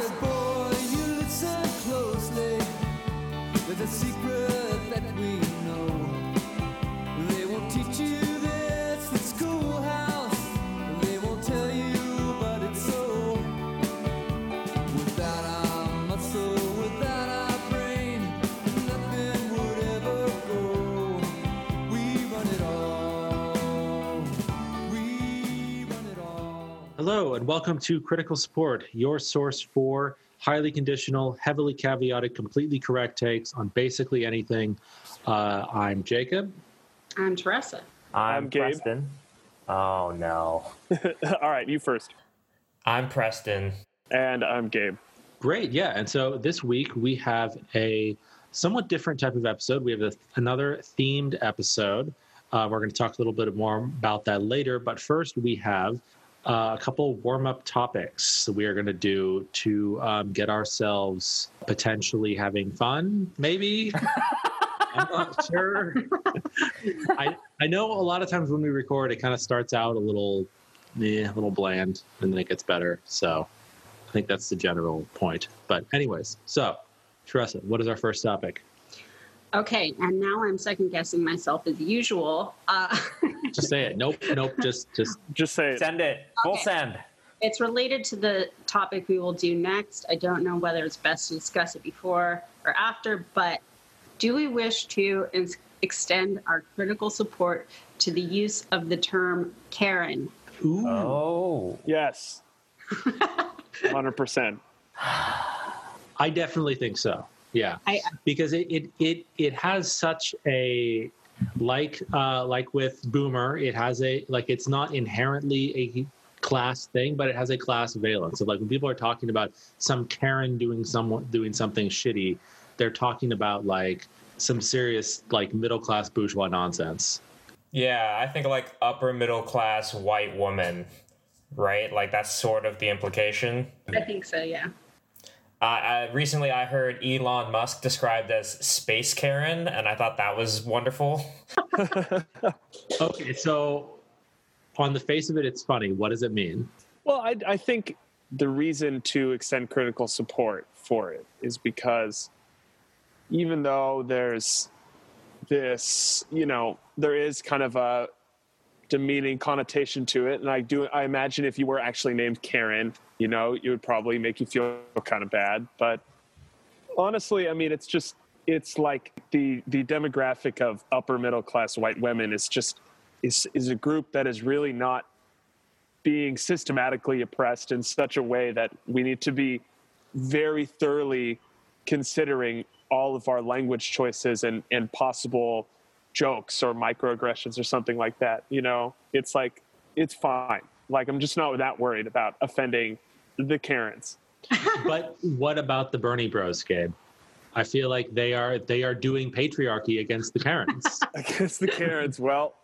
said, boy, you listen closely. There's a secret Hello, and welcome to Critical Support, your source for highly conditional, heavily caveated, completely correct takes on basically anything. Uh, I'm Jacob. I'm Teresa. I'm, I'm Gabe. Preston. Oh no. All right, you first. I'm Preston. And I'm Gabe. Great, yeah. And so this week we have a somewhat different type of episode. We have a, another themed episode. Uh, we're going to talk a little bit more about that later. But first, we have uh, a couple warm up topics that we are going to do to um, get ourselves potentially having fun, maybe. I'm not sure. I I know a lot of times when we record, it kind of starts out a little, yeah, a little bland, and then it gets better. So I think that's the general point. But anyways, so Teresa, what is our first topic? Okay, and now I'm second guessing myself as usual. Uh, Just say it. Nope, nope. Just just Just say it. Send it. Full Okay. send. it's related to the topic we will do next. I don't know whether it's best to discuss it before or after, but do we wish to ins- extend our critical support to the use of the term Karen? ooh. Oh. Yes. 100%. I definitely think so. Yeah, I- because it it it it has such a like uh like with Boomer, it has a like it's not inherently a class thing, but it has a class valence. So like when people are talking about some Karen doing some doing something shitty, they're talking about like some serious like middle class bourgeois nonsense. Yeah, I think like upper middle class white woman, right? Like that's sort of the implication. I think so, yeah. Uh, I, recently, I heard Elon Musk described as space Karen, and I thought that was wonderful. Okay, so on the face of it, it's funny. What does it mean? Well, I, I think the reason to extend critical support for it is because even though there's this, you know, there is kind of a demeaning connotation to it, and I do, I imagine if you were actually named Karen, you know, it would probably make you feel kind of bad. But honestly, I mean, it's just, it's like the the demographic of upper middle class white women is just is is a group that is really not being systematically oppressed in such a way that we need to be very thoroughly considering all of our language choices and, and possible jokes or microaggressions or something like that. You know, it's like, it's fine. Like, I'm just not that worried about offending the Karens. but what about the Bernie Bros, Gabe? I feel like they are they are doing patriarchy against the Karens. Against the Karens, well,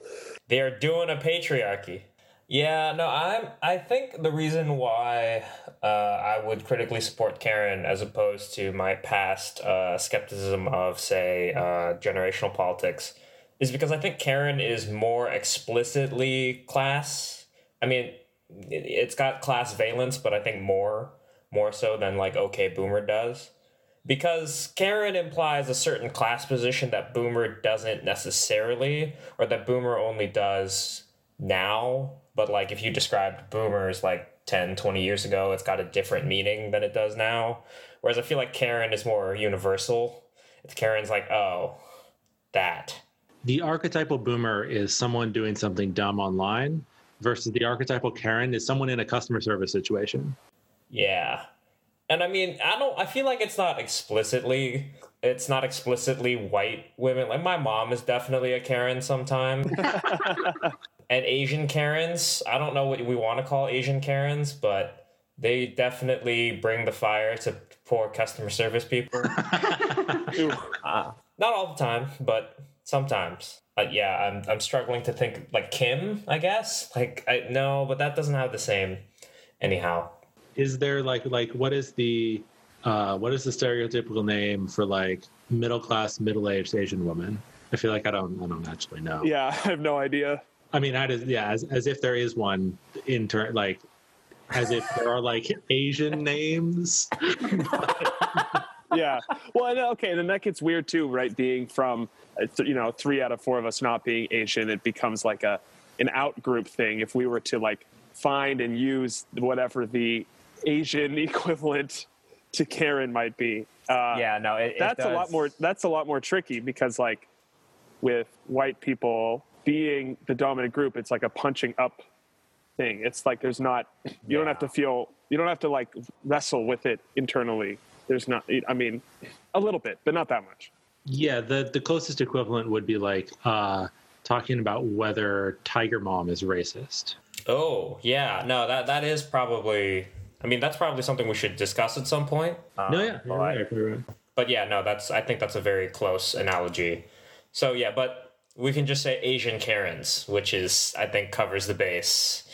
They're doing a patriarchy. Yeah, no, I'm. I think the reason why uh, I would critically support Karen as opposed to my past uh, skepticism of, say, uh, generational politics, is because I think Karen is more explicitly class. I mean, it, it's got class valence, but I think more more so than like okay boomer does because Karen implies a certain class position that Boomer doesn't necessarily, or that Boomer only does now. But like if you described Boomers like 10, 20 years ago, it's got a different meaning than it does now. Whereas I feel like Karen is more universal. Karen's like, oh, that. The archetypal boomer is someone doing something dumb online versus the archetypal Karen is someone in a customer service situation. Yeah. And I mean, I don't I feel like it's not explicitly it's not explicitly white women. Like my mom is definitely a Karen sometime. and Asian Karens, I don't know what we want to call Asian Karens, but they definitely bring the fire to poor customer service people. Not all the time, but sometimes. Uh, yeah, I'm I'm struggling to think like Kim, I guess. Like I no, but that doesn't have the same anyhow. Is there like like what is the uh, what is the stereotypical name for like middle class middle aged Asian woman? I feel like I don't I don't actually know. yeah, I have no idea. I mean, I just, yeah, as, as if there is one in turn, like as if there are like Asian names. yeah. Well, and, okay, then that gets weird too, right? Being from, uh, you know, three out of four of us not being Asian, it becomes like a an out group thing. If we were to like find and use whatever the Asian equivalent to Karen might be, uh, yeah, no, it, it that's a lot more. That's a lot more tricky because like with white people being the dominant group, it's like a punching up thing. It's like there's not. You don't have to feel. You don't have to like wrestle with it internally. There's not. I mean, a little bit, but not that much. Yeah, the the closest equivalent would be like uh, talking about whether Tiger Mom is racist. Oh, yeah. No, that that is probably. I mean, that's probably something we should discuss at some point. um, no, yeah, but, you're right, you're right. But yeah, no, that's. I think that's a very close analogy. So yeah, but we can just say Asian Karens, which is I think covers the base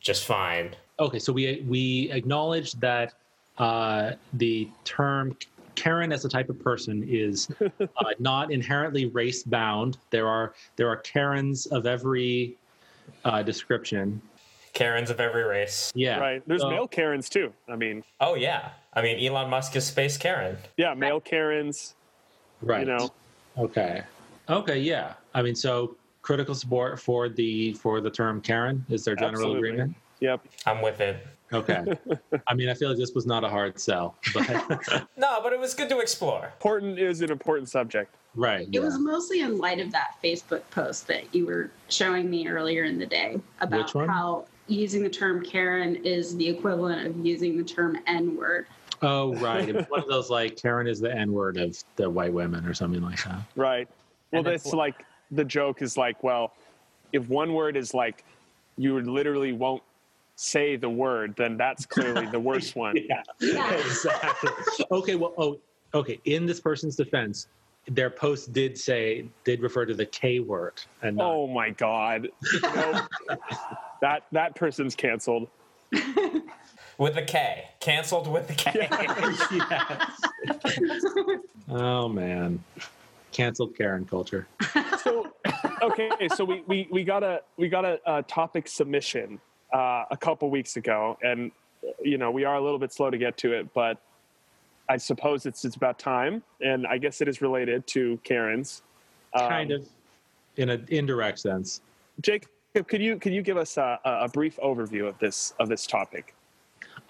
just fine. Okay, so we we acknowledge that uh, the term Karen as a type of person is uh, not inherently race bound. There are there are Karens of every uh, description. Karens of every race. Yeah, Right. There's So- male Karens too. I mean, Oh yeah. I mean, Elon Musk is space Karen. yeah, male Karens. Right. You know. Okay. Okay. Yeah. I mean, so critical support for the for the term Karen is there general Absolutely. agreement? Yep. I'm with it. Okay. I mean, I feel like this was not a hard sell, but No, but it was good to explore. Important is an important subject. right. It yeah. was mostly in light of that Facebook post that you were showing me earlier in the day about how using the term Karen is the equivalent of using the term N word. Oh, right. It was one of those like Karen is the N word of the white women or something like that. Right. Well, And that's like the joke is like, well, if one word is like you literally won't say the word, then that's clearly the worst one. Yeah. Yeah. exactly. Okay. Well. Oh. Okay. In this person's defense, their post did say did refer to the K word and not Oh my god. Nope. that that person's canceled. With the K. Cancelled with the K. yes. oh man, canceled Karen culture. So okay, so we, we, we got a we got a, a topic submission uh, a couple weeks ago, and you know we are a little bit slow to get to it, but I suppose it's it's about time, and I guess it is related to Karen's. Um, Kind of, in an indirect sense. Jake, could you could you give us a, a brief overview of this of this topic?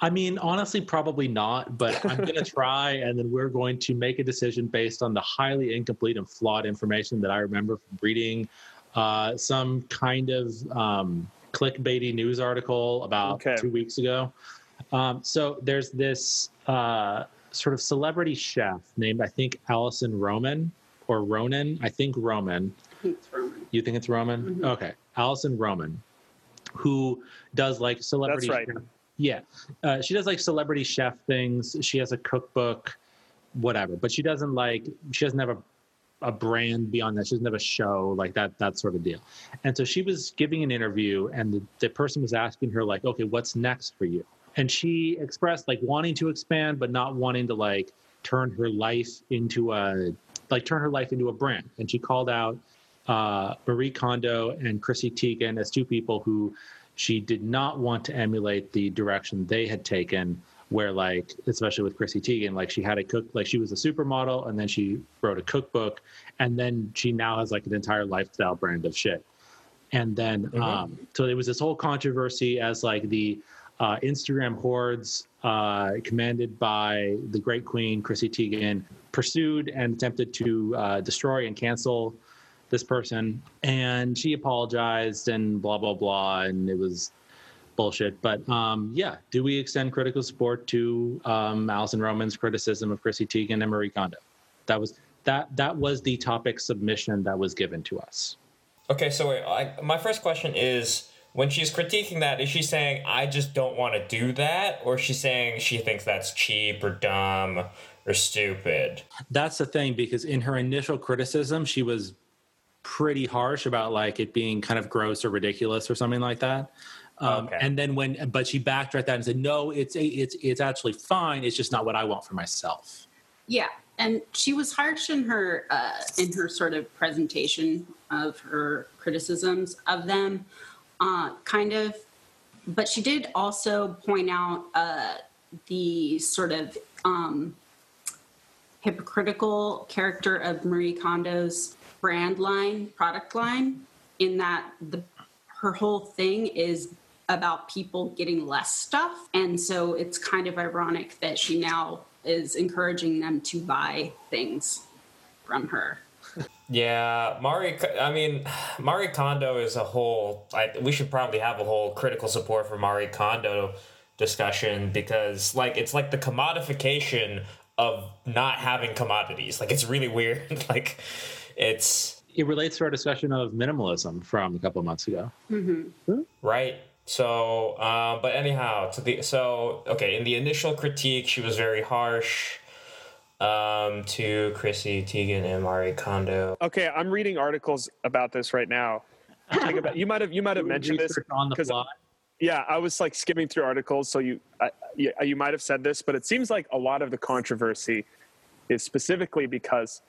I mean, honestly, probably not, but I'm going to try, and then we're going to make a decision based on the highly incomplete and flawed information that I remember from reading uh, some kind of um, clickbaity news article about Okay. two weeks ago. Um, so there's this uh, sort of celebrity chef named, I think, Alison Roman or Ronan. I think Roman. I think Roman. You think it's Roman? Mhm. Okay. Alison Roman, who does like celebrity. That's right. Yeah. Uh, she does like celebrity chef things. She has a cookbook, whatever. But she doesn't like, she doesn't have a, a brand beyond that. She doesn't have a show like that, that sort of deal. And so she was giving an interview, and the, the person was asking her, like, okay, what's next for you? And she expressed like wanting to expand, but not wanting to like turn her life into a, like turn her life into a brand. And she called out uh, Marie Kondo and Chrissy Teigen as two people who she did not want to emulate the direction they had taken. Where like, especially with Chrissy Teigen, like she had a cook, like she was a supermodel, and then she wrote a cookbook, and then she now has like an entire lifestyle brand of shit. And then, Mhm. um, so there was this whole controversy as like the uh, Instagram hordes, uh, commanded by the great queen Chrissy Teigen, pursued and attempted to uh, destroy and cancel this person. And she apologized and blah, blah, blah. And it was bullshit. But um, yeah, do we extend critical support to um, Alison Roman's criticism of Chrissy Teigen and Marie Kondo? That was that that was the topic submission that was given to us. Okay, so wait, I, my first question is when she's critiquing that, is she saying, I just don't want to do that? Or is she saying she thinks that's cheap or dumb or stupid? That's the thing because in her initial criticism, she was pretty harsh about like it being kind of gross or ridiculous or something like that. Um, Okay. And then when, but she backtracked that and said, "No, it's a, it's it's actually fine. It's just not what I want for myself." Yeah, and she was harsh in her uh, in her sort of presentation of her criticisms of them. Uh, kind of but she did also point out uh, the sort of um, hypocritical character of Marie Kondo's brand line, product line, in that the her whole thing is about people getting less stuff, and so it's kind of ironic that she now is encouraging them to buy things from her. Yeah, Marie. I mean, Marie Kondo is a whole. I, we should probably have a whole critical support for Marie Kondo discussion because, like, it's like the commodification of not having commodities. Like, it's really weird. like, it's It relates to our discussion of minimalism from a couple of months ago. Mm-hmm. right. So, uh, but anyhow, to the so okay. In the initial critique, she was very harsh um, to Chrissy Teigen and Marie Kondo. Okay, I'm reading articles about this right now. About- you might have you might have mentioned this Research on the 'cause- fly. Yeah, I was like skimming through articles, so you I, you, you might have said this, but it seems like a lot of the controversy is specifically because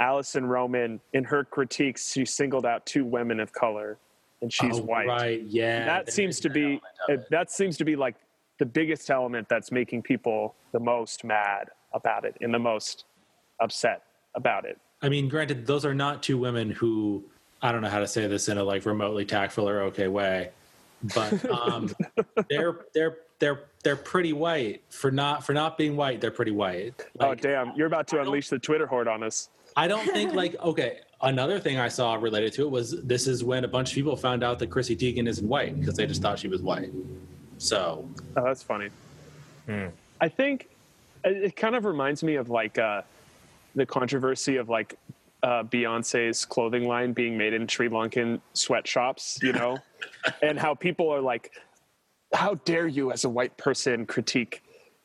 Alison Roman, in her critiques, she singled out two women of color, and she's Oh, white. Right. Yeah. that there seems to that be element of it. that seems to be like the biggest element that's making people the most mad about it and the most upset about it. I mean, granted, those are not two women who I don't know how to say this in a like remotely tactful or okay way, but um, they're they're they're they're pretty white for not for not being white. They're pretty white. oh damn, you're about to I unleash the Twitter horde on us. I don't think like okay. Another thing I saw related to it was this is when a bunch of people found out that Chrissy Teigen isn't white because they just thought she was white. So Oh, that's funny. Hmm. I think it, it kind of reminds me of like uh, the controversy of like uh, Beyonce's clothing line being made in Sri Lankan sweatshops, you know, and how people are like, "How dare you, as a white person, critique,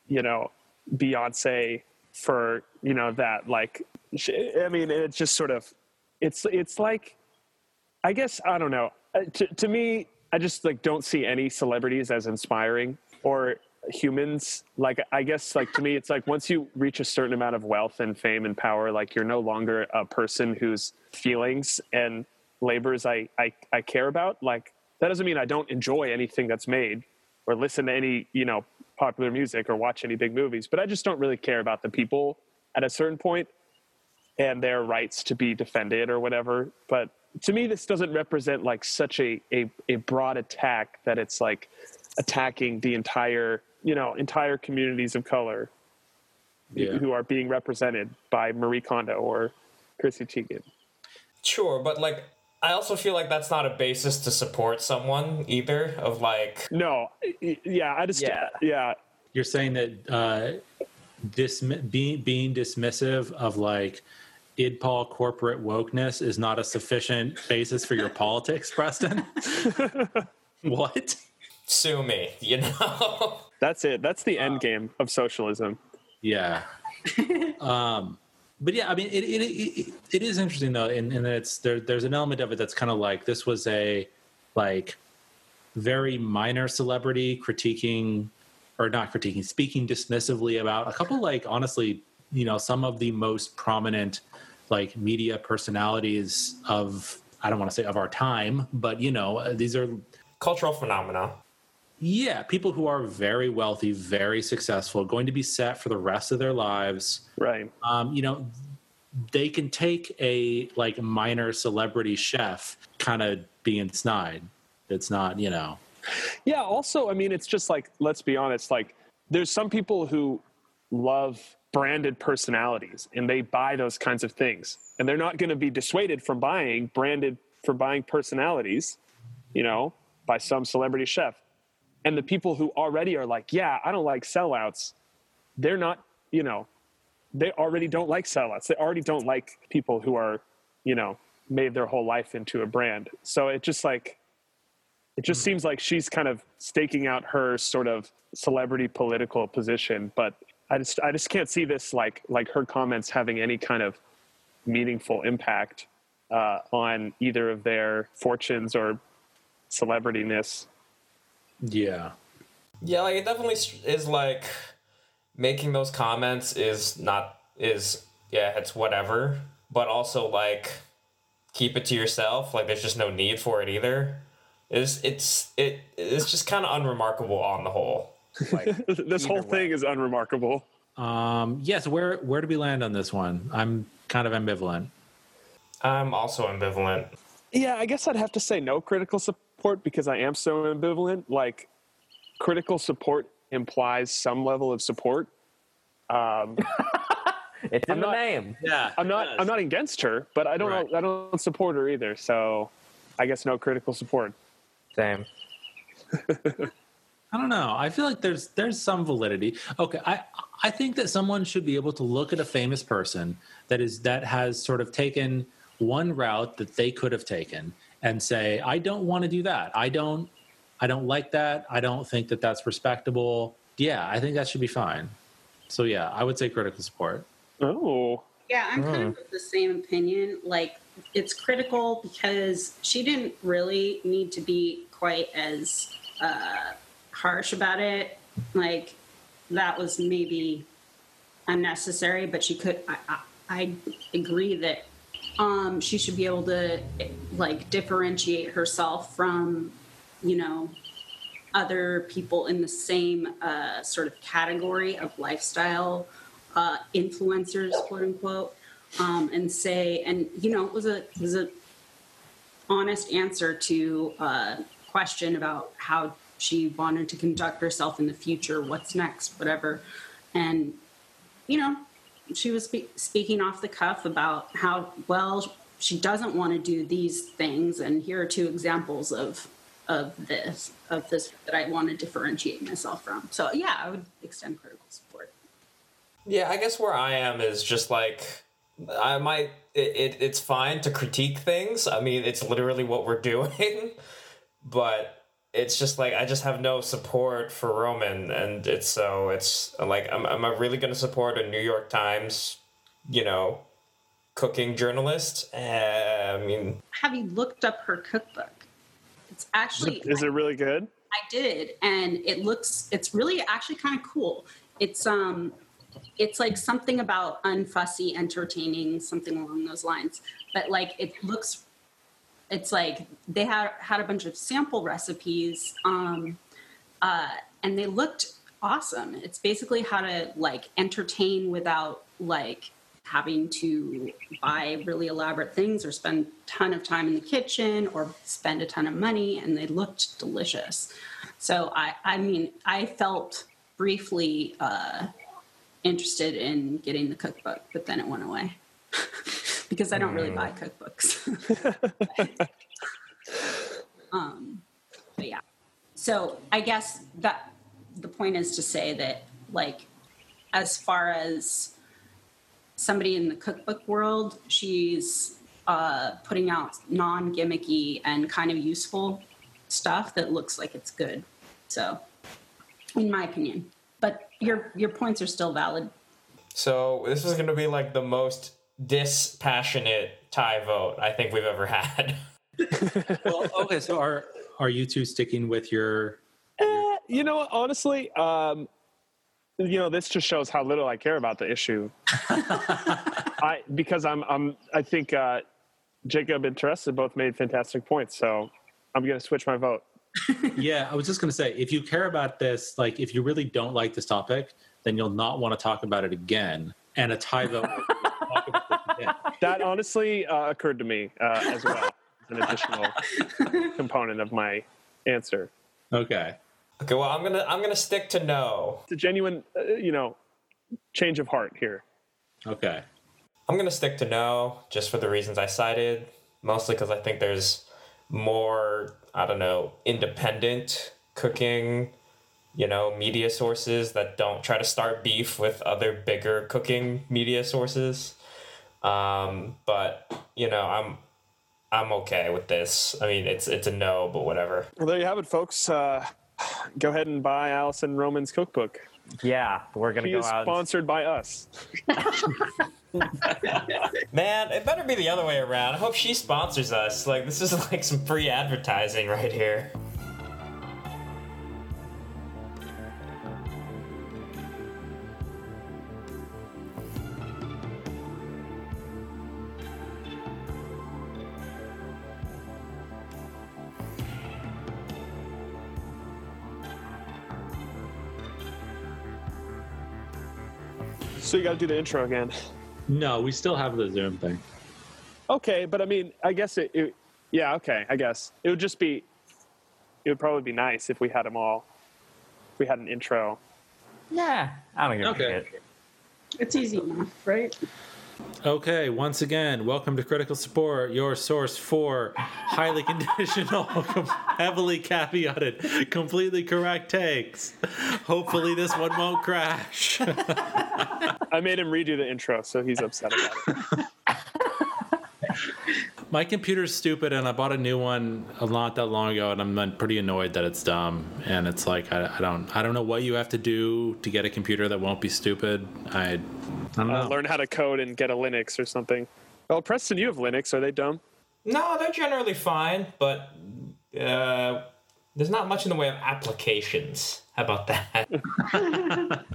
you know, Beyonce for you know that?" Like, sh- I mean, it's just sort of, it's it's like I guess I don't know. Uh, To, to me, I just like don't see any celebrities as inspiring or humans. Like I guess like to me, it's like once you reach a certain amount of wealth and fame and power, like you're no longer a person whose feelings and labors I I, I care about. Like that doesn't mean I don't enjoy anything that's made or listen to any you know popular music or watch any big movies, but I just don't really care about the people at a certain point and their rights to be defended or whatever. But to me, this doesn't represent like such a, a, a broad attack that it's like attacking the entire, you know, entire communities of color yeah. who are being represented by Marie Kondo or Chrissy Teigen. Sure, but like I also feel like that's not a basis to support someone either. Of like, No, yeah, I just, Yeah. yeah, You're saying that uh, dismi- being being dismissive of like idpol corporate wokeness is not a sufficient basis for your politics, Preston. what? sue me, you know. that's it. That's the end game of socialism. Yeah. um, but yeah, I mean, it it, it, it is interesting though, and and it's there. There's an element of it that's kind of like this was a like very minor celebrity critiquing or not critiquing, speaking dismissively about a couple like honestly, you know, some of the most prominent like media personalities of I don't want to say of our time, but you know, these are Cultural phenomena. yeah, people who are very wealthy, very successful, going to be set for the rest of their lives. Right. Um, you know, they can take a like minor celebrity chef kind of being snide. It's not, you know. Yeah. Also, I mean, it's just like let's be honest. Like, there's some people who love branded personalities, and they buy those kinds of things, and they're not going to be dissuaded from buying branded for buying personalities, you know, by some celebrity chef. And the people who already are like, yeah, I don't like sellouts. They're not, you know, they already don't like sellouts. They already don't like people who are, you know, made their whole life into a brand. So it just like it just hmm. seems like she's kind of staking out her sort of celebrity political position but i just i just can't see this like like her comments having any kind of meaningful impact uh, on either of their fortunes or celebrityness Yeah. Yeah, like it definitely is like making those comments is not is yeah, it's whatever, but also like keep it to yourself. Like there's just no need for it either. It's it's it it's just kind of unremarkable on the whole. Like, this whole Either way. thing is unremarkable. Um, yes. Where where do we land on this one? I'm kind of ambivalent. I'm also ambivalent. Yeah, I guess I'd have to say no critical support because I am so ambivalent. Like, critical support implies some level of support. Um, It's in I'm the not- name. Yeah, I'm not. I'm not against her, but I don't. Right. I don't support her either. So, I guess no critical support. Same. I don't know. I feel like there's there's some validity. Okay, I I think that someone should be able to look at a famous person that is that has sort of taken one route that they could have taken and say, I don't want to do that. I don't I don't like that. I don't think that that's respectable. Yeah, I think that should be fine. So yeah, I would say critical support. Oh, Yeah, I'm kind of of the same opinion. Like, it's critical because she didn't really need to be quite as uh, harsh about it. Like, that was maybe unnecessary, but she could. I, I, I agree that um, she should be able to like differentiate herself from, you know, other people in the same uh, sort of category of lifestyle uh, influencers, quote unquote, um, and say, and you know, it was a it was a honest answer to a question about how she wanted to conduct herself in the future, what's next, whatever, and you know, she was spe- speaking off the cuff about how well she doesn't want to do these things, and here are two examples of of this of this that I want to differentiate myself from. So yeah, I would extend critical support. Yeah, I guess where I am is just like I might it, it it's fine to critique things. I mean, it's literally what we're doing, but it's just like I just have no support for Roman, and it's so it's like am, am I really going to support a New York Times, you know, cooking journalist? Uh, I mean, Have you looked up her cookbook? It's actually is it really good? I did, and it looks it's really actually kind of cool. It's um it's like something about unfussy entertaining, something along those lines. But like it looks it's like they had had a bunch of sample recipes um uh and they looked awesome. It's basically how to like entertain without like having to buy really elaborate things or spend a ton of time in the kitchen or spend a ton of money and they looked delicious so i i mean i felt briefly uh interested in getting the cookbook but then it went away because i don't really buy cookbooks. Um but yeah. So i guess that the point is to say that like as far as somebody in the cookbook world she's uh, putting out non-gimmicky and kind of useful stuff that looks like it's good. So in my opinion. But your your points are still valid. So this is going to be like the most dispassionate tie vote I think we've ever had. Well, okay. So are are you two sticking with your? Eh, you know, honestly, um, you know, this just shows how little I care about the issue. I because I'm I'm I think uh, Jacob and Teresa both made fantastic points, so I'm going to switch my vote. Yeah, I was just going to say, if you care about this, like if you really don't like this topic, then you'll not want to talk about it again. And a tie vote. Will talk about this again. That honestly uh, occurred to me uh, as well as an additional component of my answer. Okay. Okay, well I'm gonna I'm gonna stick to no. It's a genuine, uh, you know, change of heart here. Okay. I'm gonna stick to no, just for the reasons I cited. Mostly because I think there's more, I don't know, independent cooking, you know, media sources that don't try to start beef with other bigger cooking media sources. Um, but you know, I'm I'm okay with this. I mean, it's it's a no, but whatever. Well, there you have it, folks. Uh, go ahead and buy Alison Roman's cookbook. Yeah, we're gonna She go is out. sponsored by us. Man, it better be the other way around. I hope she sponsors us. Like this is like some free advertising right here. So you got to do the intro again. No, we still have the Zoom thing. Okay, but I mean, I guess it, it. Yeah, okay. I guess it would just be. It would probably be nice if we had them all. If we had an intro. Yeah, I don't give Okay. a shit. It's easy enough, right? Okay, once again, welcome to Critical Support, your source for highly conditional, heavily caveated, completely correct takes. Hopefully, this one won't crash. I made him redo the intro, so he's upset about it. My computer's stupid, and I bought a new one a not that long ago, and I'm uh, pretty annoyed that it's dumb. And it's like I, I don't, I don't know what you have to do to get a computer that won't be stupid. I, I don't Uh, learn how to code and get a Linux or something. Well, Preston, you have Linux. Are they dumb? No, they're generally fine, but uh, there's not much in the way of applications. How about that?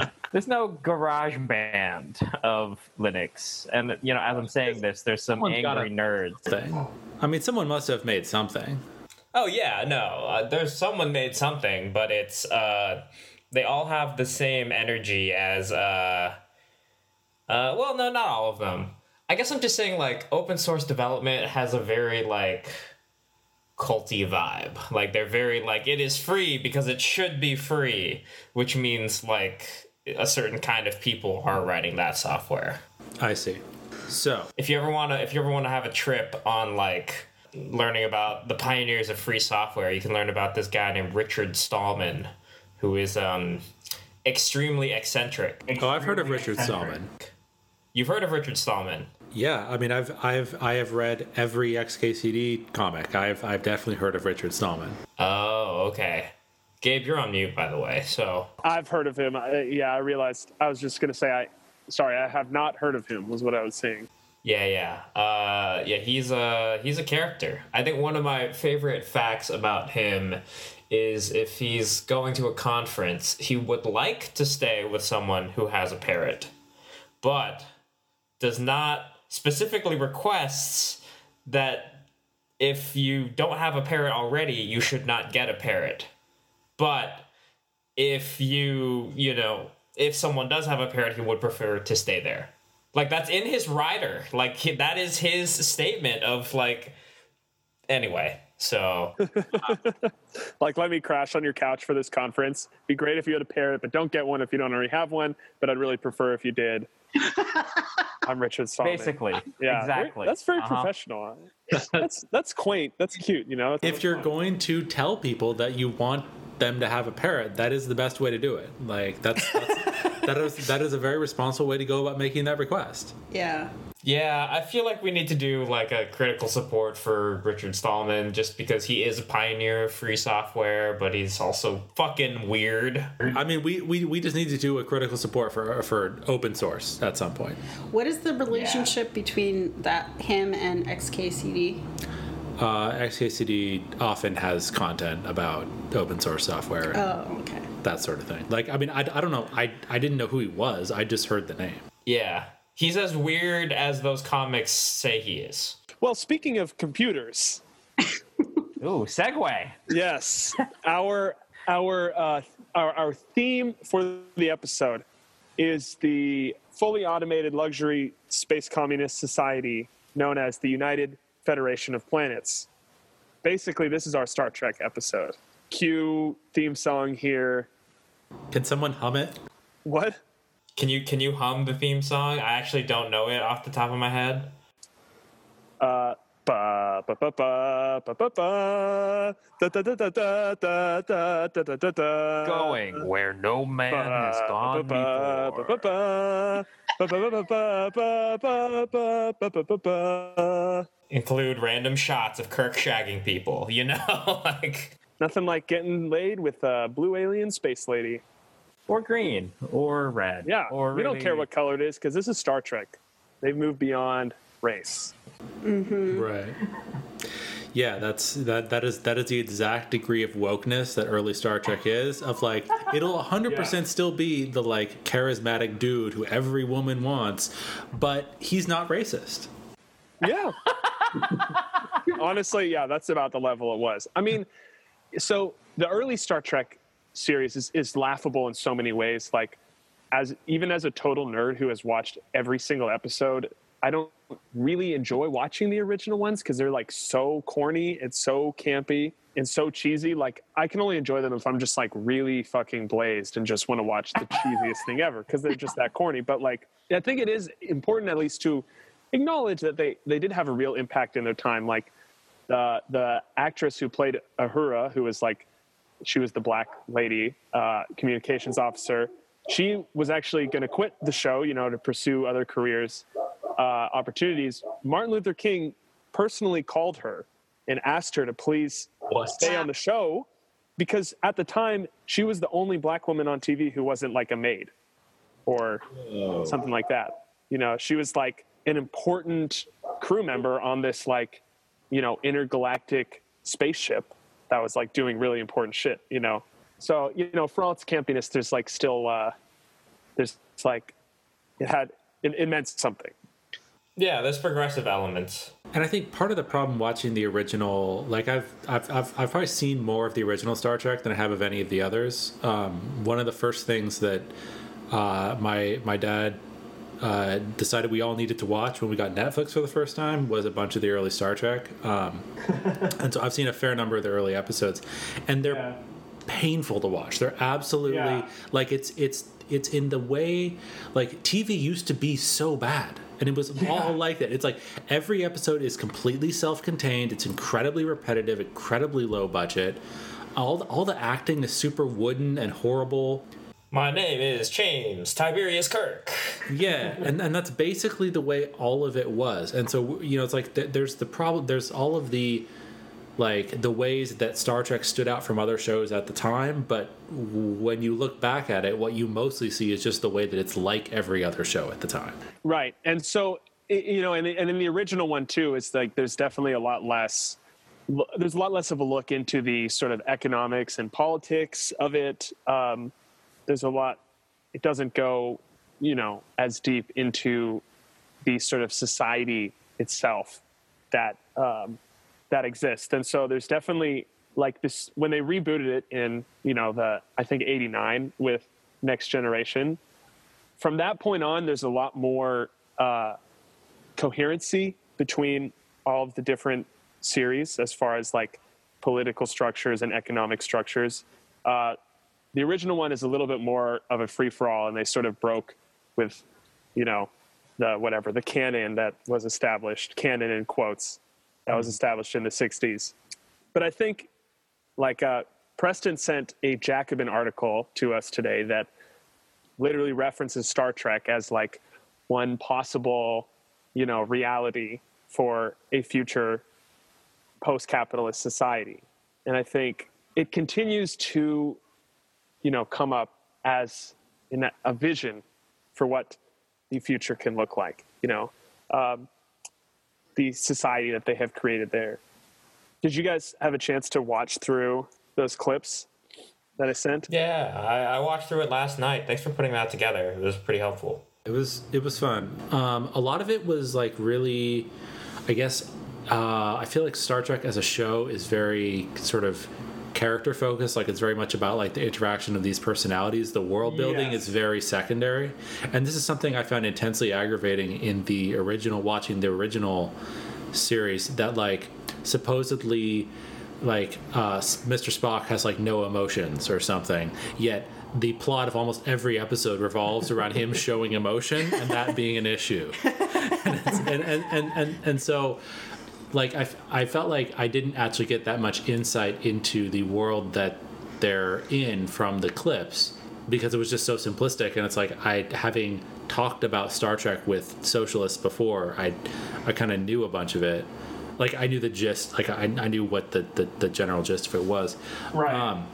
There's no GarageBand of Linux. And, you know, as I'm saying this, there's some Someone's angry nerds. Thing. I mean, someone must have made something. oh yeah, no, uh, there's someone made something, but it's uh, they all have the same energy as uh, uh, well, no, not all of them. I guess I'm just saying like open source development has a very like culty vibe. Like they're very like it is free because it should be free, which means like a certain kind of people are writing that software. I see. So, if you ever want to if you ever want to have a trip on like learning about the pioneers of free software you can learn about this guy named richard stallman who is um extremely eccentric oh, I've heard of Richard Stallman. you've heard of richard stallman Yeah, I mean, I've, I've, I have read every XKCD comic. I've, I've definitely heard of Richard Stallman. oh okay gabe you're on mute by the way so I've heard of him. I, yeah, I realized. I was just gonna say I. Sorry, I have not heard of him. Was what I was saying. Yeah, yeah, uh, yeah. He's a he's a character. I think one of my favorite facts about him is if he's going to a conference, he would like to stay with someone who has a parrot, but does not specifically requests that if you don't have a parrot already, you should not get a parrot. But if you you know if someone does have a parrot, he would prefer to stay there. Like that's in his rider. Like he, that is his statement of like. Anyway, so Like, let me crash on your couch for this conference. Be great if you had a parrot, but don't get one if you don't already have one. But I'd really prefer if you did. I'm Richard Stallman. Basically. yeah, exactly. that's very Uh-huh. professional. That's that's quaint. That's cute. You know. If you're going to tell people that you want them to have a parrot, that is the best way to do it. Like that's, that's that is that is a very responsible way to go about making that request. Yeah. Yeah, I feel like we need to do like a critical support for Richard Stallman just because he is a pioneer of free software, but he's also fucking weird. I mean, we, we, we just need to do a critical support for for open source at some point. What is the relationship between that him and XKCD? Uh, XKCD often has content about open source software Oh, okay. that sort of thing. Like, I mean, I, I don't know. I, I didn't know who he was. I just heard the name. Yeah, he's as weird as those comics say he is. well, speaking of computers, Ooh, segue. yes, our our uh, our our theme for the episode is the fully automated luxury space communist society known as the United Federation of Planets. Basically, this is our Star Trek episode. Cue theme song here. Can someone hum it? What? Can you can you hum the theme song? I actually don't know it off the top of my head. Uh, ba ba ba ba ba ba ba da da da da da da da da da da da. Going where no man has gone before. Include random shots of Kirk shagging people. You know, like Nothing like getting laid with a blue alien space lady. Or green. Or red. Yeah, Or we don't care what color it is because this is Star Trek. They've moved beyond race. Mm-hmm. Right. Yeah, that's that. That is that is the exact degree of wokeness that early Star Trek is. Of like, it'll 100 percent still be the like charismatic dude who every woman wants, but he's not racist. Yeah. Honestly, yeah, that's about the level it was. I mean, so the early Star Trek series is, is laughable in so many ways. Like, as even as a total nerd who has watched every single episode, I don't really enjoy watching the original ones because they're like so corny, it's so campy and so cheesy. Like I can only enjoy them if I'm just like really fucking blazed and just want to watch the cheesiest thing ever because they're just that corny. But like I think it is important at least to acknowledge that they they did have a real impact in their time. Like the the actress who played Uhura, who was like she was the black lady uh, communications officer. She was actually going to quit the show, you know, to pursue other careers uh, opportunities. Martin Luther King personally called her and asked her to please What? stay on the show because at the time she was the only black woman on TV who wasn't like a maid or something like that. You know, she was like an important crew member on this like, you know, intergalactic spaceship that was like doing really important shit, you know. So, you know, for all its campiness, there's like still uh there's it's like it had it, it meant something. Yeah, there's progressive elements. And I think part of the problem watching the original, like I've I've I've, I've probably seen more of the original Star Trek than I have of any of the others. Um, one of the first things that uh, my my dad uh, decided we all needed to watch when we got Netflix for the first time was a bunch of the early Star Trek. Um, and so I've seen a fair number of the early episodes, and they're Yeah. painful to watch. They're absolutely Yeah. like it's it's it's in the way like TV used to be so bad. And it was all like that. It's like every episode is completely self-contained. It's incredibly repetitive, incredibly low budget. All the, all the acting is super wooden and horrible. My name is James Tiberius Kirk. Yeah, and and that's basically the way all of it was. And so you know, it's like th- there's the problem. There's all of the like the ways that Star Trek stood out from other shows at the time, but when you look back at it, what you mostly see is just the way that it's like every other show at the time. Right. And so, you know, and, and in the original one too, it's like there's definitely a lot less, there's a lot less of a look into the sort of economics and politics of it. Um, there's a lot, it doesn't go, you know, as deep into the sort of society itself that, um, that exists. And so there's definitely like this, when they rebooted it in, you know, the, I think 89 with Next Generation, from that point on, there's a lot more uh, coherency between all of the different series as far as like political structures and economic structures. Uh, the original one is a little bit more of a free for all, and they sort of broke with, you know, the whatever the canon that was established, canon in quotes, that was established in the '60s. But I think, like, uh, Preston sent a Jacobin article to us today that literally references Star Trek as like one possible, you know, reality for a future post-capitalist society. And I think it continues to, you know, come up as in a, a vision for what the future can look like. You know, um, the society that they have created there. Did you guys have a chance to watch through those clips that I sent? Yeah, I, I watched through it last night. Thanks for putting that together. It was pretty helpful. It was it was fun. Um, a lot of it was like really, I guess. Uh, I feel like Star Trek as a show is very sort of character focused. Like it's very much about like the interaction of these personalities. The world building Yes. is very secondary, and this is something I found intensely aggravating in the original. Watching the original series, that like supposedly like uh, Mr. Spock has like no emotions or something, yet the plot of almost every episode revolves around him showing emotion and that being an issue. and, and, and, and, and, and so, like, I, I felt like I didn't actually get that much insight into the world that they're in from the clips because it was just so simplistic. And it's like I having talked about Star Trek with socialists before I I kind of knew a bunch of it. Like I knew the gist like I, I knew what the, the, the general gist of it was. Right. um,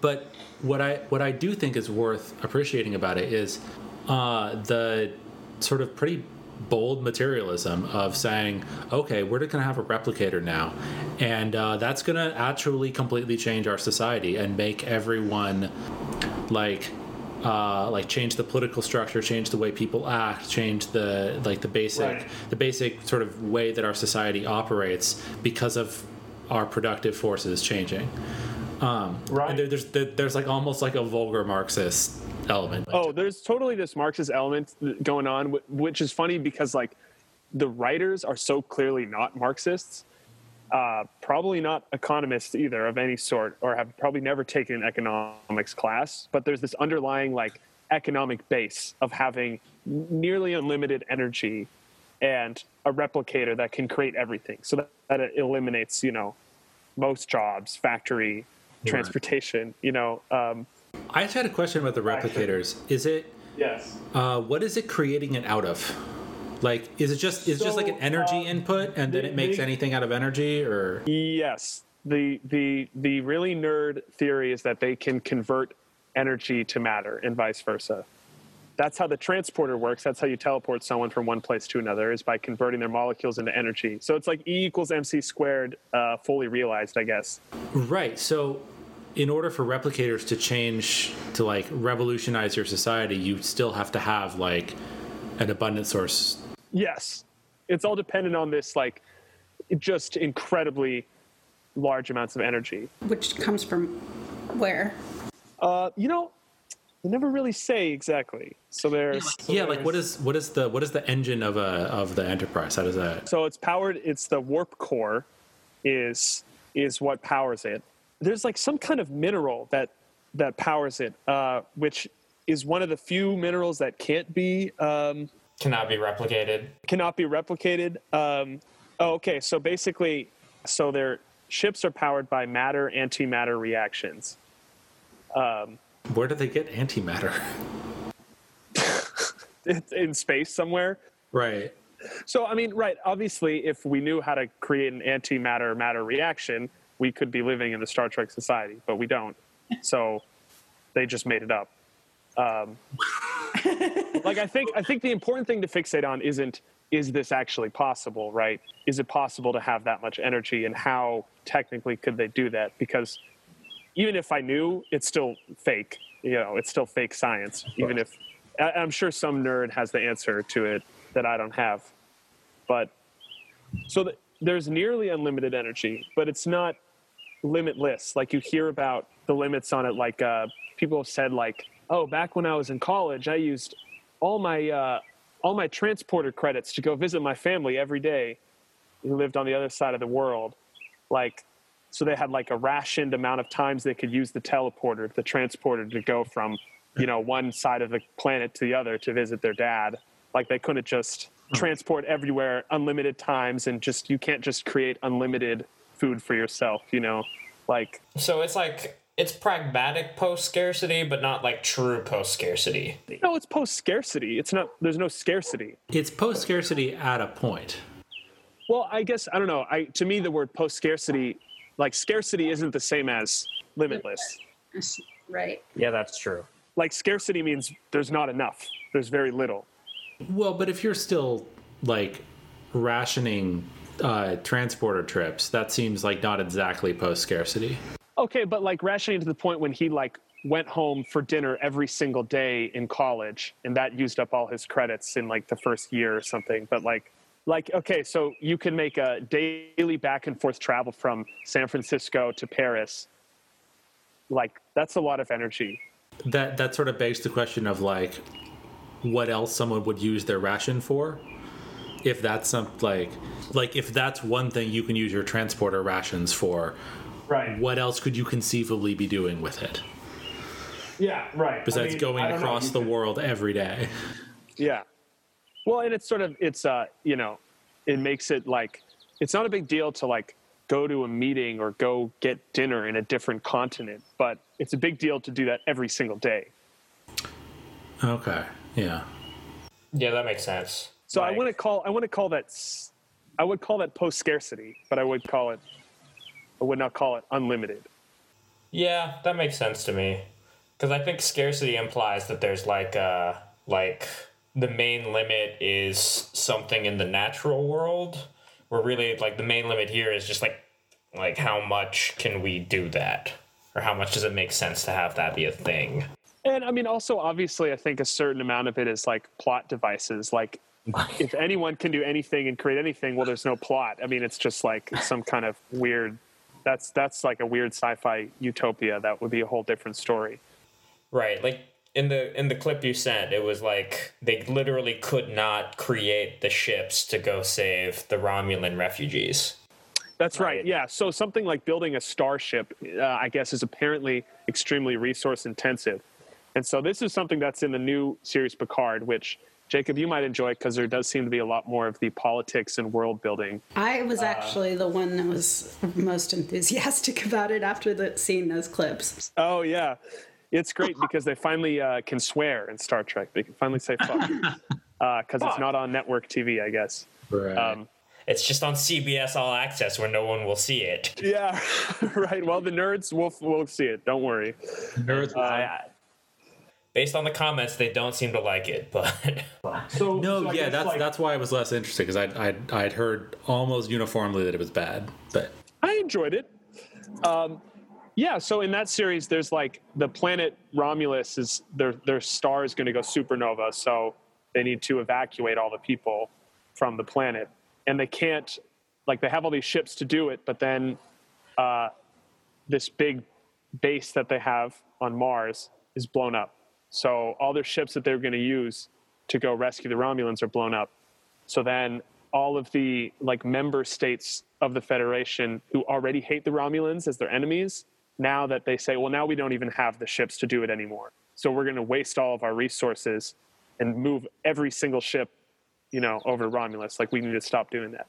but what I what I do think is worth appreciating about it is uh, the sort of pretty bold materialism of saying, okay, we're going to have a replicator now, and uh, that's going to actually completely change our society and make everyone like. Uh, like change the political structure, change the way people act, change the like the basic Right. the basic sort of way that our society operates because of our productive forces changing Um, Right. And there, there's there, there's like almost like a vulgar Marxist element. Oh, there's totally this Marxist element going on, which is funny because like the writers are so clearly not Marxists, uh, probably not economists either of any sort, or have probably never taken an economics class. But there's this underlying like economic base of having nearly unlimited energy and a replicator that can create everything, so that, that it eliminates you know most jobs, factory, transportation. You know. Um, I just had a question about the replicators. Is it yes. uh, what is it creating it out of? Like, is it just is it just like an energy um, input, and then it makes they- anything out of energy, or Yes. The the the really nerd theory is that they can convert energy to matter and vice versa. That's how the transporter works. That's how you teleport someone from one place to another is by converting their molecules into energy. So it's like E equals MC squared, uh, fully realized, I guess. right? So, in order for replicators to change to like revolutionize your society, you still have to have like an abundant source. Yes, it's all dependent on this like just incredibly large amounts of energy. Which comes from where? Uh, you know, they never really say exactly. So there's so yeah, like what there's- is what is the what is the engine of a of the Enterprise? How does that? So it's powered. It's the warp core, is is what powers it. There's like some kind of mineral that that powers it, uh, which is one of the few minerals that can't be um, Cannot be replicated. cannot be replicated. Um, oh, okay. So basically, so their ships are powered by matter antimatter reactions. Where do they get antimatter? It's in space somewhere. right. So, I mean, right, obviously, if we knew how to create an antimatter matter reaction, we could be living in the Star Trek society, but we don't. So they just made it up. Um, like, I think, I think the important thing to fixate on isn't, is this actually possible, right? Is it possible to have that much energy, and how technically could they do that? Because even if I knew, it's still fake. You know, it's still fake science. Even if I- I'm sure some nerd has the answer to it that I don't have. But so th- there's nearly unlimited energy, but it's not limitless. Like you hear about the limits on it. Like uh, people have said, like, oh, back when I was in college, I used all my uh, all my transporter credits to go visit my family every day who lived on the other side of the world. Like, so they had like a rationed amount of times they could use the teleporter, the transporter, to go from you know one side of the planet to the other to visit their dad. Like they couldn't just transport everywhere unlimited times and just you can't just create unlimited food for yourself. You know, like So it's like it's pragmatic post scarcity, but not like true post scarcity. no, it's post scarcity. It's not. There's no scarcity. It's post scarcity at a point. Well, I guess I don't know. I to me the word post scarcity, like scarcity, isn't the same as limitless. Right. Yeah, that's true. Like scarcity means there's not enough. There's very little. Well, but if you're still like rationing uh, transporter trips, that seems like not exactly post scarcity. Okay, but like rationing to the point when he like went home for dinner every single day in college, and that used up all his credits in like the first year or something. But like, like okay, so you can make a daily back and forth travel from San Francisco to Paris. Like that's a lot of energy. That that sort of begs the question of like, what else someone would use their ration for? If that's some like, like if that's one thing you can use your transporter rations for, Right. what else could you conceivably be doing with it Yeah. Right. besides going across the world every day? Yeah. Well, and it's sort of it's uh you know, it makes it like it's not a big deal to like go to a meeting or go get dinner in a different continent, but it's a big deal to do that every single day. Okay, yeah. Yeah, that makes sense. So I want to call I want to call that I would call that post scarcity, but I would call it I would not call it unlimited. Yeah, that makes sense to me. Because I think scarcity implies that there's like uh like the main limit is something in the natural world. Where really like the main limit here is just like like how much can we do that? Or how much does it make sense to have that be a thing? And I mean also obviously I think a certain amount of it is like plot devices like if anyone can do anything and create anything, well, there's no plot. I mean, it's just like some kind of weird That's that's like a weird sci-fi utopia. That would be a whole different story. Right. Like in the in the clip you sent, it was like they literally could not create the ships to go save the Romulan refugees. That's right. Right. Yeah. So something like building a starship, uh, I guess, is apparently extremely resource intensive, and so this is something that's in the new series Picard, which Jacob you might enjoy it because there does seem to be a lot more of the politics and world building. I was actually the one that was most enthusiastic about it after the, seeing those clips. Oh yeah, it's great because they finally uh, can swear in Star Trek. They can finally say fuck because it's not on network TV, I guess. Right. Um, It's just on CBS All Access where no one will see it. yeah, right. Well, the nerds will will see it. Don't worry. Nerds. I, Based on the comments, they don't seem to like it, but So No, so yeah, that's like, that's why I was less interested because I'd, I'd I'd heard almost uniformly that it was bad, but I enjoyed it. Um, yeah, so in that series, there's like the planet Romulus is their their star is going to go supernova, so they need to evacuate all the people from the planet, and they can't like they have all these ships to do it, but then uh, this big base that they have on Mars is blown up. So all their ships that they were going to use to go rescue the Romulans are blown up. So then all of the like member states of the Federation who already hate the Romulans as their enemies, now that they say, well, now we don't even have the ships to do it anymore. So we're going to waste all of our resources and move every single ship, you know, over to Romulus. Like we need to stop doing that.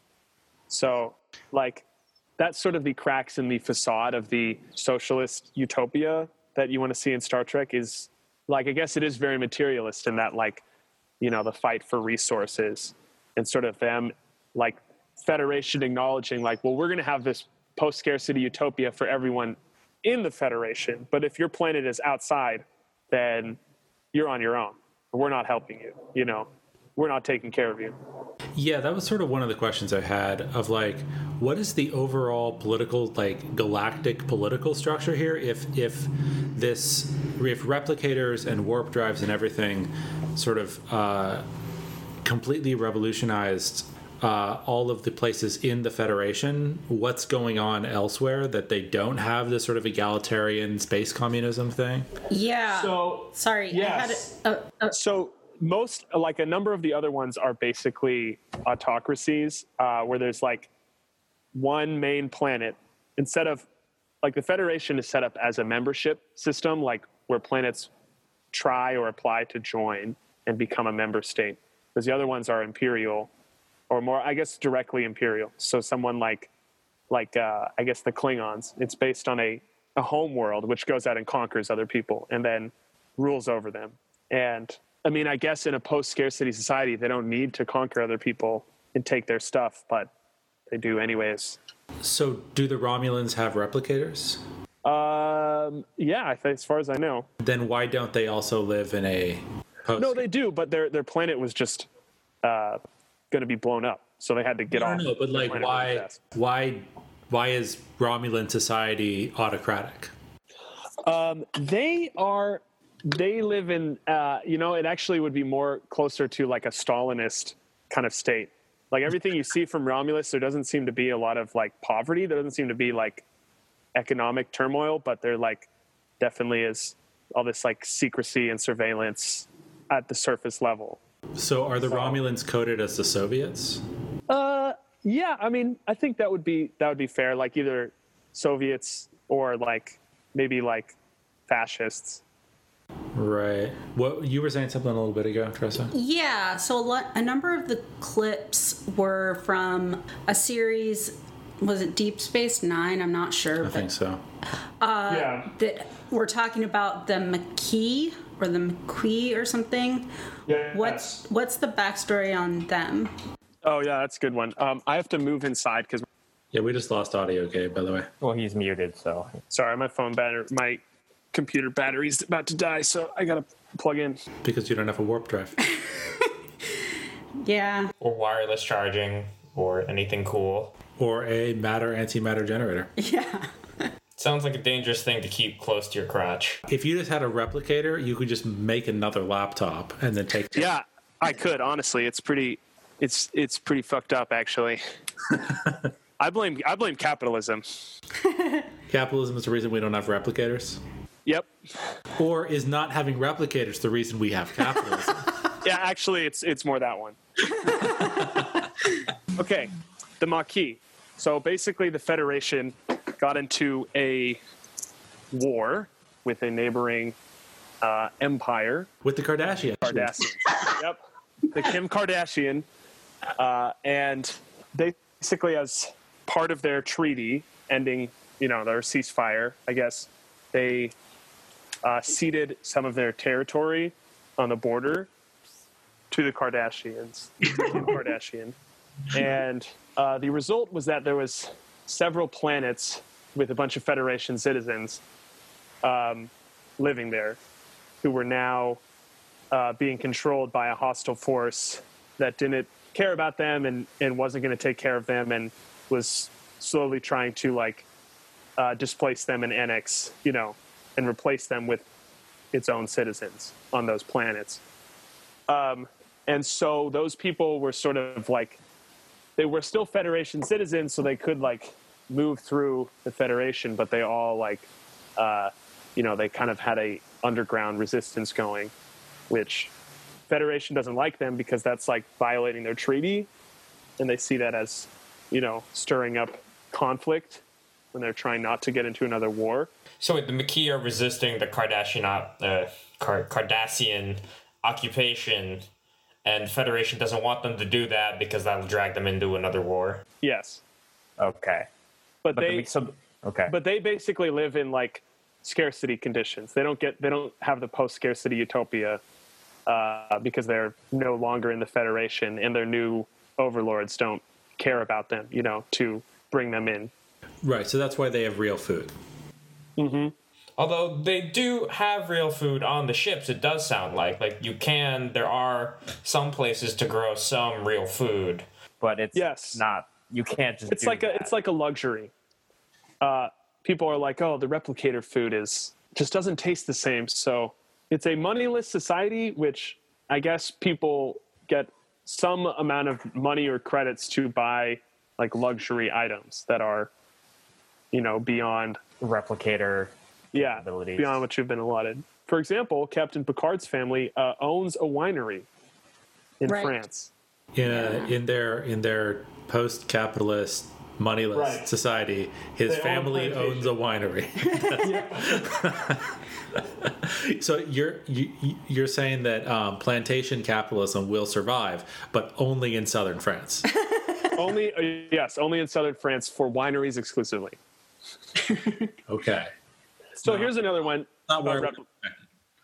So like that's sort of the cracks in the facade of the socialist utopia that you want to see in Star Trek is like I guess it is very materialist in that like you know the fight for resources and sort of them like federation acknowledging like well we're going to have this post scarcity utopia for everyone in the federation but if your planet is outside then you're on your own. We're not helping you you know we're not taking care of you yeah, that was sort of one of the questions I had of like, what is the overall political like galactic political structure here? If if this if replicators and warp drives and everything sort of uh, completely revolutionized uh, all of the places in the Federation, what's going on elsewhere that they don't have this sort of egalitarian space communism thing? Yeah. so Sorry, yes. I had a, a, a, so most like a number of the other ones are basically autocracies uh, where there's like one main planet instead of like the federation is set up as a membership system like where planets try or apply to join and become a member state. Because the other ones are imperial or more i guess directly imperial. So someone like like uh, i guess the klingons it's based on a, a home world which goes out and conquers other people and then rules over them. And i mean i guess in a post scarcity society they don't need to conquer other people and take their stuff but they do anyways So, do the Romulans have replicators? um, yeah as far as i know Then why don't they also live in a post? no they do but their their planet was just uh, going to be blown up so they had to get I off don't but like, why, why, why is Romulan society autocratic? Um, they are. They live in. Uh, you know, it actually would be more closer to like a Stalinist kind of state. Like everything you see from Romulus, there doesn't seem to be a lot of like poverty. There doesn't seem to be like economic turmoil, but there like definitely is all this like secrecy and surveillance at the surface level. So, are the Romulans coded as the Soviets? Uh, yeah. I mean, I think that would be that would be fair. Like either Soviets or like maybe like fascists. Right. What you were saying something a little bit ago, Tressa? yeah. So a, lot, a number of the clips were from a series. Was it Deep Space Nine? I'm not sure. I but think so. yeah. that we're talking about the McKee or the McQuee or something. Yeah. What's what's the backstory on them? Oh yeah, that's a good one. Um, I have to move inside because Yeah, we just lost audio, Gabe. By the way. well, he's muted, so sorry, my phone battery, my computer battery's about to die, so I gotta plug in. Because you don't have a warp drive. Yeah. or wireless charging or anything cool. or a matter antimatter generator. Yeah. Sounds like a dangerous thing to keep close to your crotch. If you just had a replicator, you could just make another laptop and then take. Yeah, I could honestly. It's pretty, it's it's pretty fucked up actually. I blame I blame capitalism. Capitalism is the reason we don't have replicators? Yep. Or is not having replicators the reason we have capitalism? Yeah, actually, it's it's more that one. okay, the Maquis. So basically, the Federation got into a war with a neighboring uh, empire, With the Kardashians. Kardashian. yep, the Kim Kardashian, uh, and they basically, as part of their treaty ending, you know, their ceasefire, I guess they uh, ceded some of their territory on the border to the Kardashians, Kim Kardashian, and uh, the result was that there was several planets with a bunch of Federation citizens um, living there, who were now uh, being controlled by a hostile force that didn't care about them and, and wasn't going to take care of them and was slowly trying to like uh, displace them and annex, you know, and replace them with its own citizens on those planets. Um, and so those people were sort of like, they were still Federation citizens, so they could like move through the Federation, but they all like, uh, you know, they kind of had a underground resistance going, which Federation doesn't like them because that's like violating their treaty, and they see that as, you know, stirring up conflict when they're trying not to get into another war. So the Maquis are resisting the Kardashian, op- uh, Car- Cardassian occupation, and Federation doesn't want them to do that because that'll drag them into another war. Yes, Okay. but, But they the, so okay. but they basically live in like scarcity conditions. They don't get they don't have the post scarcity utopia uh, because they're no longer in the Federation, and their new overlords don't care about them. You know, to bring them in. Right, so that's why they have real food. Although they do have real food on the ships, it does sound like like you can. There are some places to grow some real food. but it's Yes. not. You can't just. It's like a it's like a luxury. Uh, people are like, oh, the replicator food is just doesn't taste the same. So it's a moneyless society, which I guess people get some amount of money or credits to buy like luxury items that are, you know, beyond replicator. yeah Abilities. beyond what you've been allotted. For example, Captain Picard's family uh, owns a winery in Right. France. In, a, in their in their post-capitalist moneyless Right. society, his They family plantation. owns a winery. so you're you, you're saying that um, plantation capitalism will survive, but only in southern France. only uh, yes, only in southern France for wineries exclusively. Okay. So No. here's another one. Not where- repli-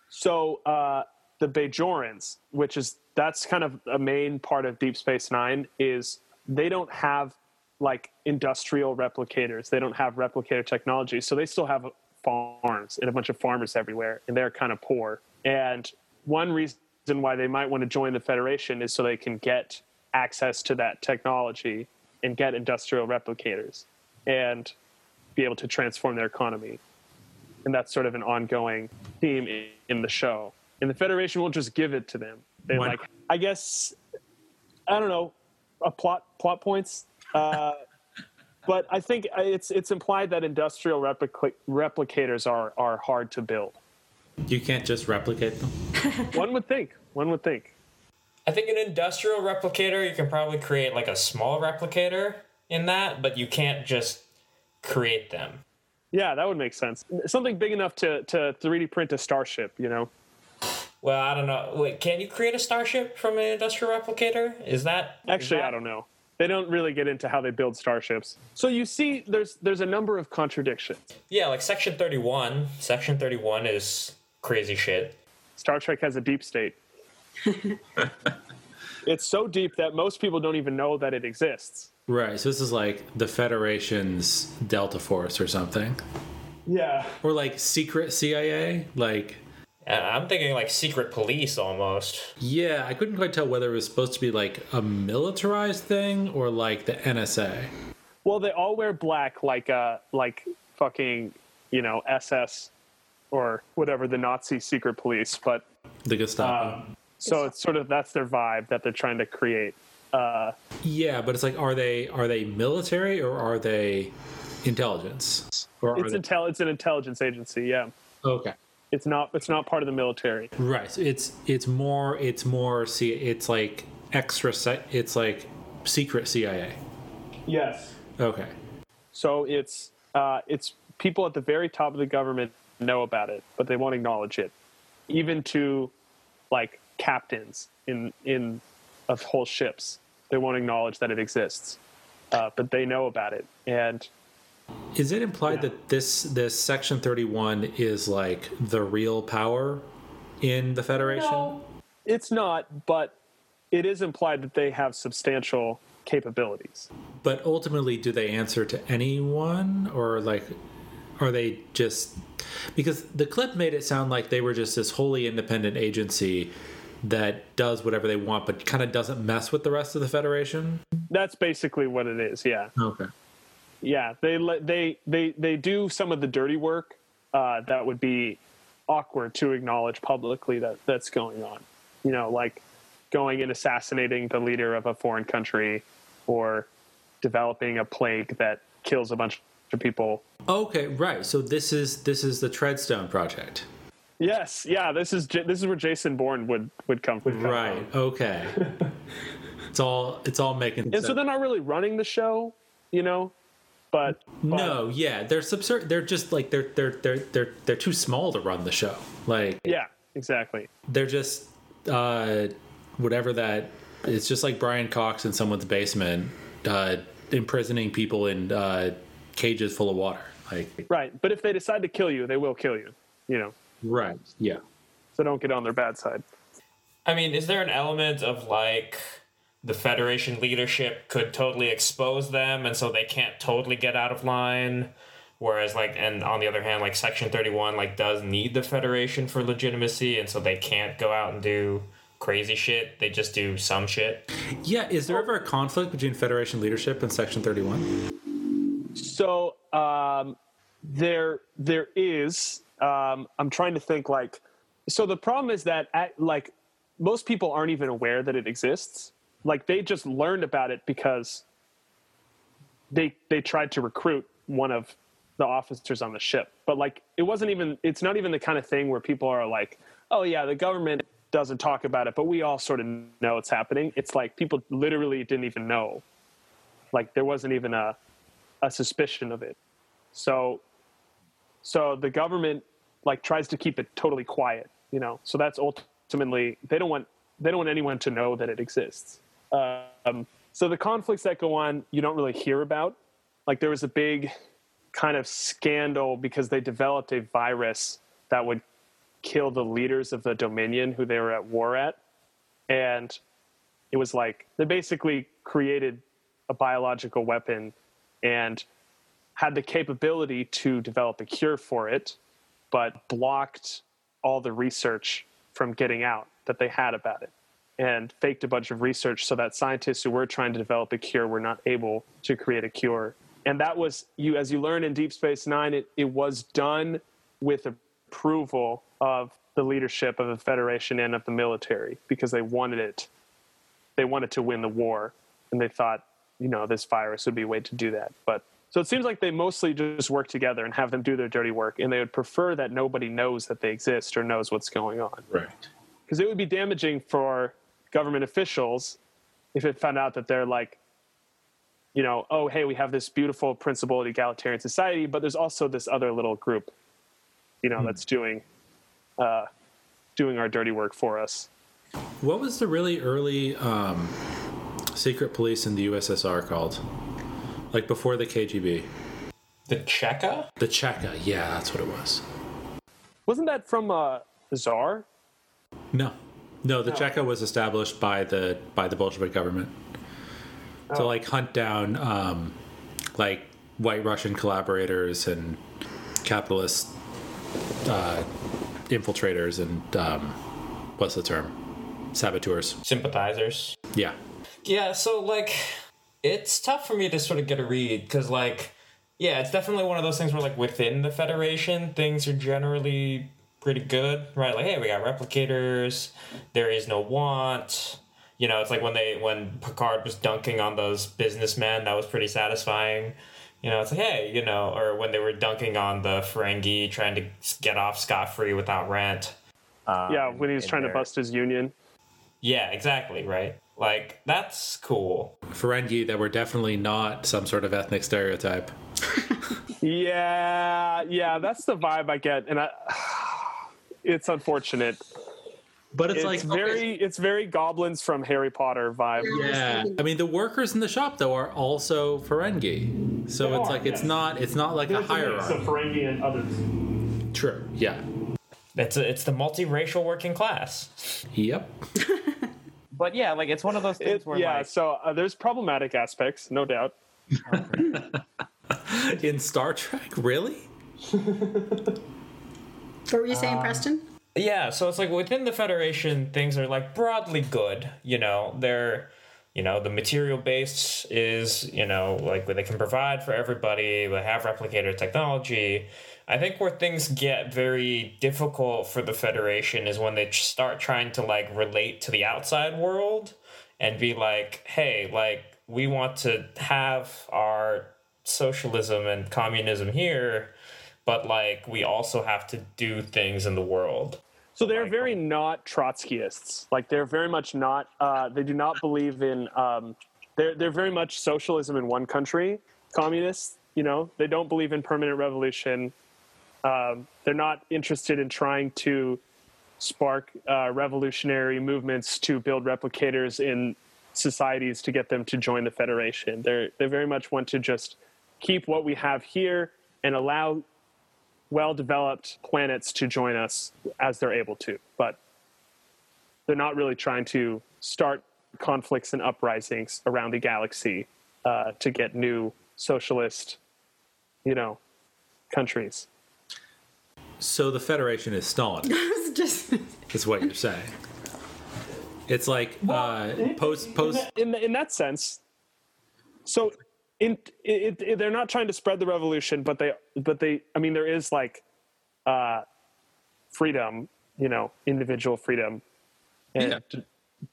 So uh, the Bajorans, which is that's kind of a main part of Deep Space Nine, is they don't have like industrial replicators. They don't have replicator technology, so they still have farms and a bunch of farmers everywhere, and they're kind of poor. And one reason why they might want to join the Federation is so they can get access to that technology and get industrial replicators and be able to transform their economy and that's sort of an ongoing theme in, in the show. And the Federation won't just give it to them. They Why like. I guess, I don't know, a plot plot points. Uh, but I think it's it's implied that industrial replica- replicators are are hard to build. You can't just replicate them. One would think. One would think. I think an industrial replicator, you can probably create like a small replicator in that, but you can't just create them. Yeah, that would make sense. Something big enough to to 3D print a starship. You know. Well, I don't know. Wait, can you create a starship from an industrial replicator? Is that Actually, that- I don't know. They don't really get into how they build starships. So you see, there's there's a number of contradictions. Yeah, like Section Thirty One. Section Thirty One is crazy shit. Star Trek has a deep state. it's so deep that most people don't even know that it exists. Right. So this is like the Federation's Delta Force or something, Yeah. or like secret CIA. Like, Uh, I'm thinking like secret police almost. yeah, I couldn't quite tell whether it was supposed to be like a militarized thing or like the NSA. Well, they all wear black, like uh, like fucking, you know, SS or whatever the Nazi secret police. But The Gestapo. so it's sort of that's their vibe that they're trying to create. Uh, Yeah, but it's like, are they are they military or are they intelligence? Or It's they, intel. It's an intelligence agency. Yeah, okay, it's not. It's not part of the military. right? So it's it's more it's more see it's like extra. It's like secret CIA. Yes. Okay, So it's uh, it's people at the very top of the government know about it, but they won't acknowledge it, even to like captains in in of whole ships. They won't acknowledge that it exists, uh, but they know about it. And is it implied Yeah. that this this Section Thirty One is like the real power in the Federation? No, it's not, but it is implied that they have substantial capabilities. But ultimately, do they answer to anyone, or like, are they just because the clip made it sound like they were just this wholly independent agency that does whatever they want, but kind of doesn't mess with the rest of the Federation? That's basically what it is. Yeah. Okay. yeah they let they they they do some of the dirty work uh, that would be awkward to acknowledge publicly that that's going on you know like going and assassinating the leader of a foreign country or developing a plague that kills a bunch of people Okay, right. So this is this is the Treadstone project. Yes yeah this is this is where jason bourne would would come from Right. Okay. it's all it's all making sense. and so they're not really running the show you know but, but No, yeah, they're subser- They're just like they're they're they're they're they're too small to run the show. Like yeah exactly they're just uh, whatever that. It's just like Brian Cox in someone's basement, uh, imprisoning people in uh, cages full of water. Like right but if they decide to kill you they will kill you you know right, yeah. so don't get on their bad side I mean, is there an element of like the Federation leadership could totally expose them and so they can't totally get out of line? Whereas, like, and on the other hand, like Section 31, like, does need the Federation for legitimacy and so they can't go out and do crazy shit. They just do some shit. Yeah, is there ever a conflict between Federation leadership and Section 31? So um, there there is. Um, I'm trying to think like. So the problem is that at, like most people aren't even aware that it exists. Like they just learned about it because they they tried to recruit one of the officers on the ship. But like it wasn't even. It's not even the kind of thing where people are like, oh yeah, the government doesn't talk about it, but we all sort of know it's happening. It's like people literally didn't even know. Like there wasn't even a a suspicion of it. So so the government like tries to keep it totally quiet, you know. So that's ultimately they don't want they don't want anyone to know that it exists. Um, so the conflicts that go on, you don't really hear about. Like there was a big kind of scandal because they developed a virus that would kill the leaders of the Dominion who they were at war at, and it was like they basically created a biological weapon and had the capability to develop a cure for it, but blocked all the research from getting out that they had about it and faked a bunch of research so that scientists who were trying to develop a cure were not able to create a cure. And that was you as you learn in Deep Space 9 it it was done with approval of the leadership of the Federation and of the military because they wanted it they wanted to win the war and they thought you know this virus would be a way to do that but so it seems like they mostly just work together and have them do their dirty work and they would prefer that nobody knows that they exist or knows what's going on Right. because it would be damaging for government officials if it found out that they're like you know oh hey we have this beautiful principled egalitarian society but there's also this other little group you know that's doing uh, doing our dirty work for us What was the really early um, secret police in the USSR called? Like before the KGB? The Cheka? The Cheka. Yeah, that's what it was. wasn't that from uh, the czar No, no. The Cheka was established by the by the Bolshevik government to like hunt down um, like white Russian collaborators and capitalist uh, infiltrators and um, what's the term? Saboteurs. Sympathizers. Yeah. Yeah, so like it's tough for me to sort of get a read because like yeah, it's definitely one of those things where like within the Federation things are generally pretty good, right? Like hey, we got replicators, there is no want. You know, it's like when they when Picard was dunking on those businessmen, that was pretty satisfying. You know, it's like hey, you know, or when they were dunking on the Ferengi trying to get off scot free without rent. Um, yeah, when he was in trying to bust his union. Yeah, exactly, right? Like that's cool. Ferengi that were definitely not some sort of ethnic stereotype. Yeah, yeah, that's the vibe I get, and I, it's unfortunate. But it's, It's, like very, it's very goblins from Harry Potter vibe. Yeah, I mean the workers in the shop though are also Ferengi, so They it's are, like it's not it's not like a hierarchy. Ferengi and others. True. Yeah. It's a, it's the multiracial working class. Yep. But yeah, like it's one of those things It, where yeah, like so uh, there's problematic aspects, no doubt. In Star Trek, really? What were you saying, Preston? Yeah, so it's like within the Federation, things are like broadly good. You know, they're, you know, the material base is, you know, like they can provide for everybody. They have replicator technology. I think where things get very difficult for the Federation is when they start trying to like relate to the outside world and be like, hey, like we want to have our socialism and communism here, but like we also have to do things in the world. So they're very not Trotskyists. Like they're very much not. Uh, they do not believe in. Um, they're they're very much socialism in one country, communists. You know, they don't believe in permanent revolution. Um, they're not interested in trying to spark uh, revolutionary movements to build replicators in societies to get them to join the federation. They they very much want to just keep what we have here and allow well developed planets to join us as they're able to. But they're not really trying to start conflicts and uprisings around the galaxy uh, to get new socialist, you know, countries. So the Federation is Stalin, It's just is what you're saying. It's like uh, post post. in, in that sense. So, in it, it, they're not trying to spread the revolution, but they, but they, I mean, there is like uh, freedom, you know, individual freedom and Yeah. d-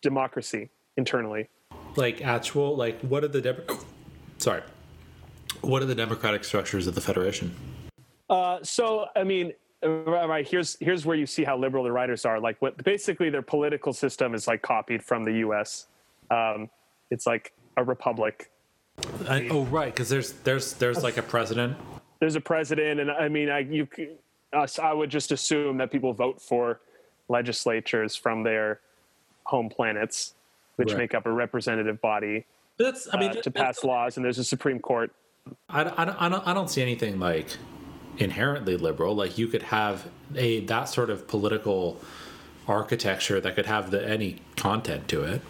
democracy internally. like actual like what are the Dem- sorry what are the democratic structures of the federation Uh, so, I mean, right here's here's where you see how liberal the writers are. Like, what basically their political system is like copied from the U.S. Um, it's like a republic. I, oh right because there's there's there's like a president there's a president, and I mean, I you, us, I would just assume that people vote for legislatures from their home planets, which Right. make up a representative body But that's i mean uh, to pass laws, and there's a Supreme Court. I, I, don't- I, don't, I don't see anything like inherently liberal like you could have a that sort of political architecture that could have the, any content to it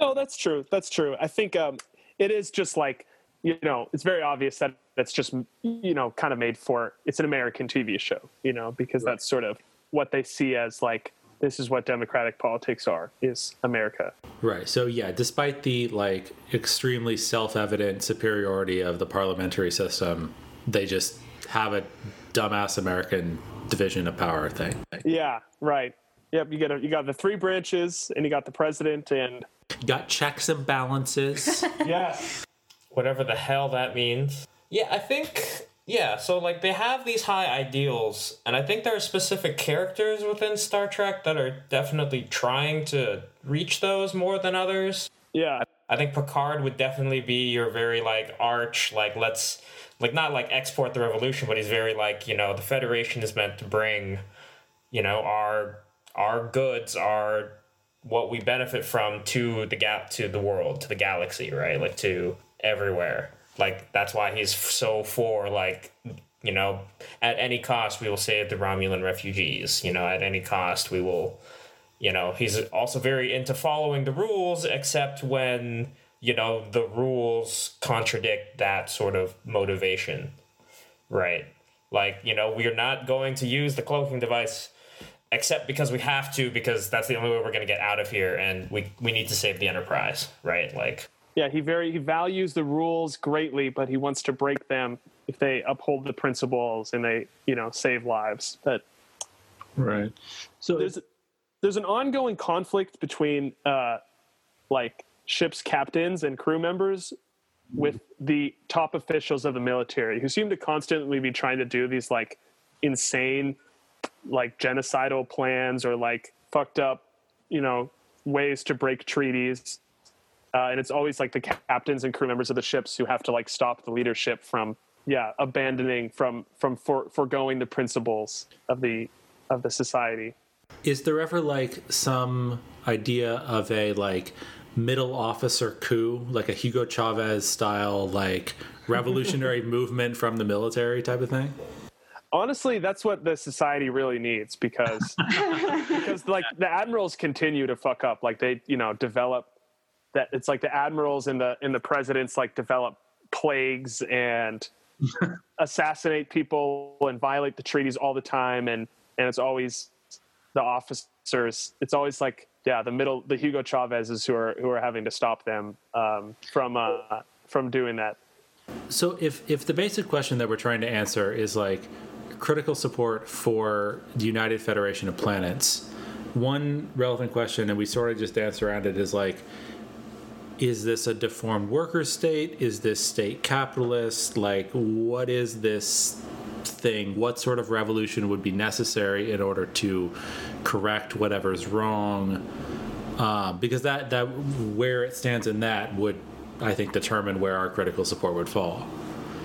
No, that's true. That's true. I think um, it is just like you know, it's very obvious that it's just you know kind of made for it's an American TV show, you know, because that's sort of what they see as like this is what democratic politics are is America. Right. So yeah, despite the like extremely self-evident superiority of the parliamentary system, they just have a dumbass American division of power thing. Yeah, right. Yep, you get a, you got the three branches, and you got the president, and You got checks and balances. yes, whatever the hell that means. Yeah, I think yeah, so like they have these high ideals and I think there are specific characters within Star Trek that are definitely trying to reach those more than others. yeah, I think Picard would definitely be your very like arch like let's like not like export the revolution but he's very like, you know, the Federation is meant to bring you know our our goods our what we benefit from to the gap to the world to the galaxy right? Like to everywhere. Like that's why he's so for like you know at any cost we will save the romulan refugees. You know at any cost we will you know he's also very into following the rules except when you know the rules contradict that sort of motivation right like you know we're not going to use the cloaking device except because we have to because that's the only way we're going to get out of here and we we need to save the enterprise right like yeah. He very he values the rules greatly, but he wants to break them if they uphold the principles and they you know save lives. But Right. So there's there's an ongoing conflict between uh, like ship's captains and crew members with the top officials of the military who seem to constantly be trying to do these like insane like genocidal plans or like fucked up you know ways to break treaties. Uh, and it's always like the captains and crew members of the ships who have to like stop the leadership from yeah abandoning from from for, foregoing the principles of the of the society Is there ever like some idea of a like middle officer coup, like a Hugo Chavez style, like revolutionary movement from the military type of thing? honestly that's what the society really needs because because like the admirals continue to fuck up like they you know develop that it's like the admirals and the and the presidents like develop plagues and assassinate people and violate the treaties all the time and and it's always the officers it's always like yeah the middle the hugo chavez's who are who are having to stop them um, from uh, from doing that So if if the basic question that we're trying to answer is like critical support for the United Federation of Planets, one relevant question, and we sort of just dance around it, is like, is this a deformed worker state? Is this state capitalist? Like, what is this thing? What sort of revolution would be necessary in order to correct whatever's wrong? Um, because that that where it stands in that would, I think, determine where our critical support would fall.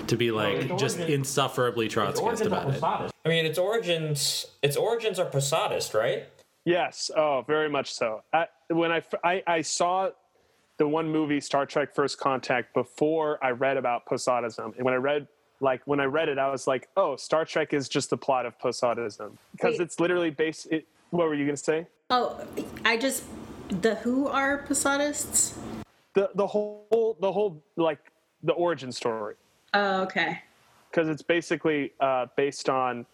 To be like its just origin- insufferably Trotskyist about it. I mean, its origins its origins are Posadist, right? Yes. Oh, very much so. I, when I, I I saw the one movie Star Trek: First Contact before I read about Posadism, and when I read like when I read it, I was like, oh, Star Trek is just the plot of Posadism because it's literally based. It, what were you gonna say? Oh, I just the who are Posadists? The the whole the whole like the origin story Oh, okay. because it's basically uh, based on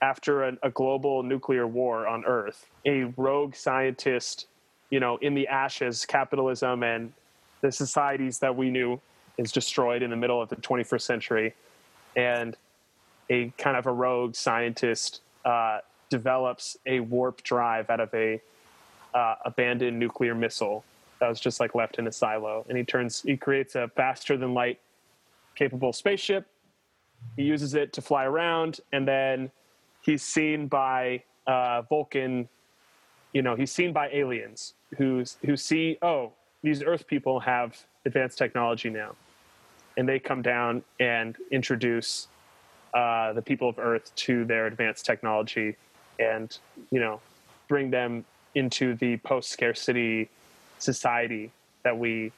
after a, a global nuclear war on Earth, a rogue scientist, you know, in the ashes, capitalism and the societies that we knew is destroyed in the middle of the 21st century, and a kind of a rogue scientist uh, develops a warp drive out of a uh, abandoned nuclear missile that was just like left in a silo, and he turns he creates a faster than light capable spaceship. He uses it to fly around and then he's seen by uh, vulcan you know he's seen by aliens who who see oh these earth people have advanced technology now and they come down and introduce uh, the people of earth to their advanced technology and you know bring them into the post scarcity society that we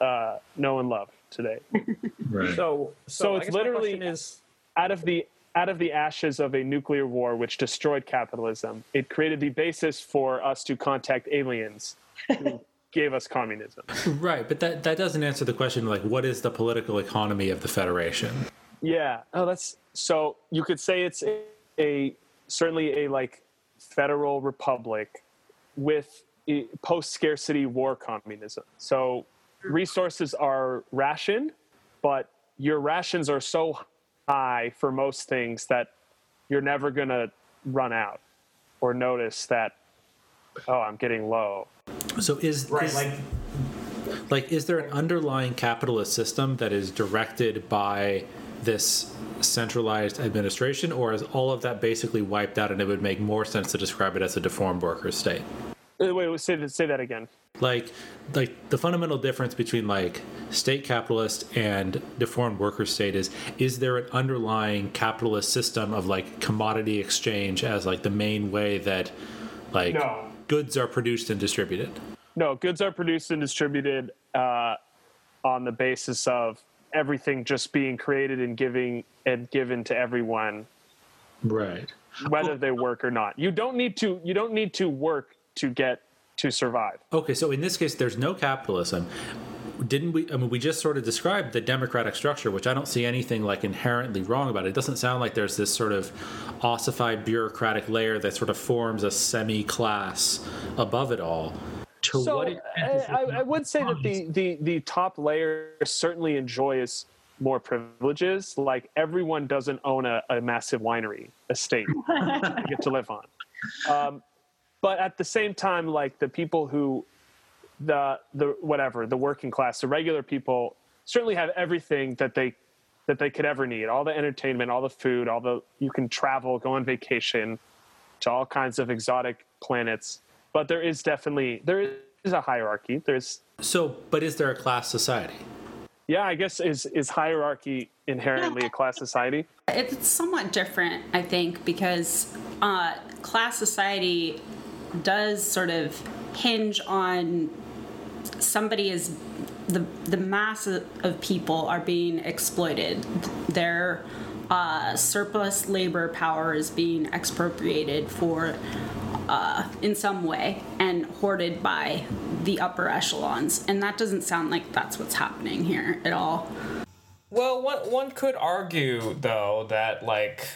uh, know and love today Right. So, So I it's literally- is out of the out of the ashes of a nuclear war which destroyed capitalism, it created the basis for us to contact aliens who gave us communism. Right, but that that doesn't answer the question like what is the political economy of the Federation? Yeah. Oh, that's so you could say it's a, a certainly a like federal republic with post scarcity war communism. So resources are rationed, but your rations are so high for most things that you're never going to run out or notice that oh, I'm getting low. So is right, is, like like is there an underlying capitalist system that is directed by this centralized administration or is all of that basically wiped out and it would make more sense to describe it as a deformed worker state? Uh, Wait, wait say that, say that again. like like the fundamental difference between like state capitalist and deformed worker state is is there an underlying capitalist system of like commodity exchange as like the main way that like No. Goods are produced and distributed No, goods are produced and distributed uh, on the basis of everything just being created and giving and given to everyone, right whether they work or not. You don't need to. You don't need to work to get to survive. okay so in this case there's no capitalism didn't we i mean we just sort of described the democratic structure which i don't see anything like inherently wrong about it it doesn't sound like there's this sort of ossified bureaucratic layer that sort of forms a semi-class above it all To So what I, I, I would say that the, the the top layer certainly enjoys more privileges. Like everyone doesn't own a, a massive winery estate to get to live on. Um, but at the same time, like the people who the the whatever the working class, the regular people certainly have everything that they that they could ever need. All the entertainment, all the food, all the you can travel, go on vacation to all kinds of exotic planets. But there is definitely there is a hierarchy. There's So, but is there a class society? yeah, I guess is is hierarchy inherently a class society? It's somewhat different, I think, because uh, class society does sort of hinge on somebody is the the mass of people are being exploited. Their uh, surplus labor power is being expropriated for uh, in some way and hoarded by the upper echelons, and that doesn't sound like that's what's happening here at all. Well, one one could argue though that like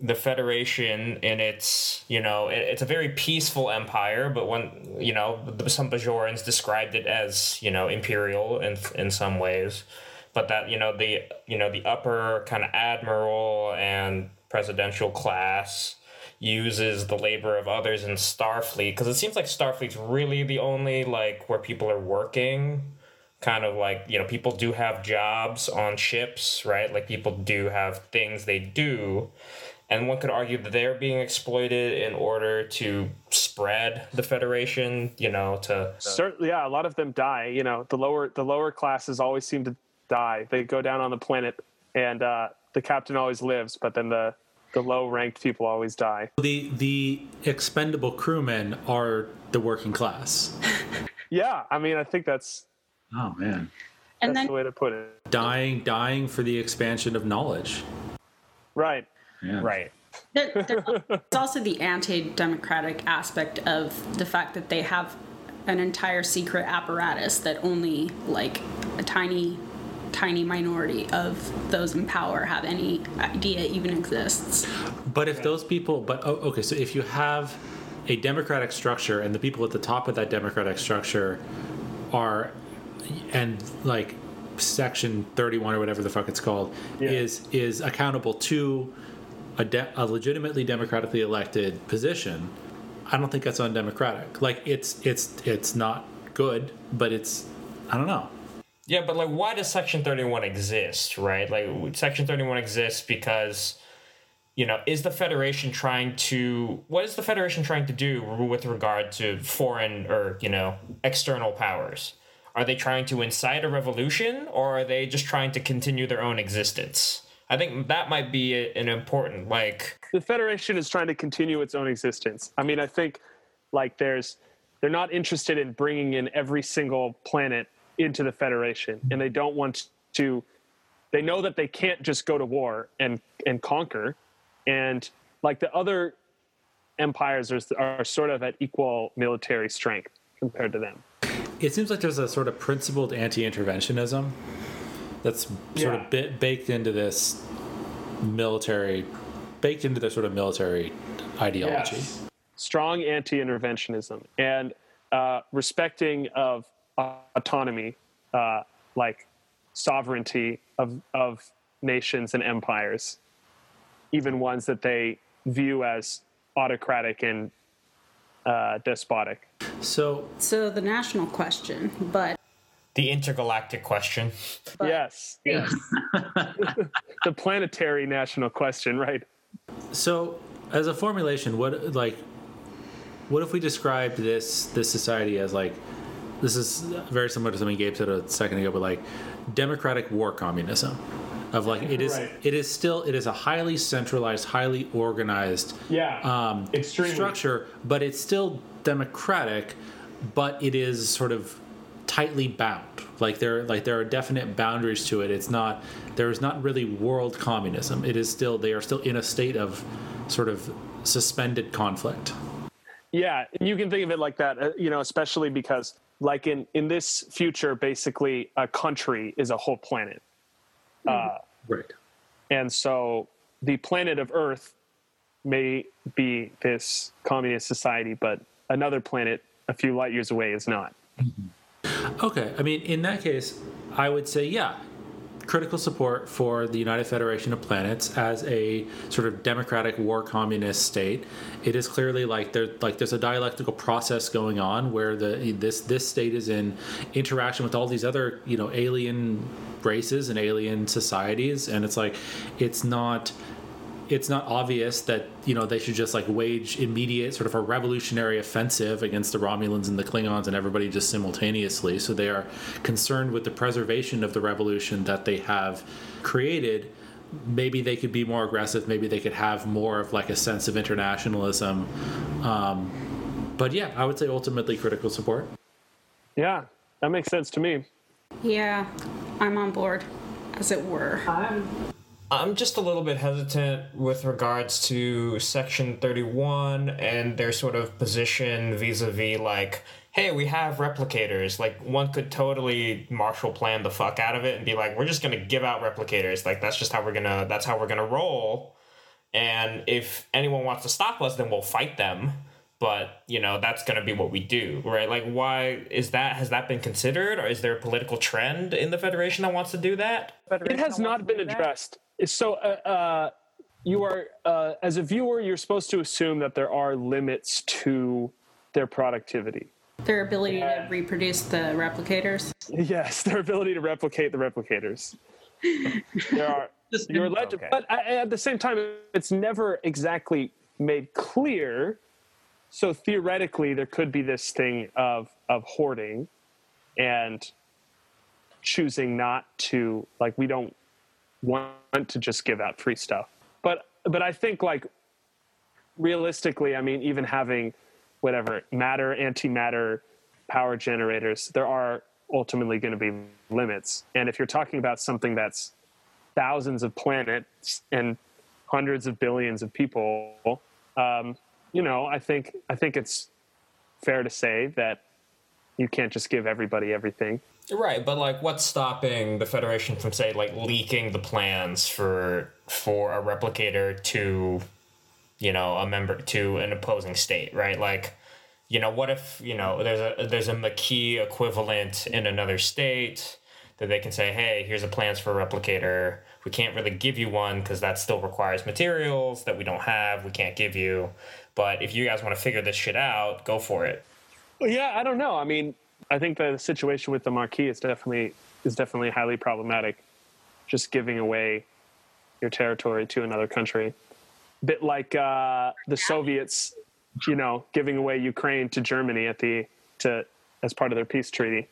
the Federation in its you know it, it's a very peaceful empire, but when you know some Bajorans described it as you know imperial in in some ways, but that you know the you know the upper kind of admiral and presidential class uses the labor of others in Starfleet because it seems like Starfleet's really the only like where people are working. Kind of like you know people do have jobs on ships right? Like people do have things they do and one could argue that they're being exploited in order to spread the federation you know to Certainly, yeah, a lot of them die. You know, the lower the lower classes always seem to die. They go down on the planet, and uh, the captain always lives, but then the the low ranked people always die. The the expendable crewmen are the working class. Yeah, I mean, I think that's Oh man. And that's then the way to put it. Dying dying for the expansion of knowledge. Right. Yeah. right There, there's also the anti-democratic aspect of the fact that they have an entire secret apparatus that only like a tiny tiny minority of those in power have any idea even exists But if those people, but oh, okay, so if you have a democratic structure and the people at the top of that democratic structure are, and like section 31 or whatever the fuck it's called, Yeah. is is accountable to a, de- a legitimately democratically elected position, I don't think that's undemocratic. Like it's it's it's not good, but it's I don't know. Yeah, but like, why does Section 31 exist, right? Like, Section 31 exists because, you know, is the Federation trying to, what is the Federation trying to do with regard to foreign or, you know, external powers? Are they trying to incite a revolution or are they just trying to continue their own existence? I think that might be an important, like, The Federation is trying to continue its own existence. I mean, I think like there's they're not interested in bringing in every single planet into the Federation, and they don't want to. They know that they can't just go to war and and conquer, and like the other empires are, are sort of at equal military strength compared to them. It seems like there's a sort of principled anti-interventionism that's sort Yeah. of bit, baked into this military, baked into their sort of military ideology. Yes. Strong anti-interventionism and uh, respecting of autonomy, uh, like sovereignty of of nations and empires, even ones that they view as autocratic and uh, despotic. So so the national question but the intergalactic question. yes, yes. the planetary national question, right? So, as a formulation, what like, what if we described this this society as like, this is very similar to something Gabe said a second ago, but like, democratic war communism, of like it is Right. it is still it is a highly centralized, highly organized Yeah, um, extremely. structure, but it's still democratic, but it is sort of tightly bound. Like there, like there are definite boundaries to it. It's not there is not really world communism. It is still they are still in a state of sort of suspended conflict. Yeah, you can think of it like that, uh, you know, especially because, like in in this future, basically a country is a whole planet, uh, Right. and so the planet of Earth may be this communist society, but another planet a few light years away is not. Okay. I mean, in that case, I would say yeah, critical support for the United Federation of Planets as a sort of democratic war communist state. It is clearly like there like there's a dialectical process going on where the this this state is in interaction with all these other you know alien races and alien societies, and it's like it's not it's not obvious that you know they should just like wage immediate sort of a revolutionary offensive against the Romulans and the Klingons and everybody just simultaneously. So they are concerned with the preservation of the revolution that they have created. Maybe they could be more aggressive. Maybe they could have more of like a sense of internationalism. Um, but yeah, I would say ultimately critical support. Yeah, that makes sense to me. Yeah, I'm on board, as it were. I'm just a little bit hesitant with regards to Section 31 and their sort of position vis a vis, like, hey, we have replicators. Like, one could totally Marshall plan the fuck out of it and be like, we're just gonna give out replicators. Like, that's just how we're gonna, that's how we're gonna roll. And if anyone wants to stop us, then we'll fight them. But, you know, that's gonna be what we do, right? Like, why is that, has that been considered? Or is there a political trend in the Federation that wants to do that? It has not been addressed. So, uh, uh, you are, uh, as a viewer, you're supposed to assume that there are limits to their productivity. Their ability to reproduce the replicators. Yes, their ability to replicate the replicators. there are. You're allowed to, but at the same time, it's never exactly made clear. So theoretically, there could be this thing of of hoarding, and choosing not to like we don't want to just give out free stuff. But but I think like realistically, I mean, even having whatever matter, antimatter, power generators, there are ultimately going to be limits. And if you're talking about something that's thousands of planets and hundreds of billions of people, um, you know, I think I think it's fair to say that you can't just give everybody everything. Right, but like, what's stopping the Federation from say like leaking the plans for for a replicator to, you know, a member to an opposing state, right? Like, you know, what if you know there's a there's a Maquis equivalent in another state that they can say, hey, here's the plans for a replicator. We can't really give you one because that still requires materials that we don't have. We can't give you. But if you guys want to figure this shit out, go for it. Well, yeah, I don't know. I mean, I think the situation with the Maquis is definitely is definitely highly problematic. Just giving away your territory to another country, bit like uh, the Soviets, you know, giving away Ukraine to Germany at the to as part of their peace treaty.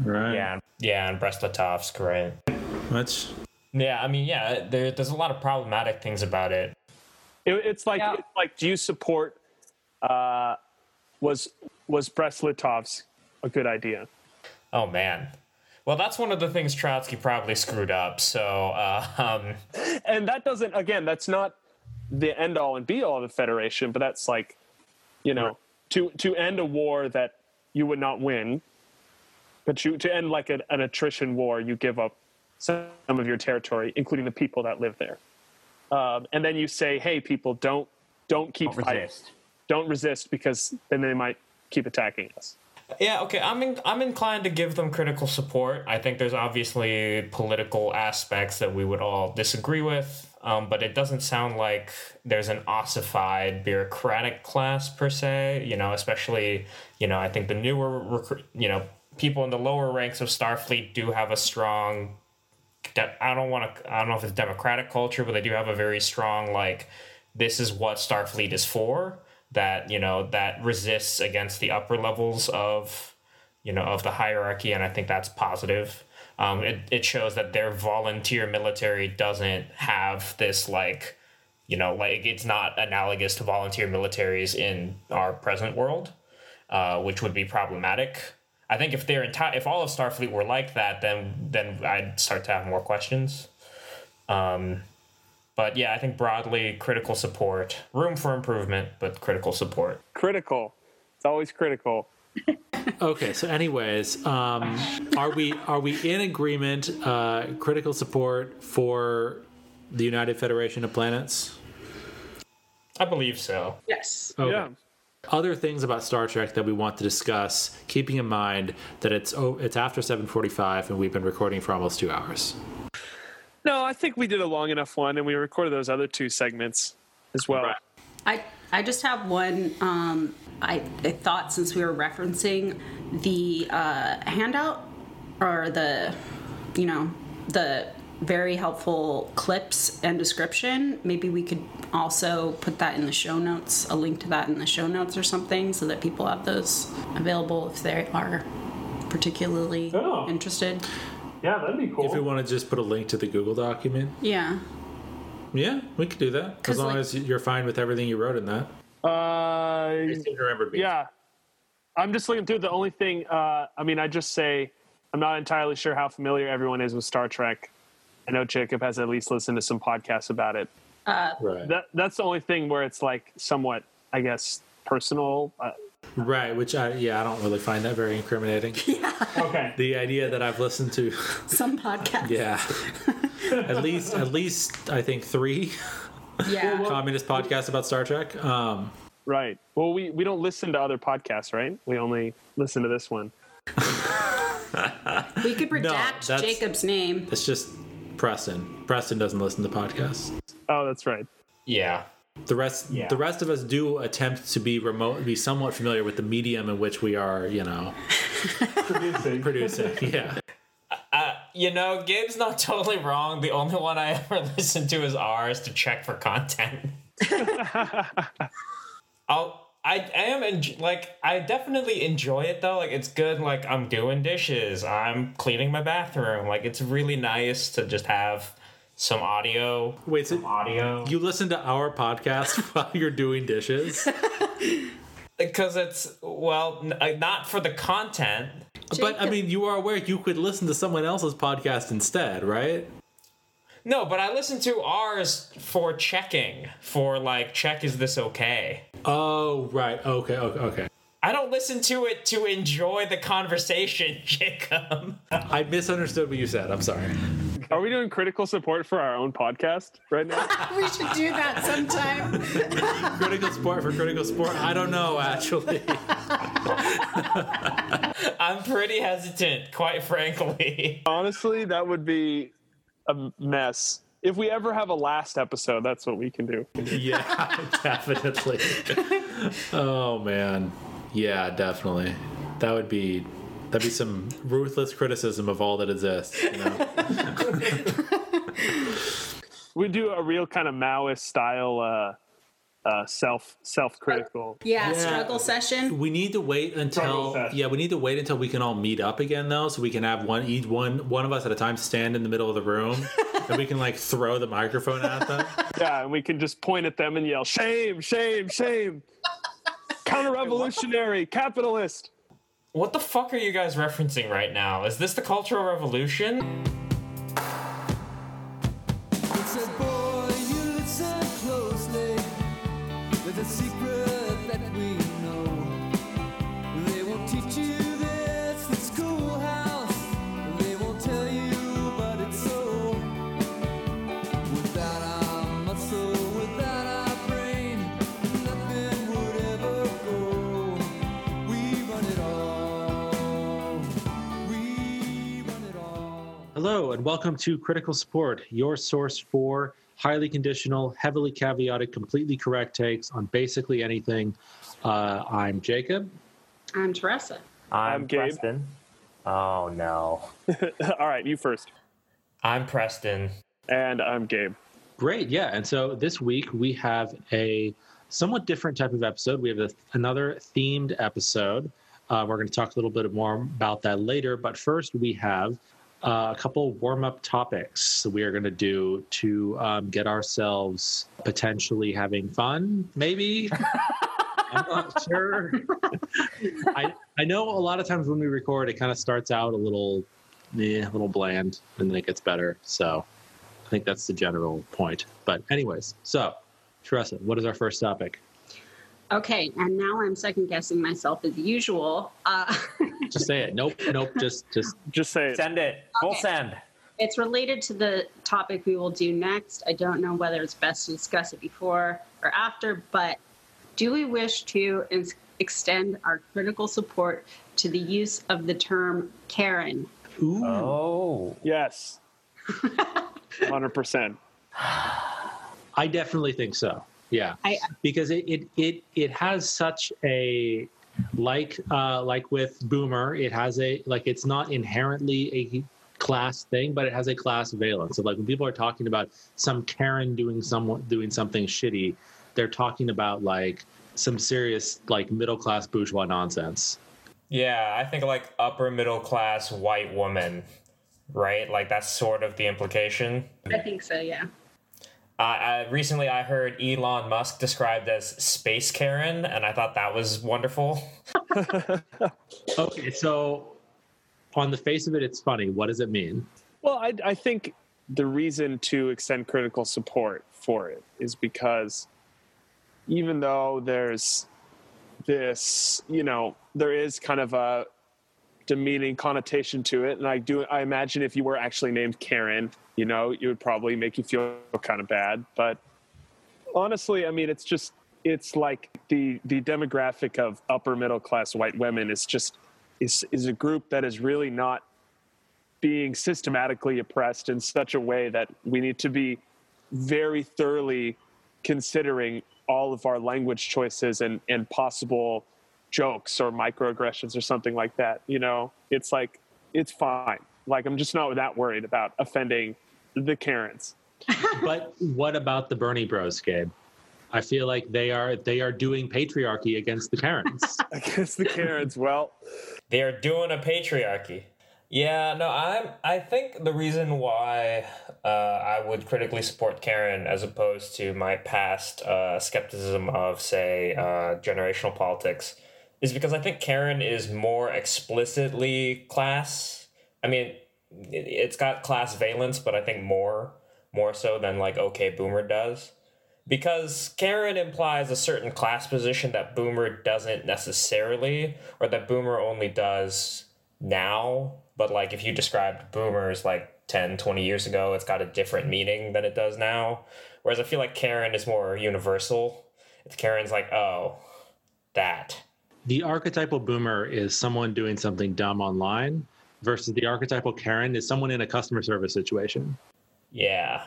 Right. Yeah, yeah, and Brest-Litovsk, right? Which Yeah, I mean, yeah, there, there's a lot of problematic things about it. It, it's like Yeah. it's like, do you support? Uh, was was Brest-Litovsk a good idea? Oh man. Well, that's one of the things Trotsky probably screwed up. So, uh, um, and that doesn't again that's not the end all and be all of the federation but that's like you know to to end a war that you would not win but you to end like an, an attrition war you give up some of your territory including the people that live there um, and then you say hey people don't don't keep Don't fighting resist. don't resist because then they might keep attacking us yeah, okay, I'm in, I'm inclined to give them critical support. I think there's obviously political aspects that we would all disagree with, um, but it doesn't sound like there's an ossified bureaucratic class per se. You know, especially you know, I think the newer recru- you know people in the lower ranks of Starfleet do have a strong de- I don't want to I don't know if it's democratic culture, but they do have a very strong like this is what Starfleet is for that you know that resists against the upper levels of you know of the hierarchy and I think that's positive. Um, it, it shows that their volunteer military doesn't have this like you know like it's not analogous to volunteer militaries in our present world uh, which would be problematic. I think if their entire if all of Starfleet were like that, then then I'd start to have more questions. Um, but yeah, I think broadly critical support, room for improvement, but critical support. critical it's always critical Okay, so anyways, um, are we are we in agreement? Uh, critical support for the United Federation of Planets. I believe so. Yes. Okay. yeah other things about Star Trek that we want to discuss, keeping in mind that it's oh, it's after 7:45 and we've been recording for almost two hours. No, I think we did a long enough one, and we recorded those other two segments as well. Right. I I just have one. Um, I, I thought since we were referencing the uh, handout or the, you know, the very helpful clips and description, maybe we could also put that in the show notes, a link to that in the show notes or something, so that people have those available if they are particularly Oh. interested. Yeah, that'd be cool. If we want to just put a link to the Google document, Yeah. yeah, we could do that as long like- as you're fine with everything you wrote in that. uh, I seem to remember being- yeah, I'm just looking through. The only thing, uh, I mean, I just say I'm not entirely sure how familiar everyone is with Star Trek. I know Jacob has at least listened to some podcasts about it. right, That that's the only thing where it's like somewhat, I guess, personal. Uh, right. Which I yeah, I don't really find that very incriminating. yeah. okay. the idea that I've listened to, Some podcasts. yeah, at least at least I think three Yeah. communist podcasts about Star Trek. Um, Right. Well, we, we don't listen to other podcasts, right? We only listen to this one. we could redact that's- Jacob's name. it's just Preston. Preston doesn't listen to podcasts. Oh, that's right. Yeah. The rest, Yeah. the rest of us do attempt to be remote, be somewhat familiar with the medium in which we are, you know, Producing. producing. Yeah, Uh, you know, Gabe's not totally wrong. The only one I ever listen to is ours to check for content. I'll. I am en- like I definitely enjoy it though. Like it's good. Like I'm doing dishes. I'm cleaning my bathroom. Like it's really nice to just have some audio. Wait, so some audio. you listen to our podcast while you're doing dishes? because it's well, n- uh, not for the content. But I mean, you are aware you could listen to someone else's podcast instead, right? No, but I listen to ours for checking. For like, check is this okay? Oh, right. Okay. Okay. Okay. I don't listen to it to enjoy the conversation, Jacob. I misunderstood what you said. I'm sorry. Are we doing critical support for our own podcast right now? we should do that sometime. critical support for critical support? I don't know actually. I'm pretty hesitant, quite frankly. Honestly, that would be a mess. If we ever have a last episode, that's what we can do. yeah, definitely. Oh man. Yeah, definitely. That would be that'd be some ruthless criticism of all that exists. You know? We do a real kind of Maoist style uh, uh, self self critical. Yeah, Yeah. struggle session. We need to wait until yeah, we need to wait until we can all meet up again though, so we can have one each one one of us at a time stand in the middle of the room, and we can like throw the microphone at them. Yeah, and we can just point at them and yell, "Shame! Shame! Shame! Counter revolutionary, capitalist." What the fuck are you guys referencing right now? Is this the Cultural Revolution? A secret that we know. They won't teach you this. They won't tell you, it's so. Without our muscle, without our brain, nothing would ever go. We run it all. We run it all. Hello, and welcome to Critical Support, your source for highly conditional, heavily caveated, completely correct takes on basically anything. Uh, I'm Jacob. I'm Teresa. I'm, I'm Gabe. Preston. Oh no. All right, you first. I'm Preston. And I'm Gabe. Great, yeah. And so this week we have a somewhat different type of episode. We have a, another themed episode. Uh, we're going to talk a little bit more about that later. But first, we have uh, a couple warm up topics that we are going to do to um, get ourselves potentially having fun, maybe. I'm not sure. I, I know a lot of times when we record, it kind of starts out a little, yeah, a little bland, and then it gets better. So I think that's the general point. But anyways, so Teresa, what is our first topic? Okay, and now I'm second guessing myself as usual. Uh, Just say it. Nope, nope. Just, just Just say it. Send it. Full Okay. send. it's related to the topic we will do next. I don't know whether it's best to discuss it before or after, but do we wish to ins- extend our critical support to the use of the term Karen? Ooh. Oh. Yes. 100%. I definitely think so. Yeah, I- because it it it, it has such a like uh, like with Boomer, it has a like it's not inherently a class thing, but it has a class valence. So like when people are talking about some Karen doing some doing something shitty, they're talking about like some serious like middle class bourgeois nonsense. Yeah, I think like upper middle class white woman, right? Like that's sort of the implication. I think so, yeah. Uh, I, recently, I heard Elon Musk described as space Karen, and I thought that was wonderful. Okay, so on the face of it, it's funny. What does it mean? Well, I, I think the reason to extend critical support for it is because even though there's this, you know, there is kind of a demeaning connotation to it, and I do, I imagine if you were actually named Karen, you know, it would probably make you feel kind of bad. But honestly, I mean, it's just, it's like the the demographic of upper middle class white women is just is is a group that is really not being systematically oppressed in such a way that we need to be very thoroughly considering all of our language choices and, and possible jokes or microaggressions or something like that. You know, it's like, it's fine. Like, I'm just not that worried about offending the Karens. but what about the Bernie Bros, Gabe? I feel like they are they are doing patriarchy against the Karens. Against the Karens, well, They are doing a patriarchy. Yeah, no, I'm. I think the reason why uh, I would critically support Karen as opposed to my past uh, skepticism of, say, uh, generational politics, is because I think Karen is more explicitly class. I mean, it, it's got class valence, but I think more more so than like OK Boomer does because Karen implies a certain class position that Boomer doesn't necessarily, or that Boomer only does now. But like if you described Boomers like 10, 20 years ago, it's got a different meaning than it does now. Whereas I feel like Karen is more universal. It's Karen's like, oh, that. the archetypal boomer is someone doing something dumb online versus the archetypal Karen is someone in a customer service situation. Yeah.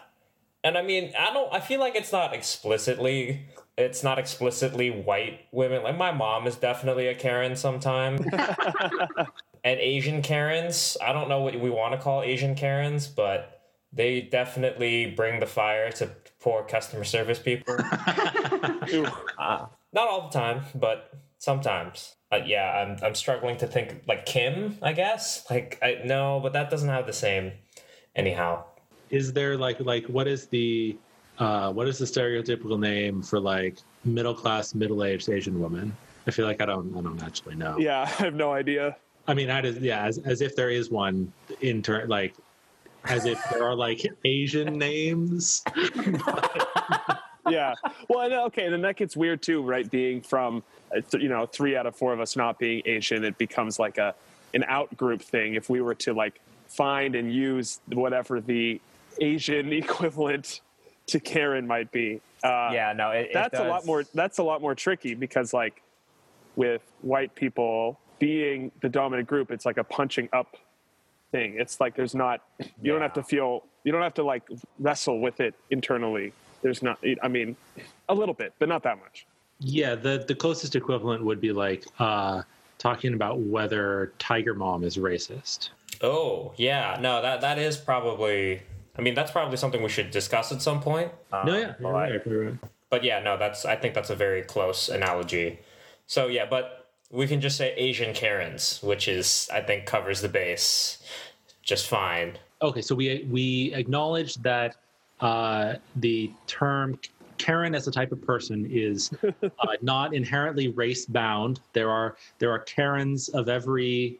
And I mean, I don't I feel like it's not explicitly it's not explicitly white women. Like my mom is definitely a Karen sometime. and Asian Karens, I don't know what we want to call Asian Karens, but they definitely bring the fire to poor customer service people. ooh, Not all the time, but sometimes. Uh, yeah, I'm I'm struggling to think like Kim, I guess. Like I no, but that doesn't have the same anyhow. Is there like like what is the uh, what is the stereotypical name for like middle class middle aged Asian woman? I feel like I don't I don't actually know. yeah, I have no idea. I mean, I just yeah, as as if there is one in turn like as if there are like Asian names. yeah. Well, and, okay, then that gets weird too, right? Being from, uh, you know, three out of four of us not being Asian, it becomes like a an out group thing. If we were to like find and use whatever the Asian equivalent to Karen might be, uh, Yeah, no, it, it that's a lot more. That's a lot more tricky because like with white people being the dominant group, it's like a punching up thing. It's like there's not. You don't have to feel. You don't have to like wrestle with it internally. There's not. I mean, a little bit, but not that much. Yeah, the the closest equivalent would be like uh, talking about whether Tiger Mom is racist. Oh, yeah. No, that that is probably I mean, that's probably something we should discuss at some point. Um, no, yeah, but, you're like, right, right. But yeah, no, that's I think that's a very close analogy. So yeah, but we can just say Asian Karens, which is I think covers the base just fine. Okay, so we we acknowledge that uh, the term Karen as a type of person is uh, not inherently race bound. There are there are Karens of every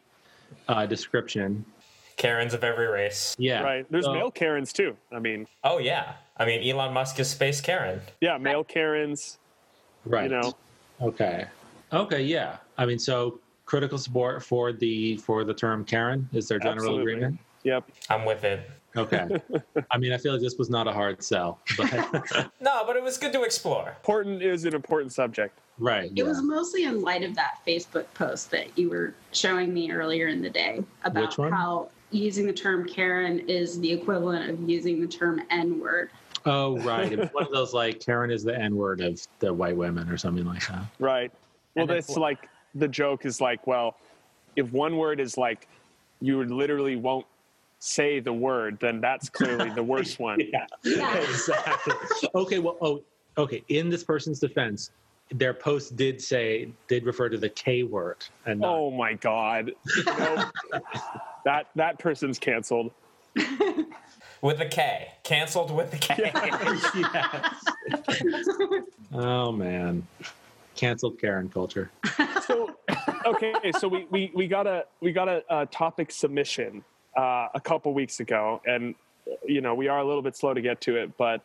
uh, description. Karens of every race. Yeah, Right. There's So- male Karens too. I mean, Oh yeah. I mean Elon Musk is space Karen. yeah, male Karens. Right. You know, Okay. Okay. Yeah. I mean, so critical support for the for the term Karen is there general Absolutely. agreement? yep. I'm with it. Okay. I mean, I feel like this was not a hard sell, but No, but it was good to explore. Important is an important subject. right. It yeah. was mostly in light of that Facebook post that you were showing me earlier in the day about Which one? how using the term Karen is the equivalent of using the term N word. Oh, right. It was one of those like Karen is the N word of the white women or something like that. Right. Well, And that's like the joke is like, well, if one word is like you literally won't say the word, then that's clearly the worst one. Yeah. Yeah. exactly. Okay. Well. Oh. Okay. In this person's defense, their post did say did refer to the K word and not Oh my god. Nope. that that person's canceled. With the K. Canceled with the K. yes. oh man, canceled Karen culture. So okay, so we, we, we got a we got a, a topic submission uh, a couple weeks ago, and you know we are a little bit slow to get to it, but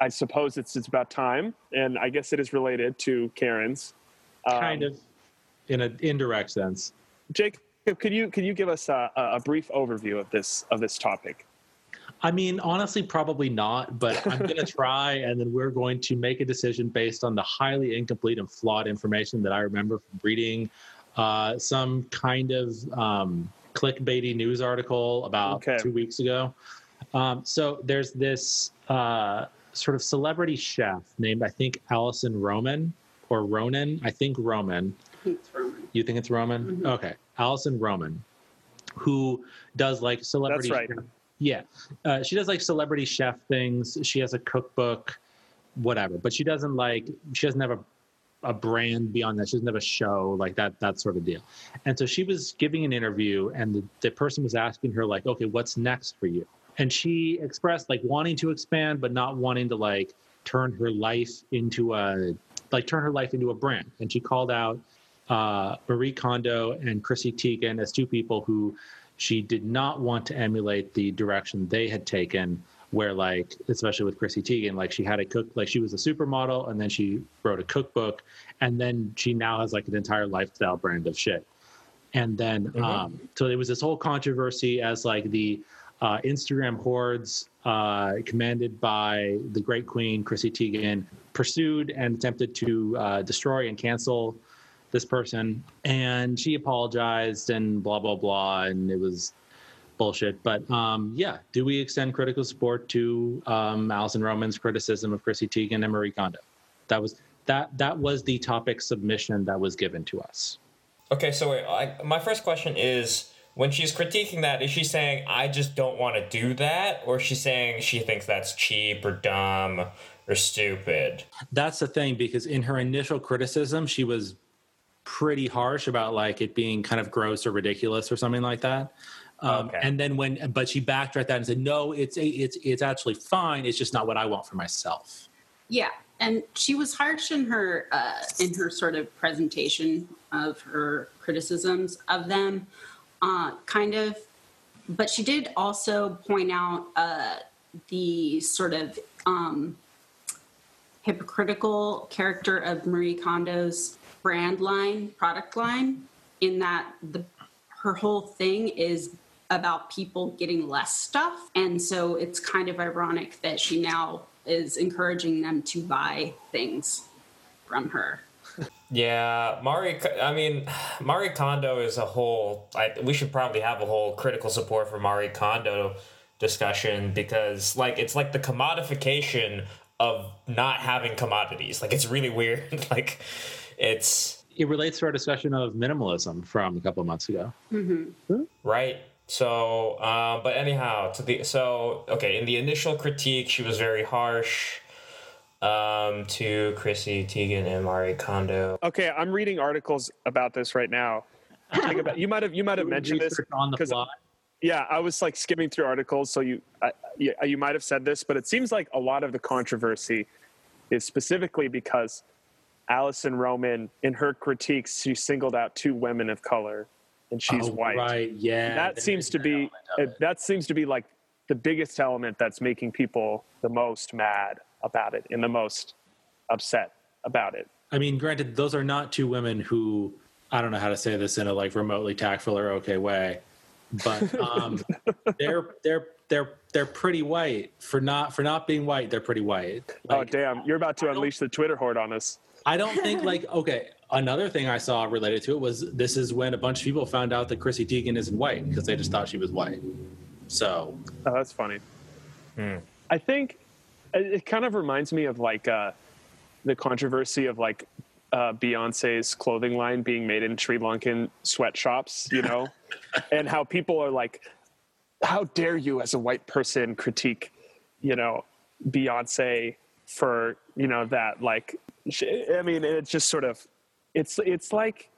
I suppose it's it's about time, and I guess it is related to Karen's. Um, Kind of, in an indirect sense. Jake, could you could you give us a, a brief overview of this of this topic? I mean, honestly, probably not, but I'm going to try, and then we're going to make a decision based on the highly incomplete and flawed information that I remember from reading uh, some kind of um, clickbaity news article about Okay. two weeks ago. Um, so there's this uh, sort of celebrity chef named, I think, Alison Roman or Ronan. I think Roman. It's Roman. You think it's Roman? Mhm. Okay. Alison Roman, who does like celebrity. That's right. Yeah. Uh, she does like celebrity chef things. She has a cookbook, whatever. But she doesn't like, she doesn't have a, a brand beyond that. She doesn't have a show like that, that sort of deal. And so she was giving an interview, and the, the person was asking her, like, okay, what's next for you? And she expressed like wanting to expand, but not wanting to like turn her life into a, like turn her life into a brand. And she called out uh, Marie Kondo and Chrissy Teigen as two people who she did not want to emulate the direction they had taken. Where like, especially with Chrissy Teigen, like she had a cook, like she was a supermodel, and then she wrote a cookbook, and then she now has like an entire lifestyle brand of shit. And then, Mhm. um, so there was this whole controversy as like the uh, Instagram hordes, uh, commanded by the great queen Chrissy Teigen, pursued and attempted to uh, destroy and cancel this person. And she apologized and blah blah blah, and it was bullshit. But um, yeah, do we extend critical support to um, Alison Roman's criticism of Chrissy Teigen and Marie Kondo? That was that that was the topic submission that was given to us. Okay, so wait, I, my first question is when she's critiquing that, is she saying, I just don't want to do that? Or is she saying she thinks that's cheap or dumb or stupid? That's the thing because in her initial criticism, she was pretty harsh about like it being kind of gross or ridiculous or something like that. Um, Okay. And then when, but she backtracked that and said, "No, it's it's it's actually fine. It's just not what I want for myself." Yeah, and she was harsh in her uh, in her sort of presentation of her criticisms of them, uh, kind of. But she did also point out uh, the sort of um, hypocritical character of Marie Kondo's brand line, product line, in that the her whole thing is about people getting less stuff. And so it's kind of ironic that she now is encouraging them to buy things from her. Yeah, Marie. I mean, Marie Kondo is a whole. I, we should probably have a whole critical support for Marie Kondo discussion because, like, it's like the commodification of not having commodities. Like, it's really weird. like, it's It relates to our discussion of minimalism from a couple of months ago. Mm-hmm. right. So, uh, but anyhow, to the so okay. In the initial critique, she was very harsh um, to Chrissy Teigen and Marie Kondo. Okay, I'm reading articles about this right now. About- you might have you might have mentioned this. Research on the 'cause- fly. Yeah, I was like skimming through articles, so you I, you, you might have said this, but it seems like a lot of the controversy is specifically because Alison Roman, in her critiques, she singled out two women of color, and she's Oh, white. Right. Yeah. that seems to be element of it. that seems to be like the biggest element that's making people the most mad about it and the most upset about it. I mean, granted, those are not two women who I don't know how to say this in a like remotely tactful or okay way. but um, they're they're they're they're pretty white for not for not being white. They're pretty white. oh damn, you're about to unleash the Twitter horde on us. I don't think like okay. Another thing I saw related to it was this is when a bunch of people found out that Chrissy Teigen isn't white because they just thought she was white. So Oh, that's funny. Hmm. I think it, it kind of reminds me of like uh, the controversy of like uh, Beyonce's clothing line being made in Sri Lankan sweatshops, you know, and how people are like, "How dare you, as a white person, critique, you know, Beyonce for you know that?" Like, sh- I mean, it's just sort of, it's it's like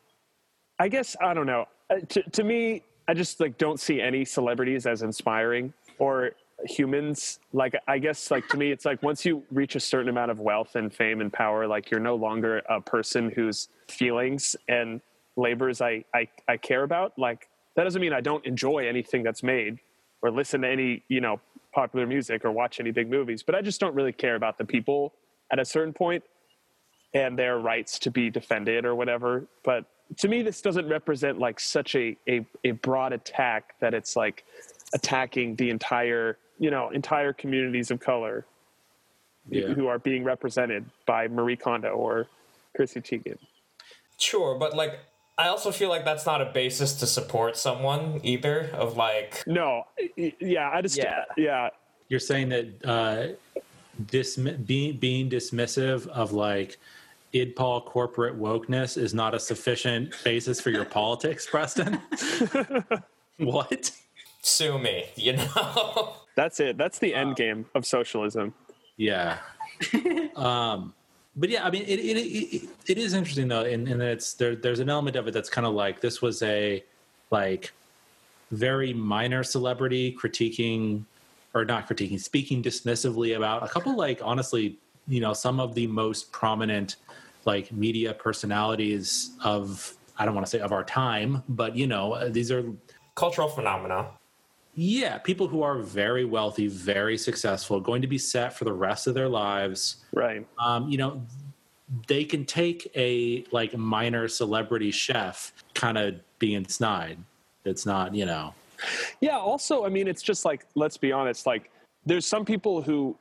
I guess I don't know. Uh, To, to me, I just like don't see any celebrities as inspiring or humans. Like I guess like to me, it's like once you reach a certain amount of wealth and fame and power, like you're no longer a person whose feelings and labors I I, I care about. Like that doesn't mean I don't enjoy anything that's made or listen to any you know popular music or watch any big movies, but I just don't really care about the people at a certain point and their rights to be defended or whatever. But to me, this doesn't represent like such a, a, a broad attack that it's like attacking the entire, you know, entire communities of color Yeah. who are being represented by Marie Kondo or Chrissy Teigen. Sure, but like I also feel like that's not a basis to support someone either. Of like, No, yeah, I just, Yeah. yeah, you're saying that uh, dismi- being being dismissive of like idpol corporate wokeness is not a sufficient basis for your politics, Preston? what? sue me, you know? that's it. That's the end game of socialism. Yeah. um, but yeah, I mean, it it, it, it is interesting though, in, in it's there. There's an element of it that's kind of like this was a like very minor celebrity critiquing or not critiquing, speaking dismissively about a couple like honestly, you know, some of the most prominent like media personalities of I don't want to say of our time, but you know, these are Cultural phenomena. yeah, people who are very wealthy, very successful, going to be set for the rest of their lives. Right. Um, you know, they can take a like minor celebrity chef kind of being snide. It's not, you know. Yeah. Also, I mean, it's just like let's be honest. Like, there's some people who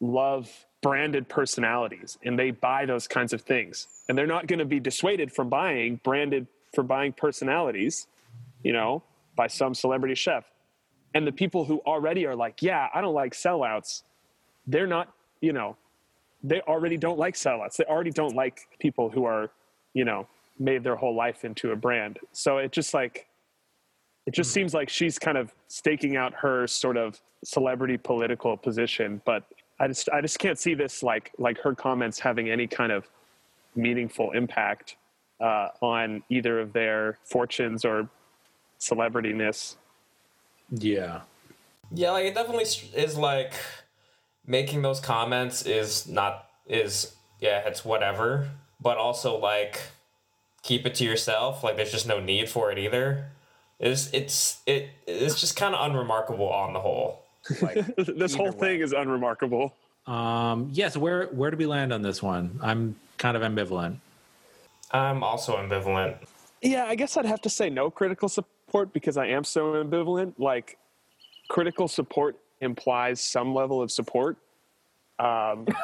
love branded personalities, and they buy those kinds of things, and they're not going to be dissuaded from buying branded for buying personalities, you know, by some celebrity chef. And the people who already are like, yeah, I don't like sellouts. They're not, you know, they already don't like sellouts. They already don't like people who are, you know, made their whole life into a brand. So it just like it just hmm. seems like she's kind of staking out her sort of celebrity political position but i just i just can't see this like like her comments having any kind of meaningful impact uh, on either of their fortunes or celebrityness Yeah. Yeah, like it definitely is like making those comments is not is yeah, it's whatever, but also like keep it to yourself. Like there's just no need for it either. It's it's it it's just kind of unremarkable on the whole. Like this whole way. thing is unremarkable Um, yes. where where do we land on this one? I'm kind of ambivalent. I'm also ambivalent. yeah i guess i'd have to say no critical support because i am so ambivalent like critical support implies some level of support um,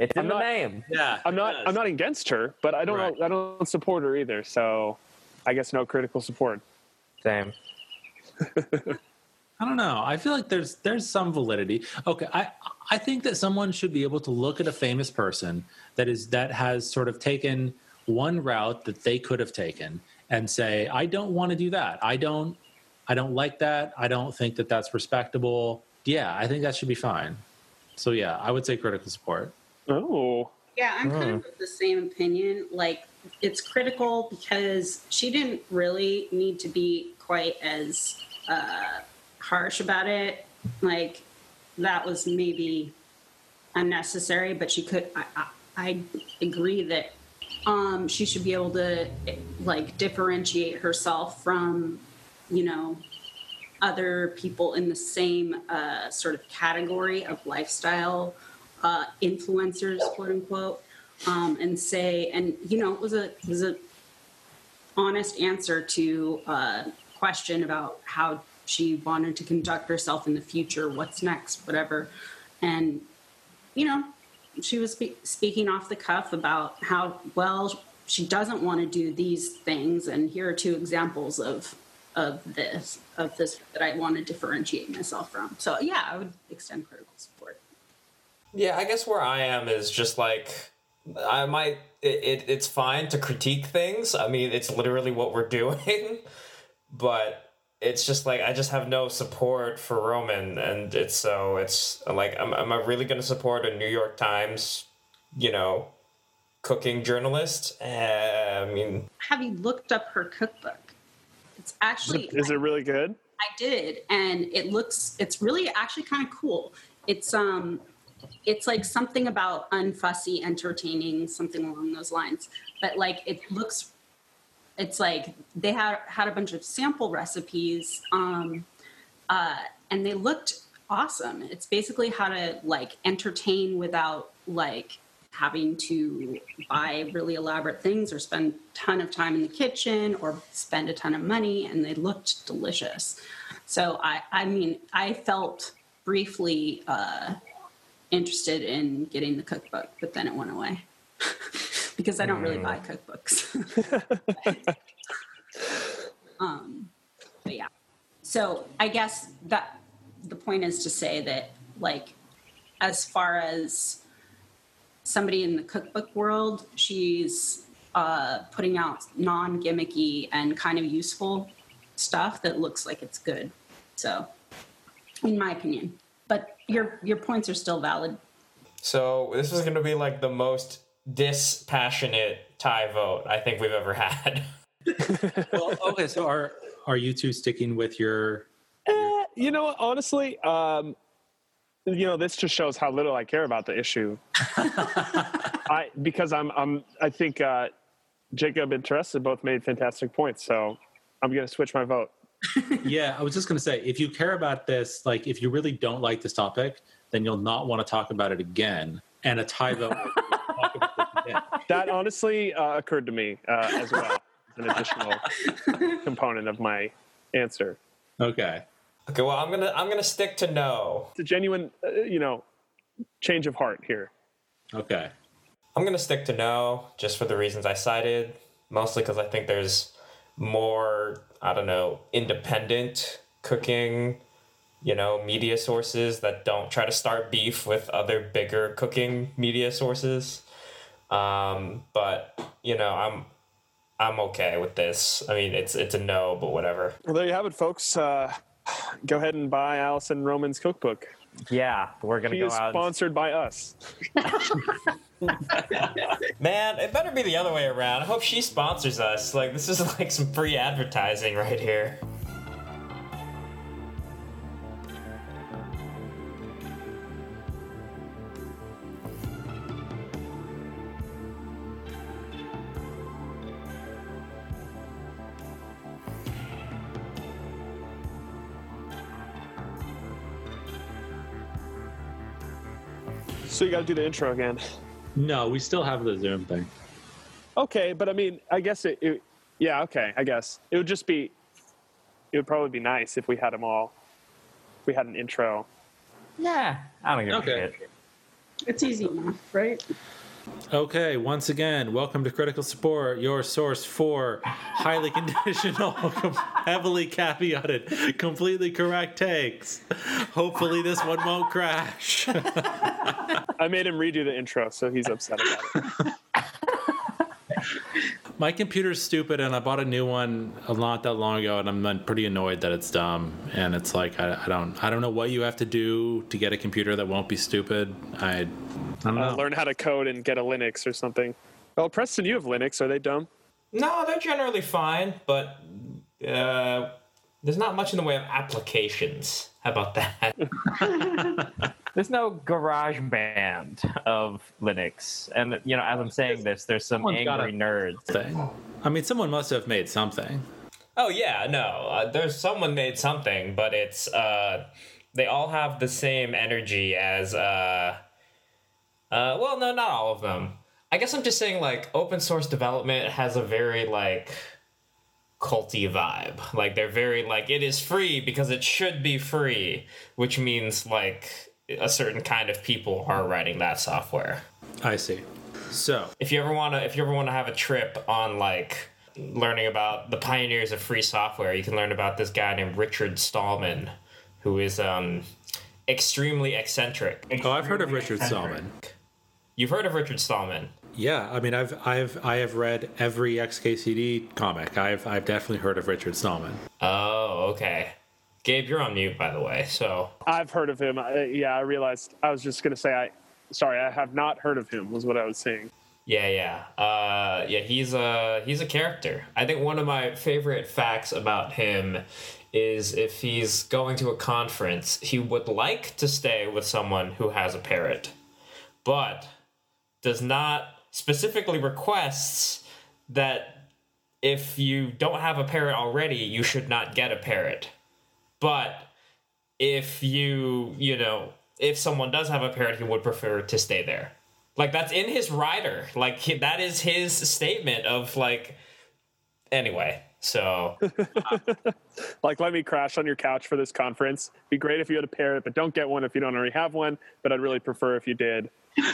It's in I'm the not- name. Yeah. I'm not. I'm not against her, but I don't. Right. I don't support her either. So, I guess no critical support. Same. I don't know. I feel like there's there's some validity. Okay, I I think that someone should be able to look at a famous person that is that has sort of taken one route that they could have taken and say, I don't want to do that. I don't I don't like that. I don't think that that's respectable. Yeah, I think that should be fine. So yeah, I would say critical support. Oh, Yeah, I'm kind of of the same opinion. Like, it's critical because she didn't really need to be quite as uh, harsh about it. Like, that was maybe unnecessary, but she could. I, I, I agree that um, she should be able to like differentiate herself from, you know, other people in the same uh, sort of category of lifestyle uh, influencers, quote unquote, um, and say, and you know, it was a it was a honest answer to uh, question about how she wanted to conduct herself in the future, what's next, whatever. And, you know, she was spe- speaking off the cuff about how, well, she doesn't want to do these things. And here are two examples of of this of this that I want to differentiate myself from. So yeah, I would extend critical support. Yeah, I guess where I am is just like I might it, it it's fine to critique things. I mean, it's literally what we're doing. but it's just like I just have no support for Roman and it's so it's like am, am I really going to support a New York Times, you know, cooking journalist? Uh, I mean, Have you looked up her cookbook? It's actually Is it really good? I did, and it looks it's really actually kind of cool. It's um it's like something about unfussy entertaining, something along those lines. But like it looks it's like they had had a bunch of sample recipes um uh and they looked awesome. It's basically how to like entertain without like having to buy really elaborate things or spend a ton of time in the kitchen or spend a ton of money and they looked delicious so i i mean i felt briefly uh, interested in getting the cookbook but then it went away because i don't really buy cookbooks um but yeah so i guess that the point is to say that like as far as somebody in the cookbook world. She's uh, putting out non gimmicky and kind of useful stuff that looks like it's good. So, in my opinion, but your your points are still valid. so this is going to be like the most dispassionate tie vote I think we've ever had. well, okay, so are are you two sticking with your? Eh, you know, honestly, um, you know, this just shows how little I care about the issue. I because I'm I'm I think uh, Jacob and Teresa both made fantastic points, so I'm going to switch my vote. Yeah, I was just going to say, if you care about this, like if you really don't like this topic, then you'll not want to talk about it again. And a tie vote. Will talk about this again. That honestly uh, occurred to me uh, as well as an additional component of my answer. Okay. okay, well I'm gonna I'm gonna stick to no. It's a genuine, uh, you know, change of heart here. Okay. I'm gonna stick to no, just for the reasons I cited, mostly because I think there's more I don't know independent cooking, you know, media sources that don't try to start beef with other bigger cooking media sources. Um, but you know, I'm I'm okay with this. I mean, it's it's a no, but whatever. Well, there you have it, folks. Uh, go ahead and buy Alison Roman's cookbook. Yeah, we're gonna He go is out. sponsored by us. Man, it better be the other way around. I hope she sponsors us. Like this is like some free advertising right here. So you got to do the intro again. No, we still have the Zoom thing. Okay, but I mean, I guess it, it. Yeah, okay. I guess it would just be. It would probably be nice if we had them all. If we had an intro. Yeah, I don't give Okay. a shit. It's easy enough, right? Okay, once again, welcome to Critical Support, your source for highly conditional, heavily caveated, completely correct takes. Hopefully, this one won't crash. I made him redo the intro, so he's upset about it. My computer's stupid, and I bought a new one a not that long ago, and I'm uh, pretty annoyed that it's dumb. And it's like I, I don't, I don't know what you have to do to get a computer that won't be stupid. I, I don't Uh, know. learn how to code and get a Linux or something. Well, Preston, you have Linux. Are they dumb? No, they're generally fine, but uh, there's not much in the way of applications. How about that? There's no GarageBand of Linux, and you know, as I'm saying this, there's some Someone's angry nerds. Thing. I mean, someone must have made something. oh yeah, no, uh, there's someone made something, but it's uh, they all have the same energy as uh, uh, well, no, not all of them. I guess I'm just saying like open source development has a very like culty vibe. Like they're very like it is free because it should be free, which means like a certain kind of people are writing that software. I see. So If you ever want to if you ever want to have a trip on like learning about the pioneers of free software, you can learn about this guy named Richard Stallman who is um extremely eccentric. oh, I've heard of Richard Stallman. You've heard of Richard Stallman. Yeah, I mean, I've I've I have read every XKCD comic. I've I've definitely heard of Richard Stallman. Oh, okay. Gabe, you're on mute, by the way. So, I've heard of him. I, yeah, I realized. I was just gonna say I. Sorry, I have not heard of him. Was what I was saying. yeah, yeah, uh, yeah. He's a he's a character. I think one of my favorite facts about him is if he's going to a conference, he would like to stay with someone who has a parrot, but does not specifically requests that if you don't have a parrot already, you should not get a parrot. But if you, you know, if someone does have a parrot, he would prefer to stay there. Like that's in his rider. Like he, that is his statement of like. Anyway, so Like, let me crash on your couch for this conference. Be great if you had a parrot, but don't get one if you don't already have one. But I'd really prefer if you did.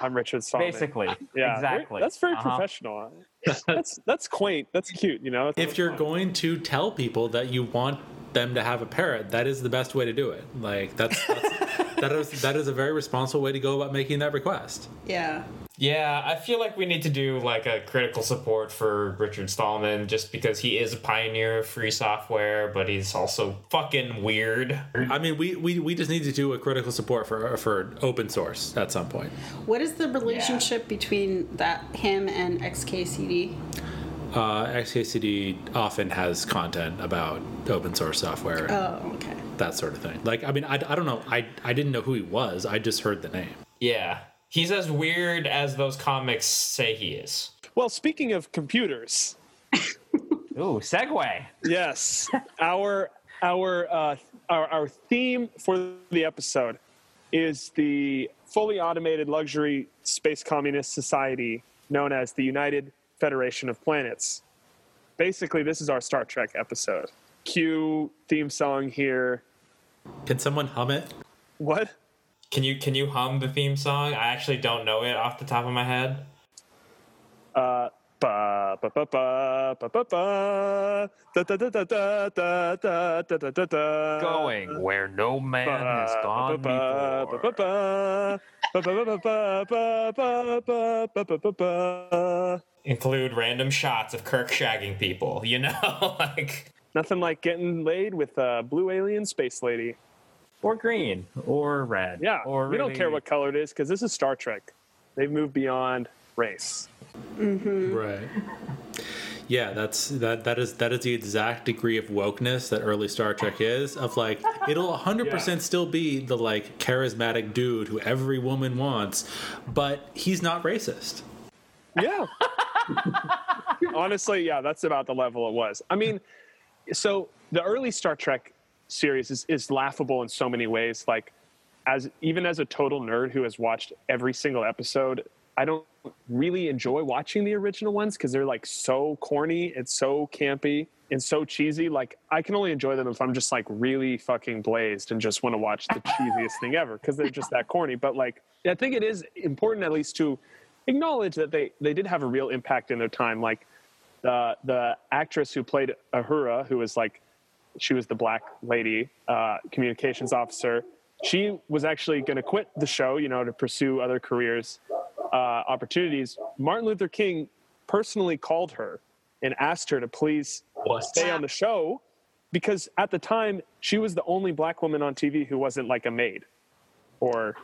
I'm Richard Stallman. Basically, Yeah, exactly. That's very Uh-huh. professional. That's that's quaint. That's cute. You know. If you're going to tell people that you want them to have a parrot, that is the best way to do it. Like that's, that's that is that is a very responsible way to go about making that request. Yeah. yeah, I feel like we need to do like a critical support for Richard Stallman just because he is a pioneer of free software, but he's also fucking weird. I mean, we, we, we just need to do a critical support for for open source at some point. What is the relationship between that him and XKCD? Uh, XKCD often has content about open source software, and Oh, okay. that sort of thing. Like, I mean, I, I don't know. I I didn't know who he was. I just heard the name. Yeah. He's as weird as those comics say he is. well, speaking of computers, Ooh, segue. yes, our our uh, our our theme for the episode is the fully automated luxury space communist society known as the United Federation of Planets. Basically, this is our Star Trek episode. Cue theme song here. Can someone hum it? What? Can you can you hum the theme song? I actually don't know it off the top of my head. Uh, ba ba ba ba ba ba ba da da da da da da da da da da da. Going where no man has gone before. Include random shots of Kirk shagging people, you know? like Nothing like getting laid with a blue alien space lady. Or green, or red. Yeah, or we don't care what color it is because this is Star Trek. They've moved beyond race. Mm-hmm. Right. Yeah, that's that that is that is the exact degree of wokeness that early Star Trek is of like it'll 100% still be the like charismatic dude who every woman wants, but he's not racist. Yeah. Honestly, yeah, that's about the level it was. I mean, so the early Star Trek series is, is laughable in so many ways. Like, as even as a total nerd who has watched every single episode, I don't really enjoy watching the original ones because they're like so corny and so campy and so cheesy. Like, I can only enjoy them if I'm just like really fucking blazed and just want to watch the cheesiest thing ever because they're just that corny. But like, I think it is important at least to acknowledge that they they did have a real impact in their time. Like the the actress who played Uhura, who was like she was the black lady uh, communications officer. She was actually going to quit the show, you know, to pursue other careers uh, opportunities. Martin Luther King personally called her and asked her to please stay on the show because at the time she was the only black woman on TV who wasn't like a maid or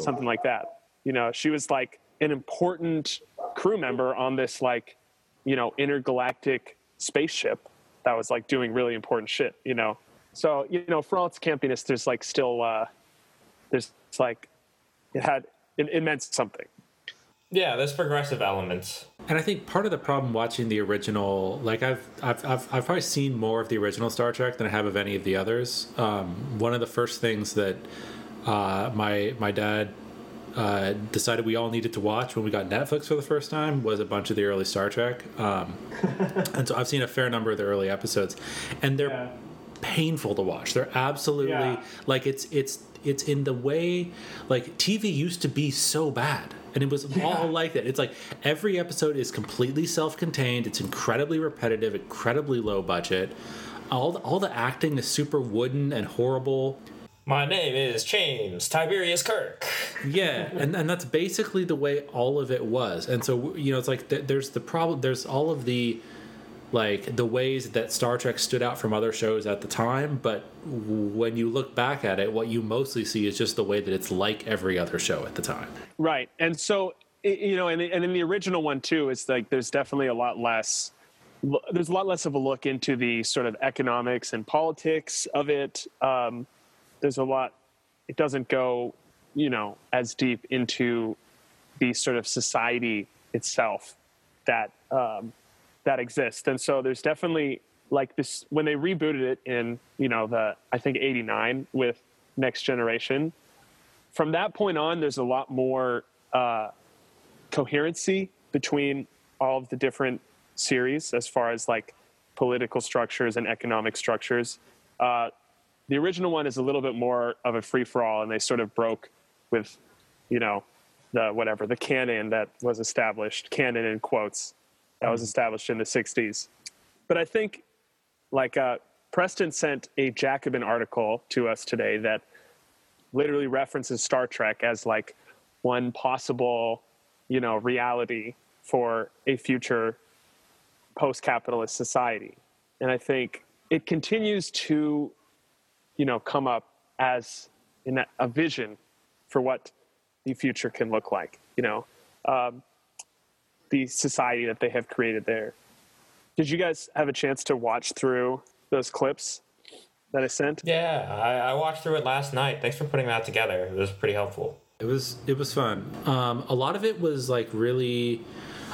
something like that. You know, she was like an important crew member on this like, you know, intergalactic spaceship that was like doing really important shit, you know. So, you know, for all its campiness, there's like still uh there's it's like it had it, it meant something. Yeah, there's progressive elements. And I think part of the problem watching the original, like I've I've I've, I've probably seen more of the original Star Trek than I have of any of the others. Um, one of the first things that uh, my my dad uh, decided we all needed to watch when we got Netflix for the first time was a bunch of the early Star Trek. Um, and so I've seen a fair number of the early episodes, and they're Yeah. painful to watch. They're absolutely Yeah. like it's it's it's in the way like TV used to be so bad. And it was all like that. It's like every episode is completely self-contained. It's incredibly repetitive, incredibly low budget. All the, all the acting is super wooden and horrible. My name is James Tiberius Kirk. Yeah, and, and that's basically the way all of it was. And so you know, it's like th- there's the problem. There's all of the like the ways that Star Trek stood out from other shows at the time, but when you look back at it, what you mostly see is just the way that it's like every other show at the time. Right, and so you know, and, and in the original one too, it's like there's definitely a lot less. There's a lot less of a look into the sort of economics and politics of it. Um, there's a lot. It doesn't go, you know, as deep into the sort of society itself that um, that exists. And so there's definitely like this when they rebooted it in you know the I think '89 with Next Generation. From that point on, there's a lot more uh, coherency between all of the different series as far as like political structures and economic structures. Uh, the original one is a little bit more of a free for all, and they sort of broke with, you know, the whatever the canon that was established, canon in quotes, that was established in the '60s. But I think, like, uh, Preston sent a Jacobin article to us today that literally references Star Trek as like one possible, you know, reality for a future post-capitalist society. And I think it continues to, you know, come up as in a, a vision for what the future can look like. You know, um, the society that they have created there. Did you guys have a chance to watch through those clips that I sent? Yeah, I, I watched through it last night. Thanks for putting that together. It was pretty helpful. It was it was fun. Um, a lot of it was like really,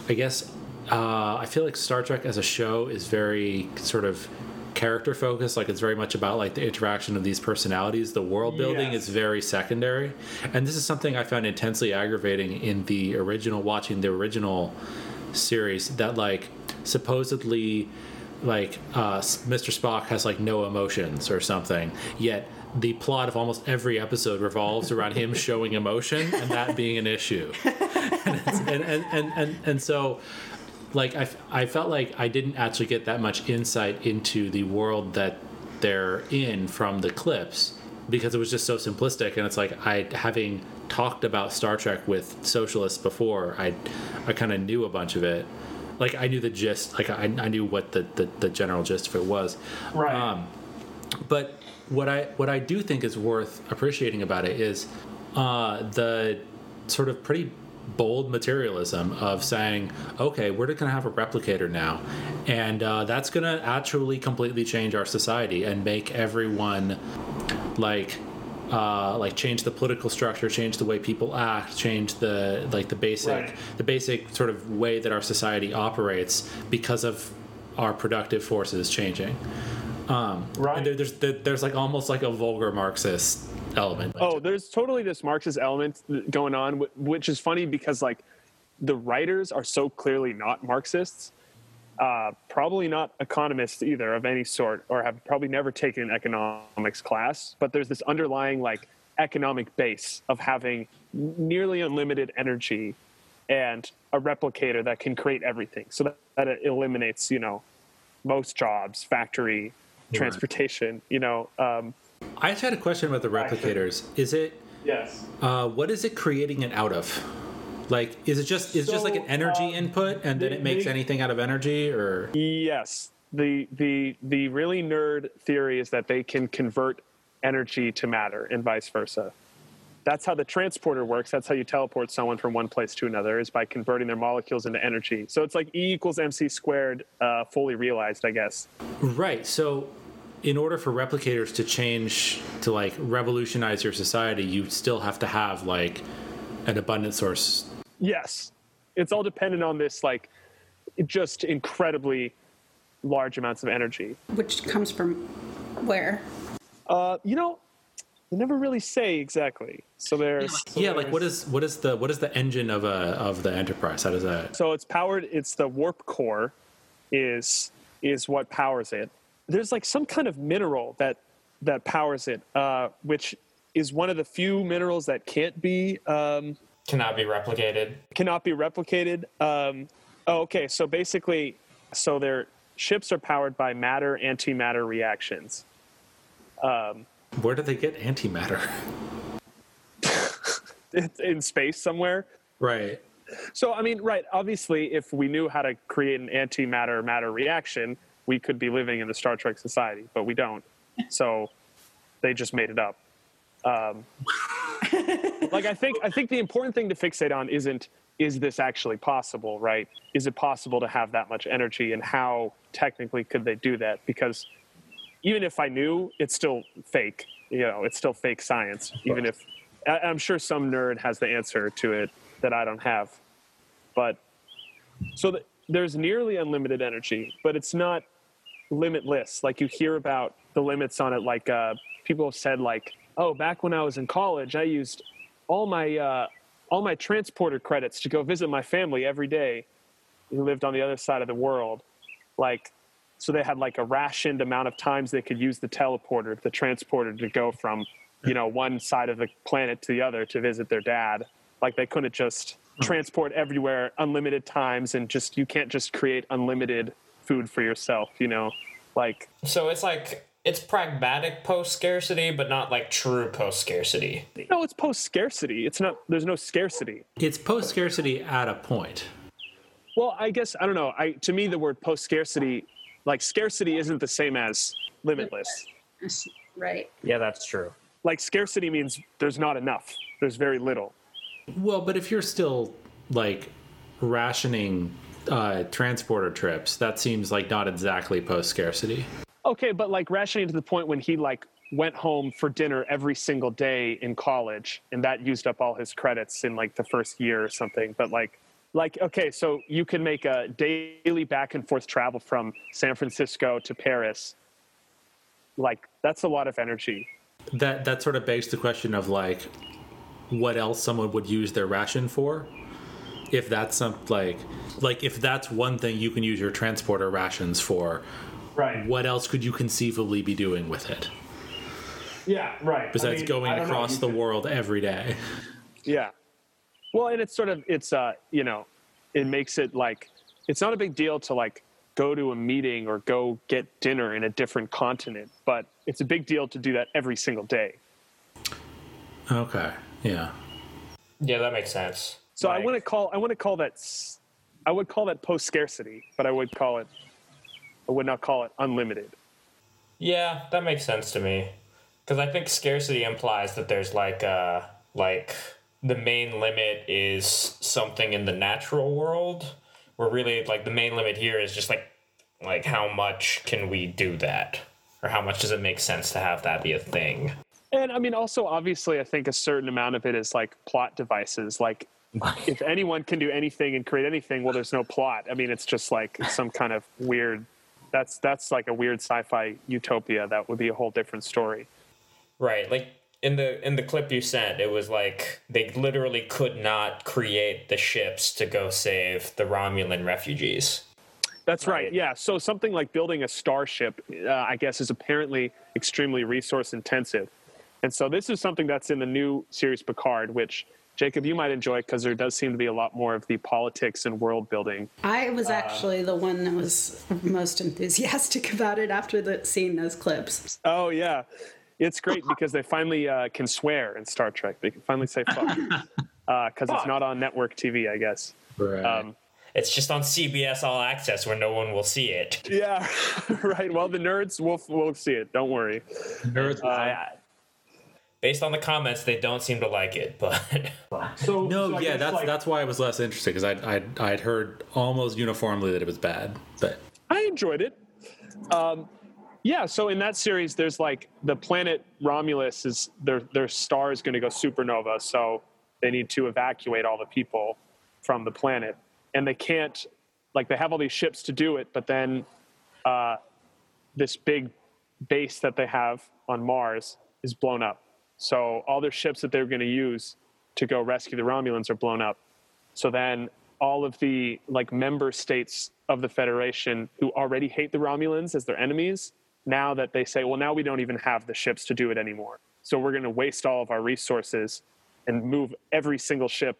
I guess. Uh, I feel like Star Trek as a show is very sort of character focused. Like it's very much about like the interaction of these personalities. The world building Yes. is very secondary, and this is something I found intensely aggravating in the original. Watching the original series, that like supposedly like uh, Mr. Spock has like no emotions or something, yet the plot of almost every episode revolves around him showing emotion and that being an issue. and, and, and, and, and, and so, like, I, I felt like I didn't actually get that much insight into the world that they're in from the clips because it was just so simplistic. And it's like I having talked about Star Trek with socialists before I I kind of knew a bunch of it. Like I knew the gist like I, I knew what the, the, the general gist of it was. Right. um, but what I what I do think is worth appreciating about it is uh, the sort of pretty bold materialism of saying, okay, we're going to have a replicator now, and uh, that's going to actually completely change our society and make everyone like uh, like change the political structure, change the way people act, change the like the basic Right. the basic sort of way that our society operates because of our productive forces changing. Um, Right. There, there's there, there's like almost like a vulgar Marxist element. Oh, there's totally this Marxist element going on, which is funny because like the writers are so clearly not Marxists, uh, probably not economists either of any sort, or have probably never taken an economics class. But there's this underlying like economic base of having nearly unlimited energy and a replicator that can create everything, so that, that it eliminates you know most jobs, factory, transportation. You know. Um, I just had a question about the replicators. Is it yes. uh, what is it creating it out of? Like, is it just is it just like an energy um, input, and then it makes anything out of energy, or Yes. The the the really nerd theory is that they can convert energy to matter and vice versa. That's how the transporter works. That's how you teleport someone from one place to another is by converting their molecules into energy. So it's like E equals mc squared, uh, fully realized, I guess. right? So, in order for replicators to change to like revolutionize your society, you still have to have like an abundant source. Yes, it's all dependent on this like just incredibly large amounts of energy. Which comes from where? Uh, you know, they never really say exactly. So there's yeah, like what there's- is what is the what is the engine of a of the Enterprise? How does that? So it's powered. It's the warp core, is is what powers it. There's like some kind of mineral that that powers it, uh, which is one of the few minerals that can't be um, Cannot be replicated. cannot be replicated. Um, oh, okay. So basically, so their ships are powered by matter antimatter reactions. Where do they get antimatter? in space somewhere. right. So I mean, right? Obviously, if we knew how to create an antimatter matter reaction, we could be living in the Star Trek society, but we don't. So they just made it up. Um, like I think I think the important thing to fixate on isn't is this actually possible, right? Is it possible to have that much energy, and how technically could they do that? Because even if I knew, it's still fake. You know, it's still fake science. Even if I- I'm sure some nerd has the answer to it that I don't have. But so th- there's nearly unlimited energy, but it's not limitless. Like you hear about the limits on it. Like uh, people have said, like, oh, back when I was in college, I used all my uh, all my transporter credits to go visit my family every day who lived on the other side of the world. Like, so they had like a rationed amount of times they could use the teleporter, the transporter to go from, you know, one side of the planet to the other to visit their dad. Like they couldn't just transport everywhere unlimited times and just you can't just create unlimited food for yourself, you know? Like So it's like it's pragmatic post scarcity, but not like true post scarcity. no, it's post scarcity. It's not there's no scarcity. It's post scarcity at a point. Well, I guess I don't know. I to me the word post scarcity like scarcity isn't the same as limitless. Right. Yeah, that's true. Like scarcity means there's not enough. There's very little. Well, but if you're still like rationing uh, transporter trips, that seems like not exactly post scarcity. Okay, but like rationing to the point when he like went home for dinner every single day in college and that used up all his credits in like the first year or something. But like like okay, so you can make a daily back and forth travel from San Francisco to Paris. Like that's a lot of energy. That that sort of begs the question of like what else someone would use their ration for. If that's some like like if that's one thing you can use your transporter rations for, Right. what else could you conceivably be doing with it Yeah, right. besides going across the world every day? Yeah. Well, and it's sort of it's uh, you know, it makes it like it's not a big deal to like go to a meeting or go get dinner in a different continent, but it's a big deal to do that every single day. Okay. Yeah. Yeah, that makes sense. So I want to call I want to call that I would call that post scarcity, but I would call it I would not call it unlimited. Yeah, that makes sense to me. Because I think scarcity implies that there's like uh like the main limit is something in the natural world. Where really like the main limit here is just like like how much can we do that? Or how much does it make sense to have that be a thing? And I mean, also, obviously, I think a certain amount of it is like plot devices. Like, if anyone can do anything and create anything, well, there's no plot. I mean, it's just like some kind of weird. That's that's like a weird sci-fi utopia. That would be a whole different story. Right. Like in the in the clip you sent, it was like they literally could not create the ships to go save the Romulan refugees. That's right. Right. Yeah. So something like building a starship, uh, I guess, is apparently extremely resource intensive. And so this is something that's in the new series Picard, which Jacob, you might enjoy it because there does seem to be a lot more of the politics and world building. I was actually the one that was most enthusiastic about it after the, seeing those clips. Oh yeah, it's great because they finally uh, can swear in Star Trek. They can finally say "fuck" because it's not on network TV, I guess. Right. Um, It's just on CBS All Access where no one will see it. yeah, right. Well, the nerds will will see it. Don't worry. Nerds. I, based on the comments, they don't seem to like it, but So no, yeah, that's that's why I was less interested because I I I'd heard almost uniformly that it was bad, but I enjoyed it. Um, yeah, so in that series, there's like the planet Romulus is their their star is going to go supernova, so they need to evacuate all the people from the planet, and they can't like they have all these ships to do it, but then uh, this big base that they have on Mars is blown up, So all their ships that they were going to use to go rescue the Romulans are blown up. So then all of the like member states of the Federation who already hate the Romulans as their enemies, now that they say, well, now we don't even have the ships to do it anymore. So we're going to waste all of our resources and move every single ship,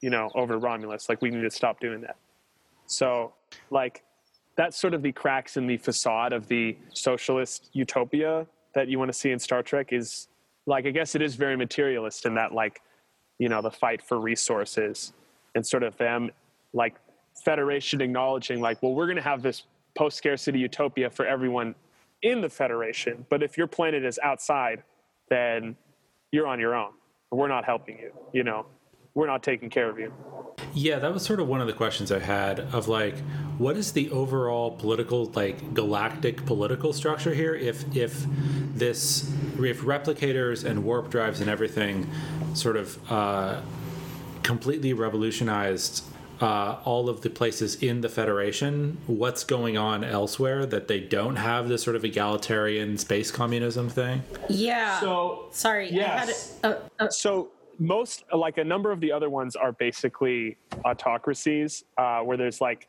you know, over to Romulus. Like we need to stop doing that. So like that's sort of the cracks in the facade of the socialist utopia that you want to see in Star Trek is like I guess it is very materialist in that like you know the fight for resources and sort of them like federation acknowledging like well we're going to have this post scarcity utopia for everyone in the federation but if your planet is outside then you're on your own. We're not helping you you know we're not taking care of you Yeah, that was sort of one of the questions I had of like, what is the overall political, like galactic political structure here? If if this if replicators and warp drives and everything sort of uh, completely revolutionized uh, all of the places in the Federation, what's going on elsewhere that they don't have this sort of egalitarian space communism thing? Yeah. so Sorry. Yes. I had a, a, so most like a number of the other ones are basically autocracies uh, where there's like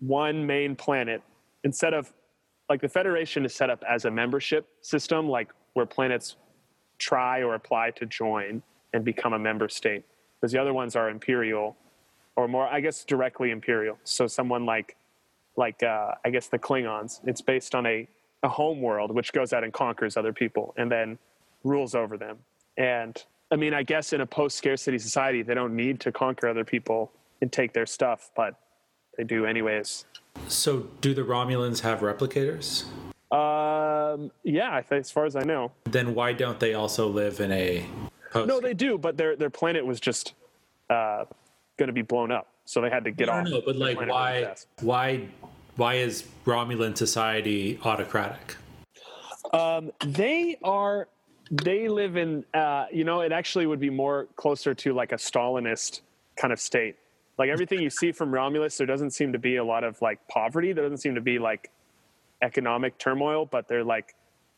one main planet instead of like the federation is set up as a membership system like where planets try or apply to join and become a member state. Because the other ones are imperial or more i guess directly imperial. So someone like like uh, i guess the klingons. It's based on a, a home world which goes out and conquers other people and then rules over them. And i mean i guess in a post scarcity society they don't need to conquer other people and take their stuff but they do anyways So, do the Romulans have replicators? um, yeah I think, as far as i know Then why don't they also live in a post? no they do but their their planet was just uh, going to be blown up so they had to get I off don't but like, why, why, why is Romulan society autocratic? Um, they are. They live in. Uh, you know, it actually would be more closer to like a Stalinist kind of state. Like everything you see from Romulus, there doesn't seem to be a lot of like poverty. There doesn't seem to be like economic turmoil, but there like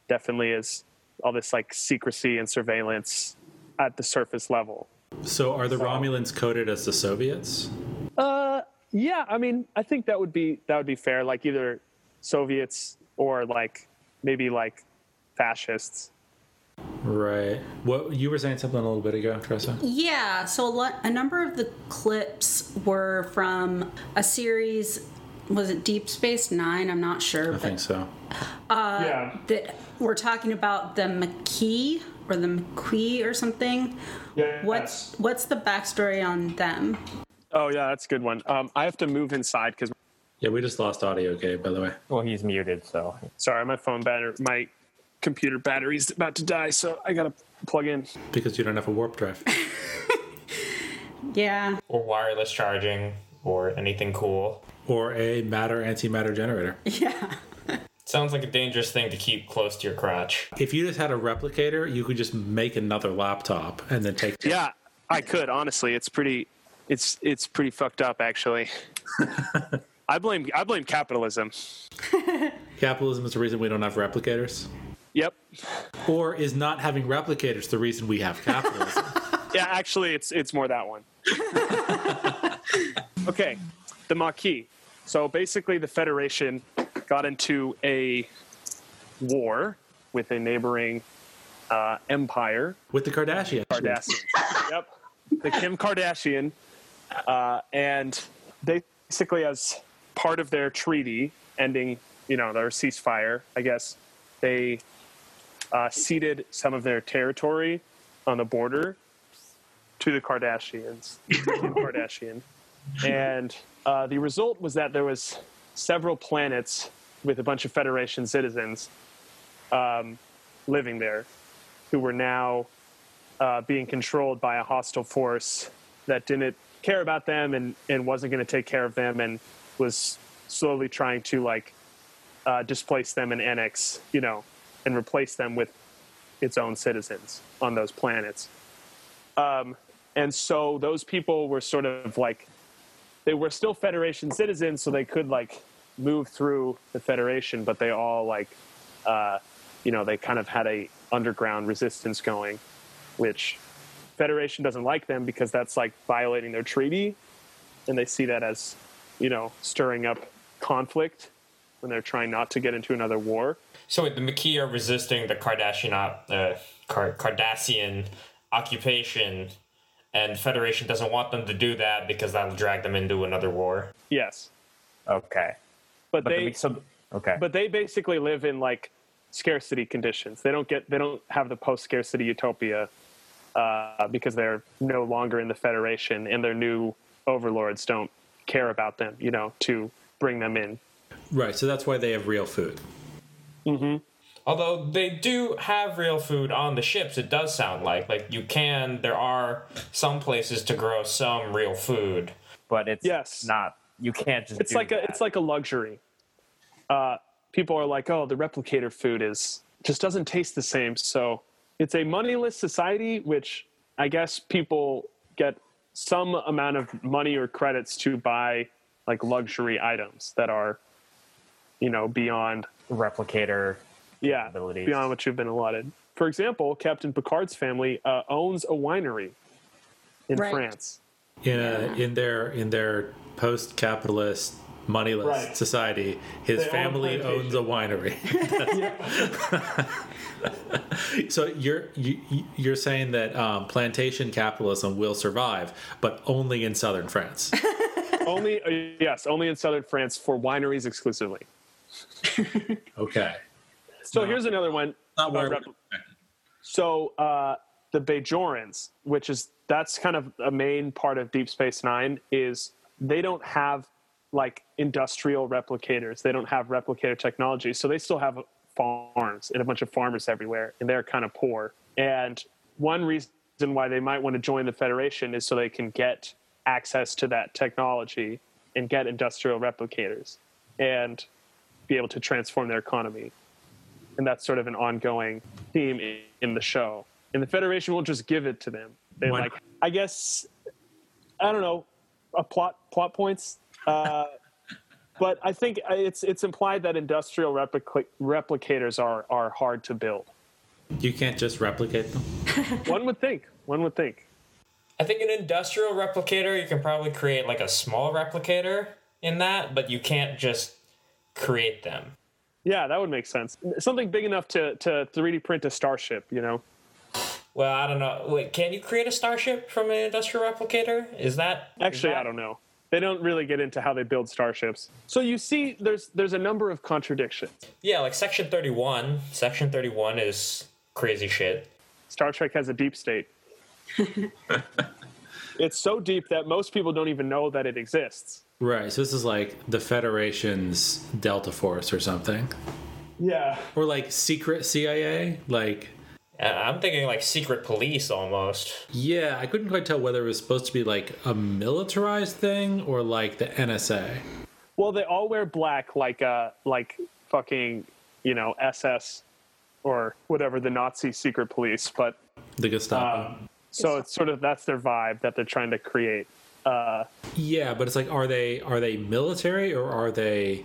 definitely is all this like secrecy and surveillance at the surface level. So, are the Romulans coded as the Soviets? Uh, yeah. I mean, I think that would be that would be fair. Like either Soviets or like maybe like fascists. Right. What you were saying something a little bit ago, Tressa? Yeah, so a, lot, a number of the clips were from a series. Was it Deep Space Nine? I'm not sure. I but think so. yeah. that we're talking about the McKee or the McQuee or something. Yeah. What's what's the backstory on them? Oh yeah, that's a good one. Um, I have to move inside because Yeah, we just lost audio. Okay, by the way. Well, he's muted, so sorry, my phone battery, my computer battery's about to die, so I gotta plug in. Because you don't have a warp drive. Yeah, or wireless charging or anything cool. or a matter antimatter generator. yeah. Sounds like a dangerous thing to keep close to your crotch. If you just had a replicator, you could just make another laptop and then take. Yeah, I could honestly. It's pretty. It's it's pretty fucked up actually. I blame I blame capitalism. Capitalism is the reason we don't have replicators. Yep. Or is not having replicators the reason we have capitalism? Yeah, actually, it's it's more that one. okay, the Maquis. So basically, the Federation got into a war with a neighboring uh, empire, With the Kardashians. Kardashian. yep, the Kim Kardashian, uh, and they basically, as part of their treaty ending, you know, their ceasefire, I guess, they uh, ceded some of their territory on the border to the Kardashians, Kim Kardashian, and uh, the result was that there was several planets with a bunch of Federation citizens um, living there, who were now uh, being controlled by a hostile force that didn't care about them and, and wasn't going to take care of them and was slowly trying to like uh, displace them and annex, you know, and replace them with its own citizens on those planets. Um, and so those people were sort of like, they were still Federation citizens, so they could like move through the Federation, but they all like uh, you know they kind of had a underground resistance going, which Federation doesn't like them because that's like violating their treaty, and they see that as you know stirring up conflict when they're trying not to get into another war. So wait, the Maquis are resisting the Kardashian op- uh, Car- Cardassian occupation, and Federation doesn't want them to do that because that'll drag them into another war. Yes, Okay. but, But they the, so okay. but they basically live in like scarcity conditions. They don't get they don't have the post scarcity utopia uh, because they're no longer in the Federation, and their new overlords don't care about them. You know, to bring them in. Right. So that's why they have real food. Although they do have real food on the ships, it does sound like like you can. There are some places to grow some real food. but it's Yes. not. You can't just. It's like a it's like a luxury. Uh, people are like, oh, the replicator food is just doesn't taste the same. So it's a moneyless society, which I guess people get some amount of money or credits to buy like luxury items that are, you know, beyond replicator. yeah Abilities. beyond what you've been allotted. For example, Captain Picard's family uh, owns a winery in Right. France. In a, in their in their post-capitalist moneyless Right. society, his They family plantation. owns a winery. so you're you, you're saying that um, plantation capitalism will survive, but only in southern France. only uh, yes, only in southern France for wineries exclusively. Okay. So No. here's another one. Not where rep- So uh, the Bajorans, which is that's kind of a main part of Deep Space Nine, is they don't have like industrial replicators. They don't have replicator technology, so they still have farms and a bunch of farmers everywhere, and they're kind of poor. And one reason why they might want to join the Federation is so they can get access to that technology and get industrial replicators and be able to transform their economy and that's sort of an ongoing theme i- in the show. And the Federation will just give it to them. They Why like, I guess, I don't know, a plot plot points. Uh, but I think it's it's implied that industrial replica- replicators are are hard to build. You can't just replicate them. One would think. One would think. I think an industrial replicator, you can probably create like a small replicator in that, but you can't just create them. Yeah, that would make sense. Something big enough to to 3D print a starship. You know. Well, I don't know. Wait, can you create a starship from an industrial replicator? Is that Actually, is that- I don't know. They don't really get into how they build starships. So you see, there's there's a number of contradictions. Yeah, like Section Thirty One. Section Thirty One is crazy shit. Star Trek has a deep state. it's so deep that most people don't even know that it exists. Right. So this is like the Federation's Delta Force or something, Yeah. or like secret CIA. Like, Uh, I'm thinking like secret police almost. yeah, I couldn't quite tell whether it was supposed to be like a militarized thing or like the NSA. Well, they all wear black, like uh, like fucking, you know, SS or whatever the Nazi secret police. But The Gestapo. um, so it's sort of that's their vibe that they're trying to create. Uh, yeah, but it's like, are they are they military or are they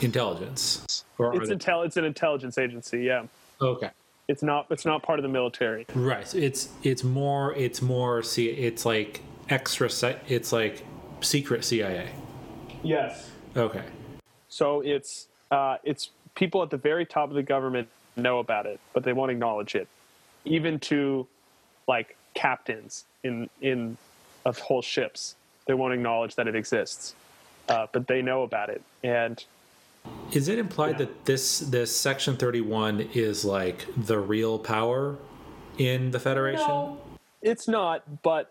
intelligence? Or are it's they, intel. It's an intelligence agency. Yeah. okay. It's not. It's not part of the military. Right. So it's it's more it's more see it's like extra se- it's like secret CIA. Yes. Okay. So it's uh, it's people at the very top of the government know about it, but they won't acknowledge it, even to like captains in in of whole ships. They won't acknowledge that it exists, uh, but they know about it. And Is it implied that this this section 31 is like the real power in the Federation? No, it's not, but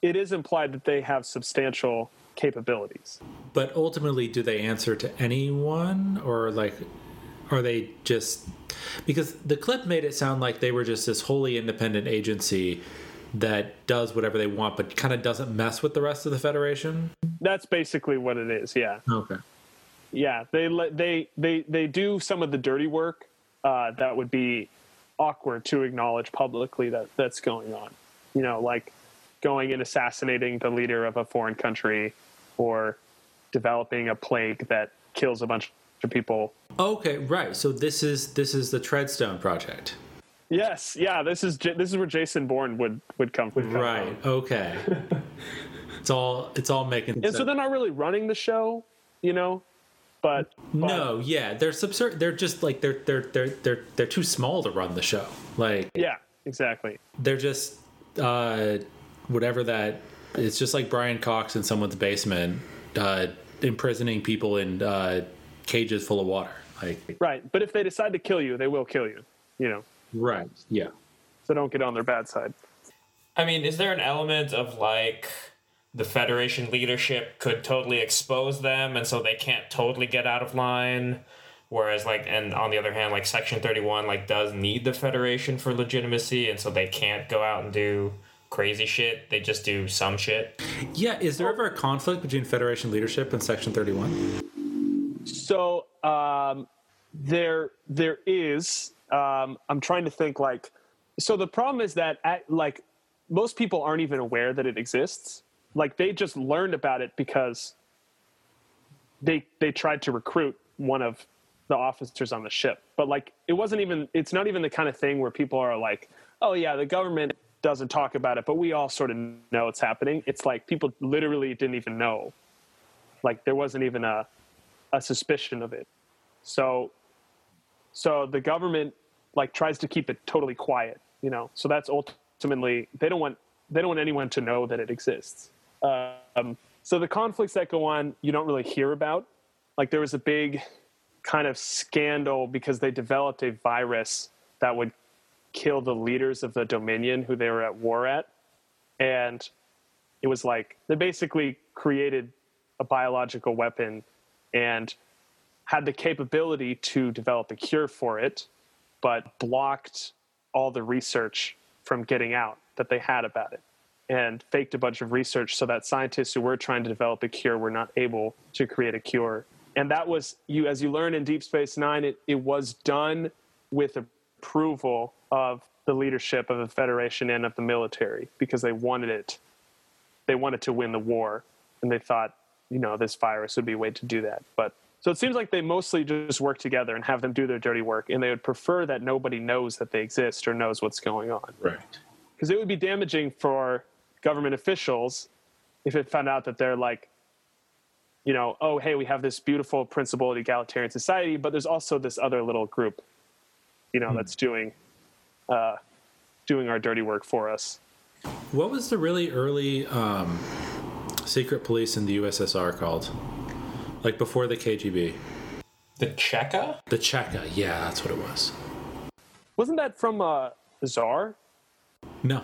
it is implied that they have substantial capabilities. But ultimately do they answer to anyone or like are they just because the clip made it sound like they were just this wholly independent agency that does whatever they want but kind of doesn't mess with the rest of the Federation? That's basically what it is. Yeah. Okay. Yeah, they they they they do some of the dirty work uh, that would be awkward to acknowledge publicly that that's going on. You know, like going and assassinating the leader of a foreign country, or developing a plague that kills a bunch of people. Okay, right. So this is this is the Treadstone project. Yes, yeah. This is this is where Jason Bourne would would come from. Right. Okay. it's all it's all making sense. And so they're not really running the show, you know, but, but No, yeah, they're subser- They're just like they're they're they're they're they're too small to run the show. Like yeah, exactly. they're just uh whatever that. It's just like Brian Cox in someone's basement, uh, imprisoning people in uh, cages full of water. Like Right. But if they decide to kill you, they will kill you. You know, right. Yeah. so don't get on their bad side. I mean, is there an element of like the Federation leadership could totally expose them and so they can't totally get out of line? Whereas, like, and on the other hand, like Section 31, like, does need the Federation for legitimacy and so they can't go out and do crazy shit. They just do some shit. Yeah. Is there ever a conflict between Federation leadership and Section Thirty One? So um, there there is. Um, I'm trying to think like. So the problem is that at, like most people aren't even aware that it exists. Like they just learned about it because they they tried to recruit one of the officers on the ship. But like it wasn't even. It's not even the kind of thing where people are like, oh yeah, the government doesn't talk about it, but we all sort of know it's happening. It's like people literally didn't even know. Like there wasn't even a a suspicion of it. So so the government like tries to keep it totally quiet, you know. So that's ultimately they don't want they don't want anyone to know that it exists. Um, so the conflicts that go on, you don't really hear about. Like there was a big kind of scandal because they developed a virus that would kill the leaders of the Dominion who they were at war at, and it was like they basically created a biological weapon and had the capability to develop a cure for it, but blocked all the research from getting out that they had about it and faked a bunch of research so that scientists who were trying to develop a cure were not able to create a cure. And that was you as you learn in Deep Space Nine, it, it was done with approval of the leadership of the Federation and of the military because they wanted it. They wanted to win the war. And they thought, you know, this virus would be a way to do that. But so it seems like they mostly just work together and have them do their dirty work, and they would prefer that nobody knows that they exist or knows what's going on. Right. Because it would be damaging for government officials if it found out that they're like, you know, oh, hey, we have this beautiful principled egalitarian society, but there's also this other little group, you know, that's doing, uh, doing our dirty work for us. What was the really early um, secret police in the USSR called? Like before the KGB? The Cheka? The Cheka. Yeah, that's what it was. Wasn't that from uh, the Czar? No,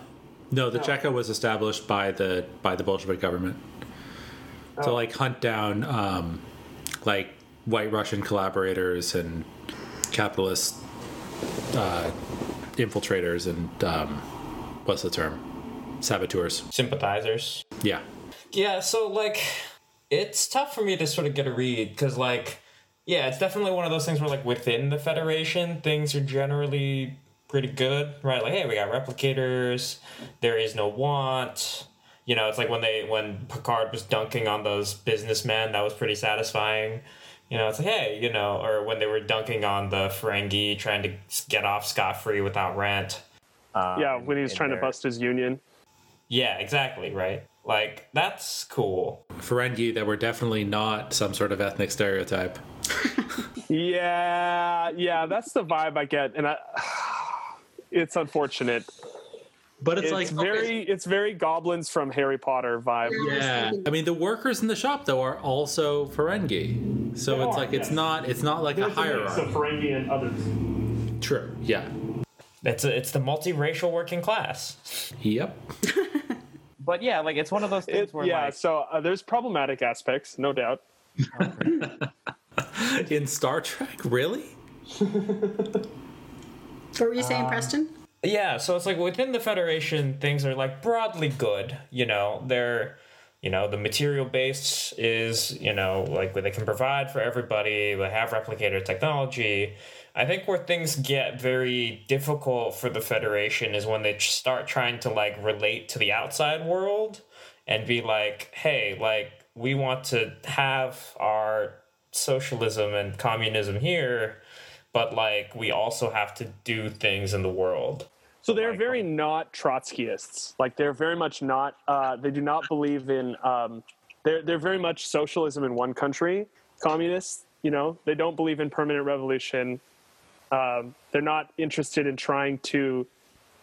no. The Cheka was established by the by the Bolshevik government to like hunt down um, like white Russian collaborators and capitalist uh, infiltrators and um, what's the term? Saboteurs. Sympathizers. Yeah. Yeah, so like it's tough for me to sort of get a read because like yeah, it's definitely one of those things where like within the Federation things are generally pretty good, right? Like hey, we got replicators, there is no want. You know, it's like when they when Picard was dunking on those businessmen, that was pretty satisfying. You know, it's like hey, you know, or when they were dunking on the Ferengi trying to get off scot free without rent. Um, yeah, when he was in trying to bust his union. Yeah, exactly, right? Like that's cool. Ferengi that were definitely not some sort of ethnic stereotype. Yeah, yeah, that's the vibe I get, and I, it's unfortunate. But it's, It's, like very, it's very goblins from Harry Potter vibe. Yeah, I mean the workers in the shop though are also Ferengi, so They it's are, like it's not it's not like a hierarchy. So Ferengi and others. True. Yeah. It's a, it's the multiracial working class. Yep. But yeah, like it's one of those things It, where yeah, like, so uh, there's problematic aspects, no doubt. In Star Trek, really? What were you saying, Preston? Yeah, so it's like within the Federation, things are like broadly good. You know, they're, you know, the material base is, you know, like they can provide for everybody. They have replicator technology. I think where things get very difficult for the Federation is when they start trying to like relate to the outside world and be like, hey, like we want to have our socialism and communism here, but like we also have to do things in the world. So they're very not Trotskyists. Like they're very much not. Uh, they do not believe in. Um, they're they're very much socialism in one country, communists. You know, they don't believe in permanent revolution. Um, they're not interested in trying to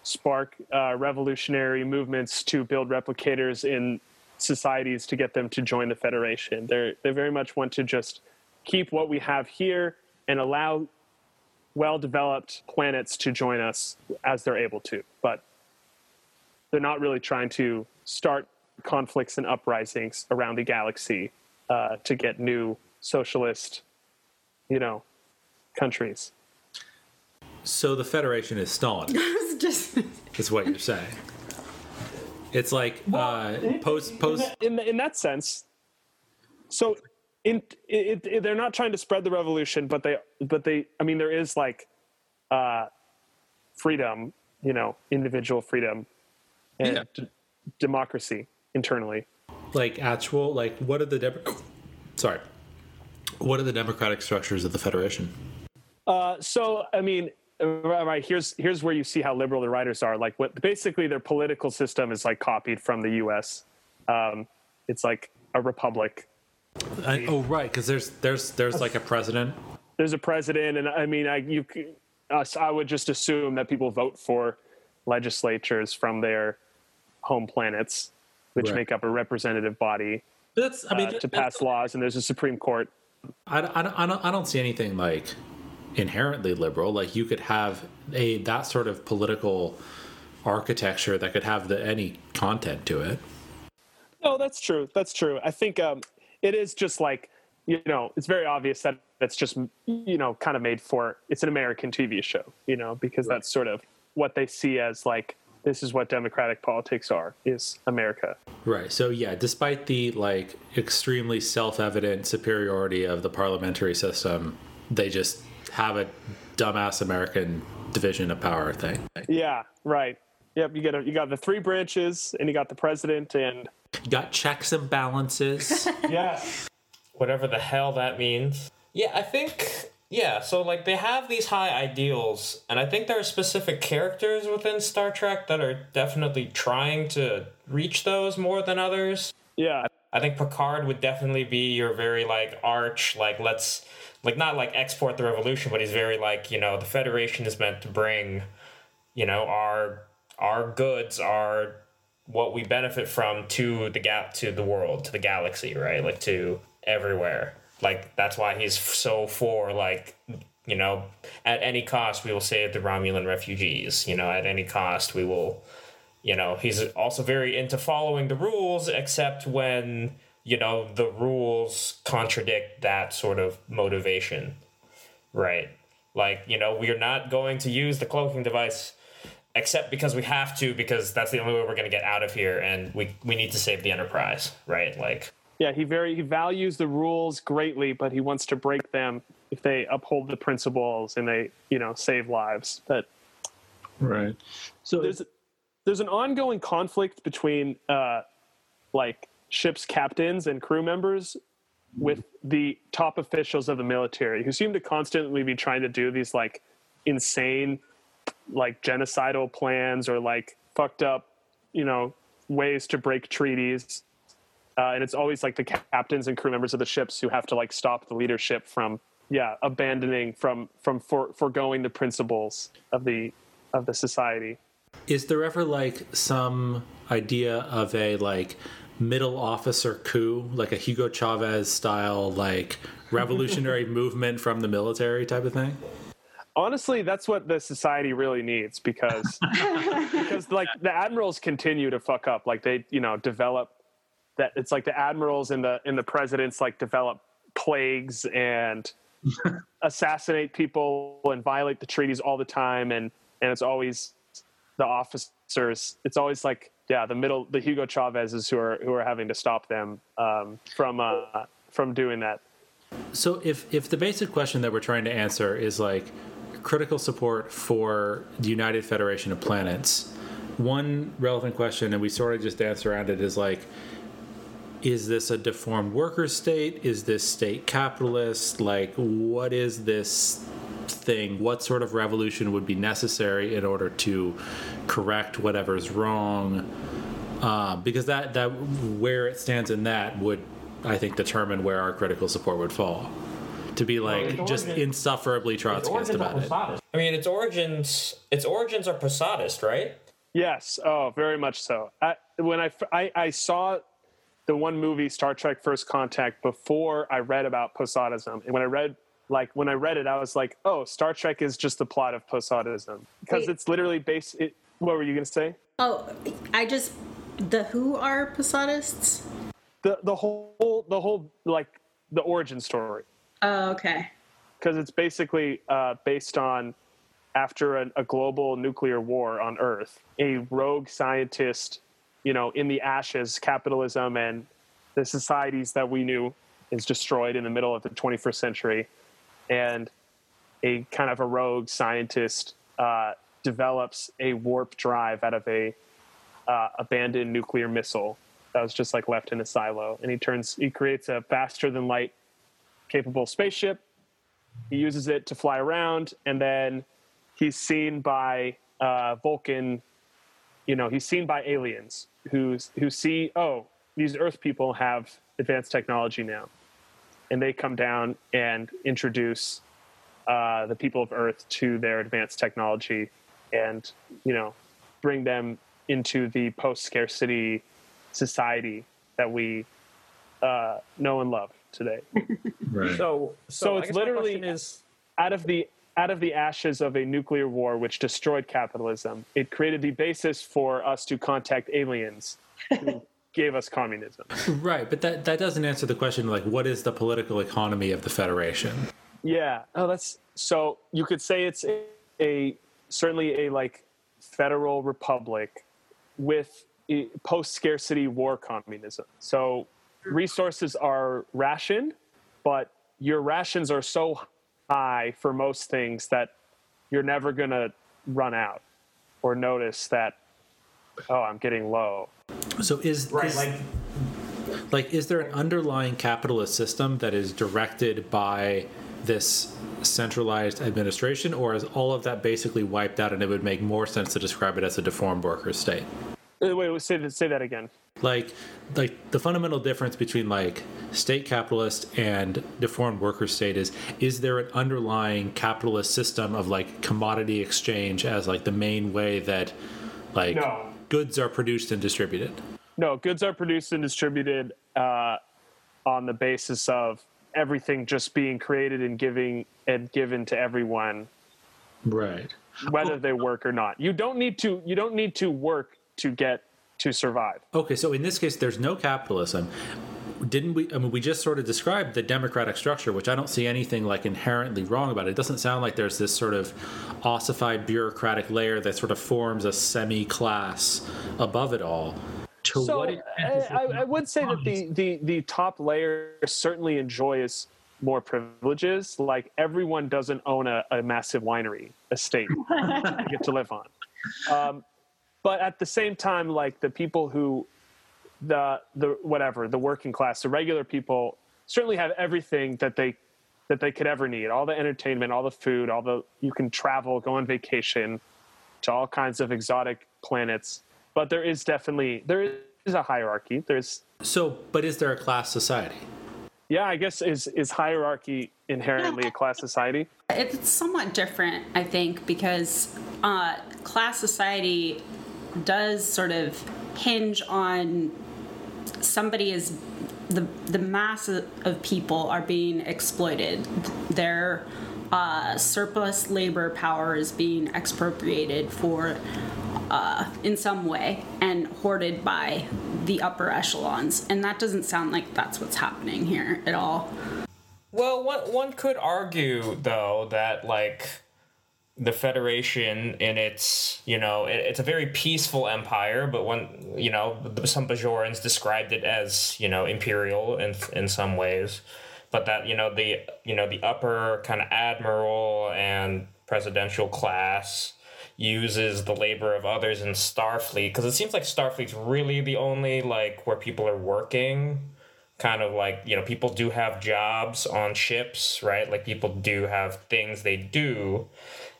spark uh, revolutionary movements to build replicators in societies to get them to join the federation. They they very much want to just keep what we have here and allow well developed planets to join us as they're able to. But they're not really trying to start conflicts and uprisings around the galaxy uh, to get new socialist, you know, countries. So the Federation is Stalin. It's just is what you're saying. It's like uh, post post. in the, in that sense. So, in it, it, they're not trying to spread the revolution, but they but they. I mean, there is like uh, freedom, you know, individual freedom and Yeah. d- democracy internally. like actual like what are the Demo- sorry what are the democratic structures of the federation Uh, so, I mean, uh, right here's here's where you see how liberal the writers are. Like, what basically their political system is like copied from the U.S. Um, it's like a republic. I, oh right because there's there's there's like a president there's a president, and I mean, I you, us, I would just assume that people vote for legislatures from their home planets, which Right. make up a representative body that's i mean uh, to pass laws, and there's a Supreme Court. I, I, don't- I, don't, I don't see anything like inherently liberal like you could have a that sort of political architecture that could have the, any content to it No, that's true. That's true. I think um, it is just like you know, it's very obvious that that's just you know kind of made for it's an American TV show, you know, because that's sort of what they see as like this is what democratic politics are is America. Right. So yeah, despite the like extremely self-evident superiority of the parliamentary system, they just have a dumbass American division of power thing. Yeah, right. Yep, you got a, you got the three branches, and you got the president, and You got checks and balances. yes. whatever the hell that means. Yeah, I think yeah, so like they have these high ideals and I think there are specific characters within Star Trek that are definitely trying to reach those more than others. yeah, I think Picard would definitely be your very like arch like let's like not like export the revolution but he's very like, you know, the Federation is meant to bring you know our our goods are what we benefit from to the gap to the world to the galaxy right? Like to everywhere. Like that's why he's so for like you know at any cost we will save the romulan refugees you know? At any cost we will you know? He's also very into following the rules except when you know the rules contradict that sort of motivation right? Like you know we're not going to use the cloaking device except because we have to because that's the only way we're going to get out of here and we we need to save the enterprise right like yeah. He very he values the rules greatly, but he wants to break them if they uphold the principles and they you know save lives. But Right. So there's there's an ongoing conflict between uh, like ships captains and crew members with the top officials of the military who seem to constantly be trying to do these like insane like genocidal plans or like fucked up you know ways to break treaties uh, and it's always like the captains and crew members of the ships who have to like stop the leadership from yeah abandoning from from for, foregoing the principles of the of the society Is there ever like some idea of a like middle officer coup, like a Hugo Chavez style like revolutionary movement from the military type of thing? Honestly that's what the society really needs because because like the admirals continue to fuck up. Like they you know develop that it's like the admirals and the and the presidents like develop plagues and assassinate people and violate the treaties all the time. And and it's always the officers it's always like yeah the middle the hugo chavez's who are who are having to stop them um, from uh, from doing that. So if if the basic question that we're trying to answer is like critical support for the United Federation of Planets, one relevant question, and we sort of just dance around it, is like is this a deformed worker state? Is this state capitalist? Like, what is this thing? What sort of revolution would be necessary in order to correct whatever's wrong? Uh, because that that where it stands in that would, I think, determine where our critical support would fall. To be like its just origin- insufferably Its Trotskyist about it. I mean, its origins its origins are Posadist, right? Yes. Oh, very much so. I, when I, I I saw the one movie Star Trek: First Contact before I read about Posadism, and when I read like when I read it, I was like, oh, Star Trek is just the plot of Posadism because Wait. it's literally based. It, what were you gonna say? Oh, I just the who are Posadists? The the whole the whole like the origin story Oh, okay. because it's basically uh, based on after a, a global nuclear war on Earth, a rogue scientist, you know, in the ashes, capitalism and the societies that we knew is destroyed in the middle of the 21st century, and a kind of a rogue scientist uh, develops a warp drive out of a uh, abandoned nuclear missile that was just like left in a silo, and he turns he creates a faster than light capable spaceship. He uses it to fly around and then he's seen by uh, vulcan you know he's seen by aliens who who see oh these earth people have advanced technology now. And they come down and introduce uh, the people of earth to their advanced technology and you know bring them into the post-scarcity society that we uh, know and love today Right. So, So I it's literally- is out of the out of the ashes of a nuclear war which destroyed capitalism, it created the basis for us to contact aliens who gave us communism. Right, but that that doesn't answer the question like what is the political economy of the Federation? Yeah. Oh, that's so you could say it's a, a certainly a like federal republic with eh, post scarcity war communism. So resources are rationed, but your rations are so high for most things that you're never going to run out or notice that oh, I'm getting low. So is Right, is- like like is there an underlying capitalist system that is directed by this centralized administration or is all of that basically wiped out and it would make more sense to describe it as a deformed worker state Uh, Wait, say that, say that again. like like the fundamental difference between like state capitalist and deformed worker state is is there an underlying capitalist system of like commodity exchange as like the main way that like No. goods are produced and distributed No, goods are produced and distributed uh, on the basis of everything just being created and giving and given to everyone, right whether they work or not. You don't need to. You don't need to work to get to survive. Okay, so in this case, there's no capitalism. Didn't we? I mean, we just sort of described the democratic structure, which I don't see anything like inherently wrong about. It doesn't sound like there's this sort of ossified bureaucratic layer that sort of forms a semi-class above it all. To So what I, I, I would say that the, the the top layer certainly enjoys more privileges. Like everyone doesn't own a, a massive winery estate to get to live on. Um, but at the same time, like the people who the the whatever the working class, the regular people certainly have everything that they that they could ever need. All the entertainment, all the food, all the you can travel, go on vacation to all kinds of exotic planets. But there is definitely there is a hierarchy. There's So, but is there a class society? yeah, I guess is is hierarchy inherently a class society? It's somewhat different, I think, because uh, class society does sort of hinge on somebody is the the mass of people are being exploited. Their uh, surplus labor power is being expropriated for uh, in some way and hoarded by the upper echelons, and that doesn't sound like that's what's happening here at all. Well, one one could argue though that like the Federation in its you know it, it's a very peaceful empire, but when you know some Bajorans described it as you know imperial in in some ways, but that you know the you know the upper kind of admiral and presidential class uses the labor of others in Starfleet because it seems like Starfleet's really the only like where people are working. Kind of like you know people do have jobs on ships right? Like people do have things they do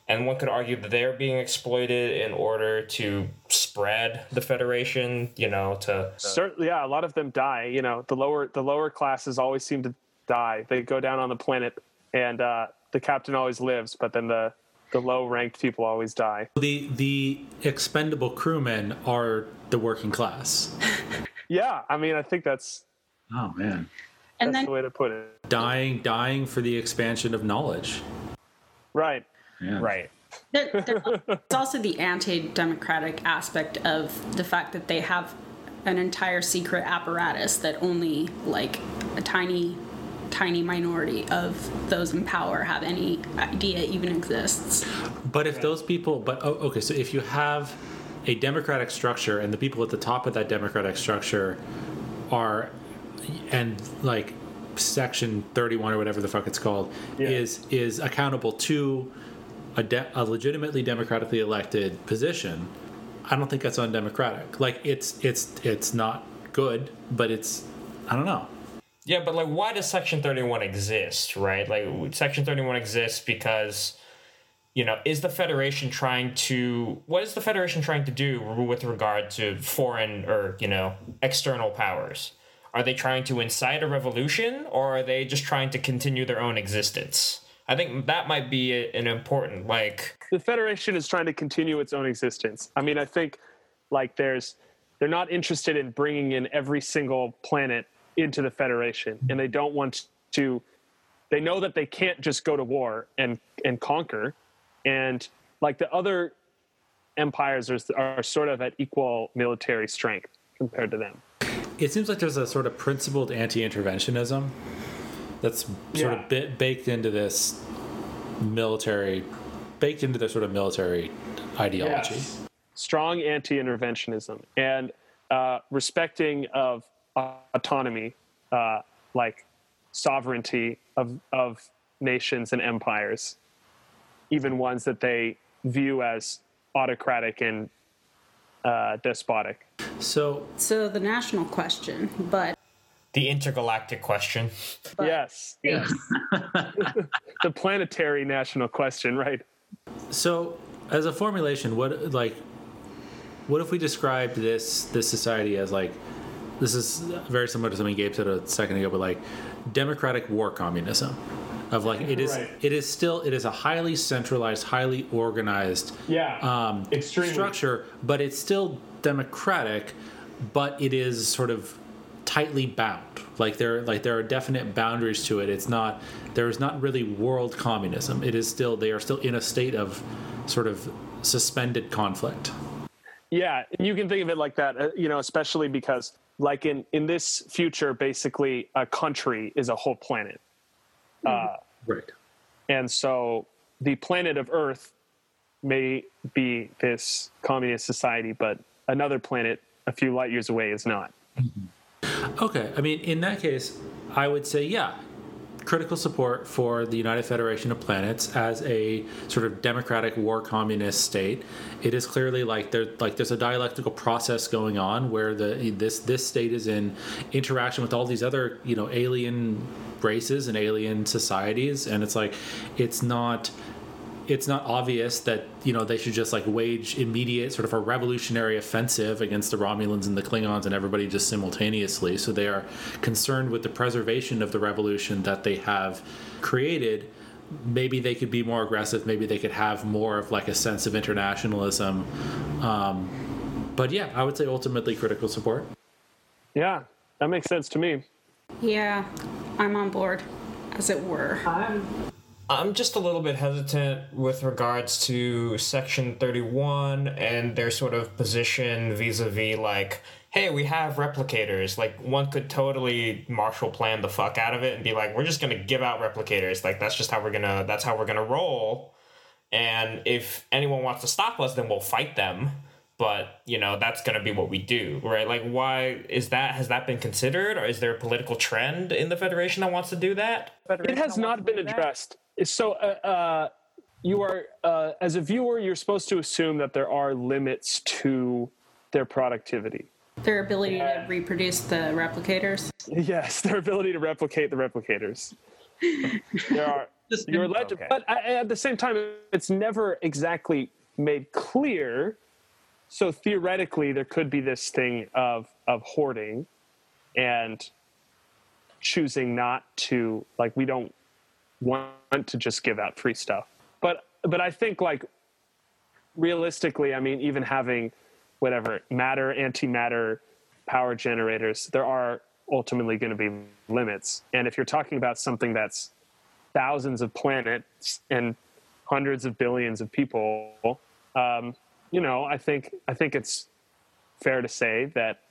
and one could argue that they're being exploited in order to spread the federation you know to Certainly, yeah, a lot of them die. You know, the lower the lower classes always seem to die. They go down on the planet, and uh, the captain always lives, but then the the low ranked people always die. The the expendable crewmen are the working class. Yeah, I mean, I think that's Oh man. And that's then the way to put it. Dying dying for the expansion of knowledge. Right. Yeah. right there, there's also the anti-democratic aspect of the fact that they have an entire secret apparatus that only like a tiny tiny minority of those in power have any idea even exists But if those people, but oh, okay, so if you have a democratic structure and the people at the top of that democratic structure are, and like section 31 or whatever the fuck it's called, Yeah. is is accountable to a, de- a legitimately democratically elected position, I don't think that's undemocratic. Like it's it's it's not good, but it's I don't know. Yeah, but like, why does Section 31 exist, right? Like, Section 31 exists because, you know, is the Federation trying to, what is the Federation trying to do with regard to foreign or, you know, external powers? Are they trying to incite a revolution or are they just trying to continue their own existence? I think that might be an important, like, the Federation is trying to continue its own existence. I mean, I think like there's they're not interested in bringing in every single planet into the Federation, and they don't want to. They know that they can't just go to war and and conquer, and like the other empires are, are sort of at equal military strength compared to them. It seems like there's a sort of principled anti-interventionism that's sort Yeah. of bit baked into this military, baked into their sort of military ideology. strong anti-interventionism and uh, respecting of autonomy, uh, like sovereignty of of nations and empires, even ones that they view as autocratic and uh, despotic. So so the national question but the intergalactic question. But- yes, yes. the planetary national question, right? So, as a formulation, what like, what if we described this this society as like, this is very similar to something Gabe said a second ago, but like, democratic war communism, of like it is Right. it is still it is a highly centralized, highly organized Yeah, um, extremely. structure, but it's still democratic, but it is sort of tightly bound. Like there, like there are definite boundaries to it. It's not there is not really world communism. It is still they are still in a state of sort of suspended conflict. Yeah, you can think of it like that, uh, you know, especially because, like in in this future, basically a country is a whole planet, uh, Right. and so the planet of Earth may be this communist society, but another planet a few light years away is not. Okay. I mean, in that case, I would say yeah, critical support for the United Federation of Planets as a sort of democratic war communist state. It is clearly like there like there's a dialectical process going on where the this this state is in interaction with all these other you know alien races and alien societies, and it's like it's not it's not obvious that you know they should just like wage immediate sort of a revolutionary offensive against the Romulans and the Klingons and everybody just simultaneously. So they are concerned with the preservation of the revolution that they have created. Maybe they could be more aggressive. Maybe they could have more of like a sense of internationalism. Um, but yeah, I would say ultimately critical support. Yeah, that makes sense to me. yeah i'm on board as it were I'm just a little bit hesitant with regards to Section 31 and their sort of position vis a vis, like, hey, we have replicators. Like, one could totally Marshall plan the fuck out of it and be like, we're just going to give out replicators. Like, that's just how we're going to, that's how we're going to roll. And if anyone wants to stop us, then we'll fight them. But, you know, that's going to be what we do, right? Like, why is that? Has that been considered? Or is there a political trend in the Federation that wants to do that? It has not been addressed. It's so uh, uh, you are uh, as a viewer, you're supposed to assume that there are limits to their productivity. Their ability Yeah. to reproduce the replicators. Yes, their ability to replicate the replicators. there are you're led to, Okay. but I- at the same time, it's never exactly made clear. So theoretically, there could be this thing of of hoarding, and choosing not to like we don't want to just give out free stuff. But but I think like realistically, I mean, even having whatever matter antimatter power generators, there are ultimately going to be limits. And if you're talking about something that's thousands of planets and hundreds of billions of people, um, you know, I think I think it's fair to say that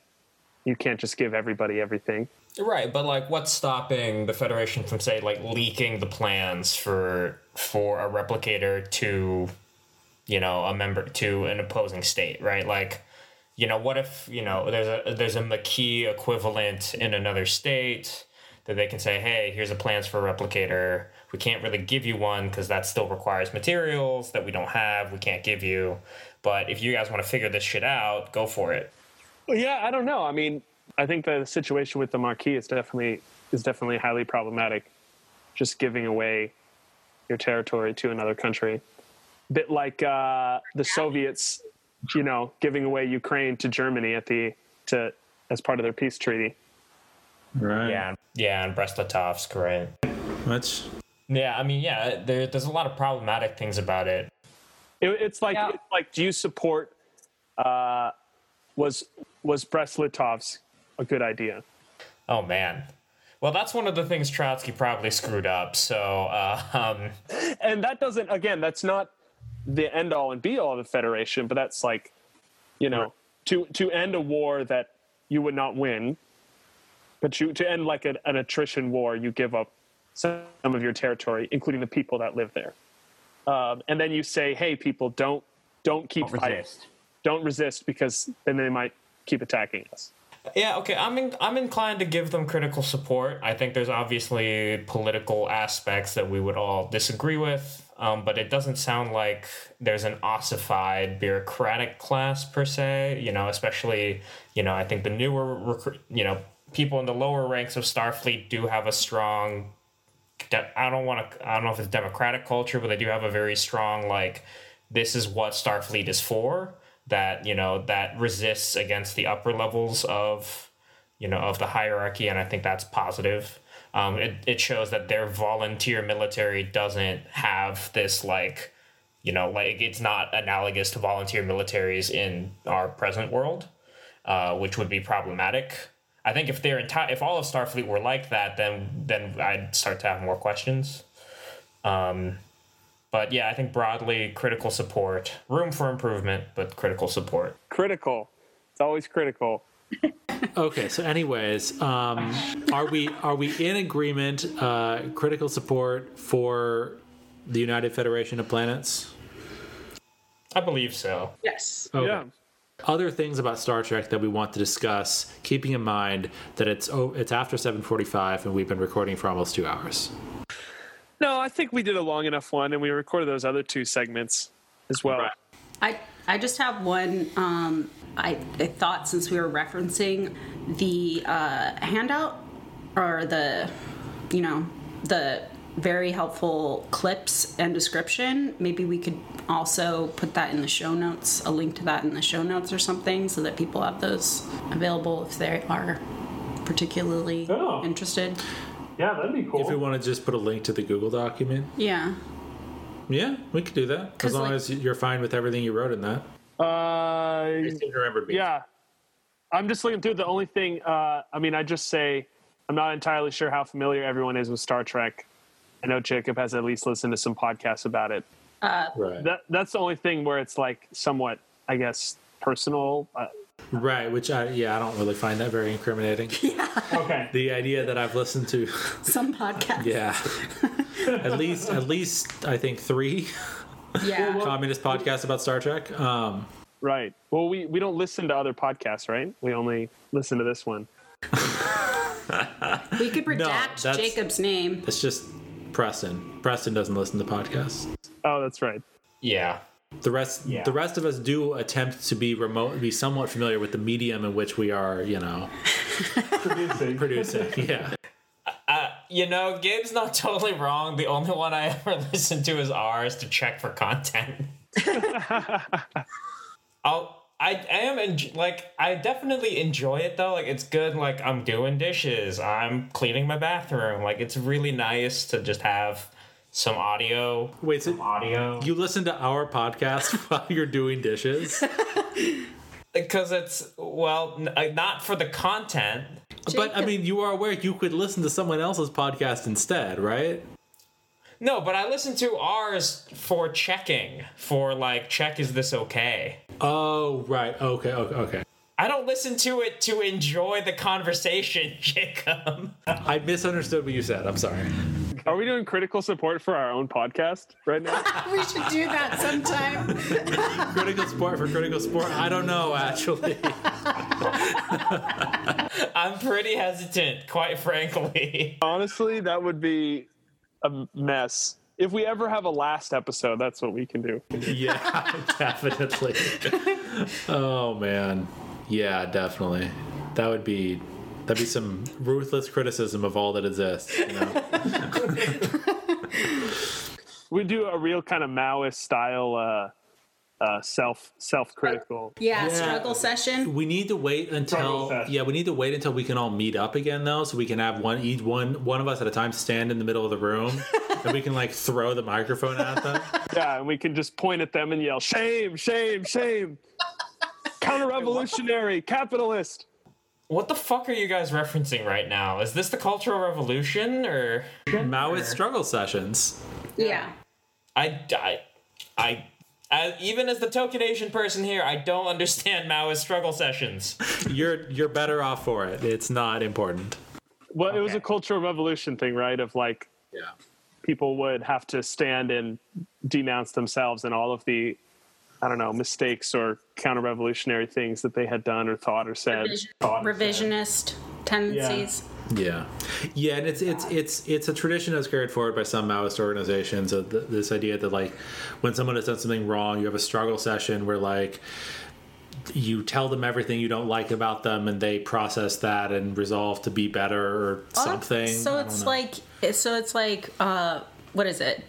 you can't just give everybody everything. Right, but like, what's stopping the Federation from say like leaking the plans for for a replicator to, you know, a member to an opposing state, right? Like, you know, what if you know there's a there's a Maquis equivalent in another state that they can say, hey, here's the plans for a replicator. We can't really give you one because that still requires materials that we don't have. We can't give you. But if you guys want to figure this shit out, go for it. Well, yeah, I don't know. I mean, I think the situation with the Maquis is definitely is definitely highly problematic. Just giving away your territory to another country, a bit like uh, the Soviets, you know, giving away Ukraine to Germany at the to as part of their peace treaty. Right. Yeah, yeah, and Brest-Litovsk, right? Which Yeah, I mean, yeah, there, there's a lot of problematic things about it. It, it's like Yeah. it's like, do you support? Uh, was was Brest-Litovsk a good idea? Oh man. Well, that's one of the things Trotsky probably screwed up. So, uh, um, and that doesn't again that's not the end all and be all of the federation but that's like you know to to end a war that you would not win but you to end like an, an attrition war you give up some of your territory including the people that live there um, and then you say hey people don't don't keep Don't fighting resist. don't resist because then they might keep attacking us yeah, okay, I'm in, I'm inclined to give them critical support. I think there's obviously political aspects that we would all disagree with, um, but it doesn't sound like there's an ossified bureaucratic class per se. You know, especially you know, I think the newer recruit, you know, people in the lower ranks of Starfleet do have a strong I don't want to I don't know if it's democratic culture, but they do have a very strong like this is what Starfleet is for that you know that resists against the upper levels of you know of the hierarchy and I think that's positive. Um, it, it shows that their volunteer military doesn't have this like you know like it's not analogous to volunteer militaries in our present world uh, which would be problematic. I think if their entire if all of Starfleet were like that, then then I'd start to have more questions. Um, but yeah, I think broadly critical support, room for improvement, but critical support. critical it's always critical Okay, so anyways, um, are we are we in agreement? Uh, critical support for the United Federation of Planets. I believe so. Yes. Okay. yeah Other things about Star Trek that we want to discuss, keeping in mind that it's oh, it's after seven forty five and we've been recording for almost two hours. No i think we did a long enough one and we recorded those other two segments as well Right. I I just have one. Um, I, I thought since we were referencing the uh, handout or the, you know, the very helpful clips and description, maybe we could also put that in the show notes, a link to that in the show notes or something, so that people have those available if they are particularly Oh. interested. Yeah that'd be cool If we want to just put a link to the Google document, Yeah. yeah, we could do that as long like- as you're fine with everything you wrote in that. uh I seem to remember Yeah. I'm just looking through the only thing uh I mean I just say I'm not entirely sure how familiar everyone is with Star Trek. I know Jacob has at least listened to some podcasts about it. right, That that's the only thing where it's like somewhat I guess personal. Uh, right. Which I yeah, I don't really find that very incriminating. Yeah. okay. the idea that I've listened to, Some podcasts. yeah, at least at least I think three Yeah. communist podcasts about Star Trek. Um, Right. Well, we we don't listen to other podcasts, right? We only listen to this one. we could redact that's- Jacob's name. it's just Preston. Preston doesn't listen to podcasts. Oh, that's right. Yeah. The rest, Yeah. the rest of us do attempt to be remote, be somewhat familiar with the medium in which we are, you know, Producing. producing. Yeah. Uh, you know, Gabe's not totally wrong. The only one I ever listen to is ours to check for content. I'll. I am en- like I definitely enjoy it though. Like it's good. Like I'm doing dishes. I'm cleaning my bathroom. Like it's really nice to just have some audio. Wait, so Audio. you listen to our podcast while you're doing dishes? Because it's well, n- uh, not for the content. But I mean, you are aware you could listen to someone else's podcast instead, right? No, but I listen to ours for checking. For like, check is this okay? Oh, right. Okay. Okay. Okay. I don't listen to it to enjoy the conversation, Jacob. I misunderstood what you said. I'm sorry. Are we doing critical support for our own podcast right now? we should do that sometime. critical support for critical support. I don't know actually. I'm pretty hesitant, quite frankly. Honestly, that would be a mess. If we ever have a last episode, that's what we can do. yeah, definitely. oh man. Yeah, definitely. That would be that'd be some ruthless criticism of all that exists. You know? We do a real kind of Maoist style uh, uh, self self critical. Yeah, Yeah. struggle session. We need to wait until yeah, we need to wait until we can all meet up again though, so we can have one each one one of us at a time stand in the middle of the room, and we can like throw the microphone at them. Yeah, and we can just point at them and yell, "Shame! Shame! Shame! Counter revolutionary, capitalist." What the fuck are you guys referencing right now? Is this the Cultural Revolution or Maoist struggle sessions. Yeah. I I I as, even as the token Asian person here, I don't understand Maoist struggle sessions. You're you're better off for it. It's not important. Well, it was a cultural revolution thing, right? Of like Yeah. people would have to stand and denounce themselves and all of the, I don't know, mistakes or counter revolutionary things that they had done or thought or said. Revisionist tendencies. Yeah, yeah, and it's it's it's it's a tradition that's carried forward by some Maoist organizations. Of th this idea that like when someone has done something wrong, you have a struggle session where like you tell them everything you don't like about them, and they process that and resolve to be better or something. So it's know. like so it's like uh what is it?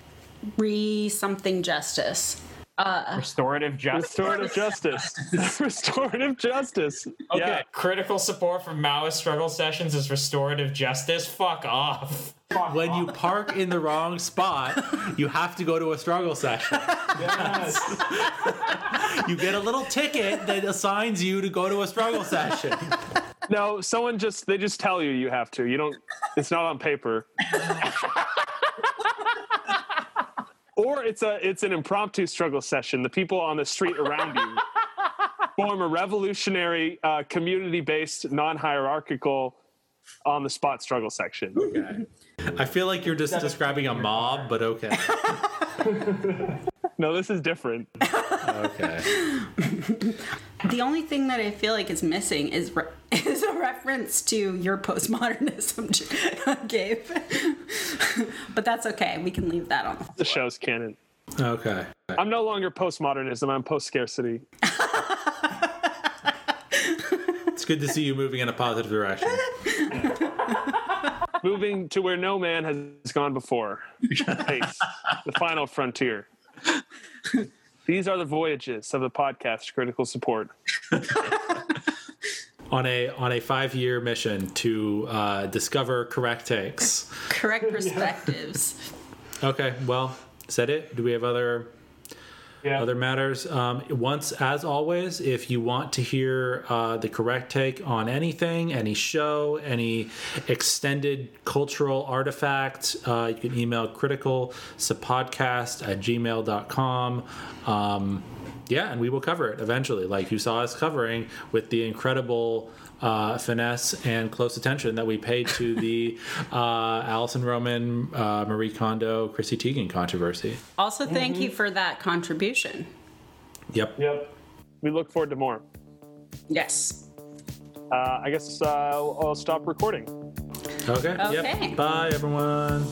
Re something justice. Uh, restorative justice. Restorative justice. Restorative justice. Okay, Yeah. critical support for Maoist struggle sessions is restorative justice. Fuck off. when you park in the wrong spot, you have to go to a struggle session. Yes. You get a little ticket that assigns you to go to a struggle session. No, someone just they just tell you you have to. You don't. It's not on paper. Or it's a it's an impromptu struggle session. The people on the street around you form a revolutionary, uh, community-based, non-hierarchical, on-the-spot struggle section. Okay. I feel like you're just describing a mob, but okay. No, this is different. Okay. The only thing that I feel like is missing is re- is a reference to your postmodernism, Gabe. but that's okay. We can leave that on. The show's canon. Okay. I'm no longer postmodernism. I'm post-scarcity. It's good to see you moving in a positive direction. Moving to where no man has gone before. Space, the final frontier. These are the voyages of the podcast Critical Support. On a on a five year mission to uh, discover correct takes. Correct perspectives. Okay. Well, is that it? Do we have other Yeah. other matters. Um, once, as always, if you want to hear uh, the correct take on anything, any show, any extended cultural artifact, uh, you can email criticalsupodcast at gmail.com. Um, yeah, and we will cover it eventually, like you saw us covering with the incredible uh, finesse and close attention that we paid to the uh, Alison Roman, uh, Marie Kondo, Chrissy Teigen controversy. Also, thank you for that contribution. Yep. Yep. We look forward to more. Yes. Uh, I guess uh, I'll, I'll stop recording. Okay. Okay. Yep. Bye, everyone.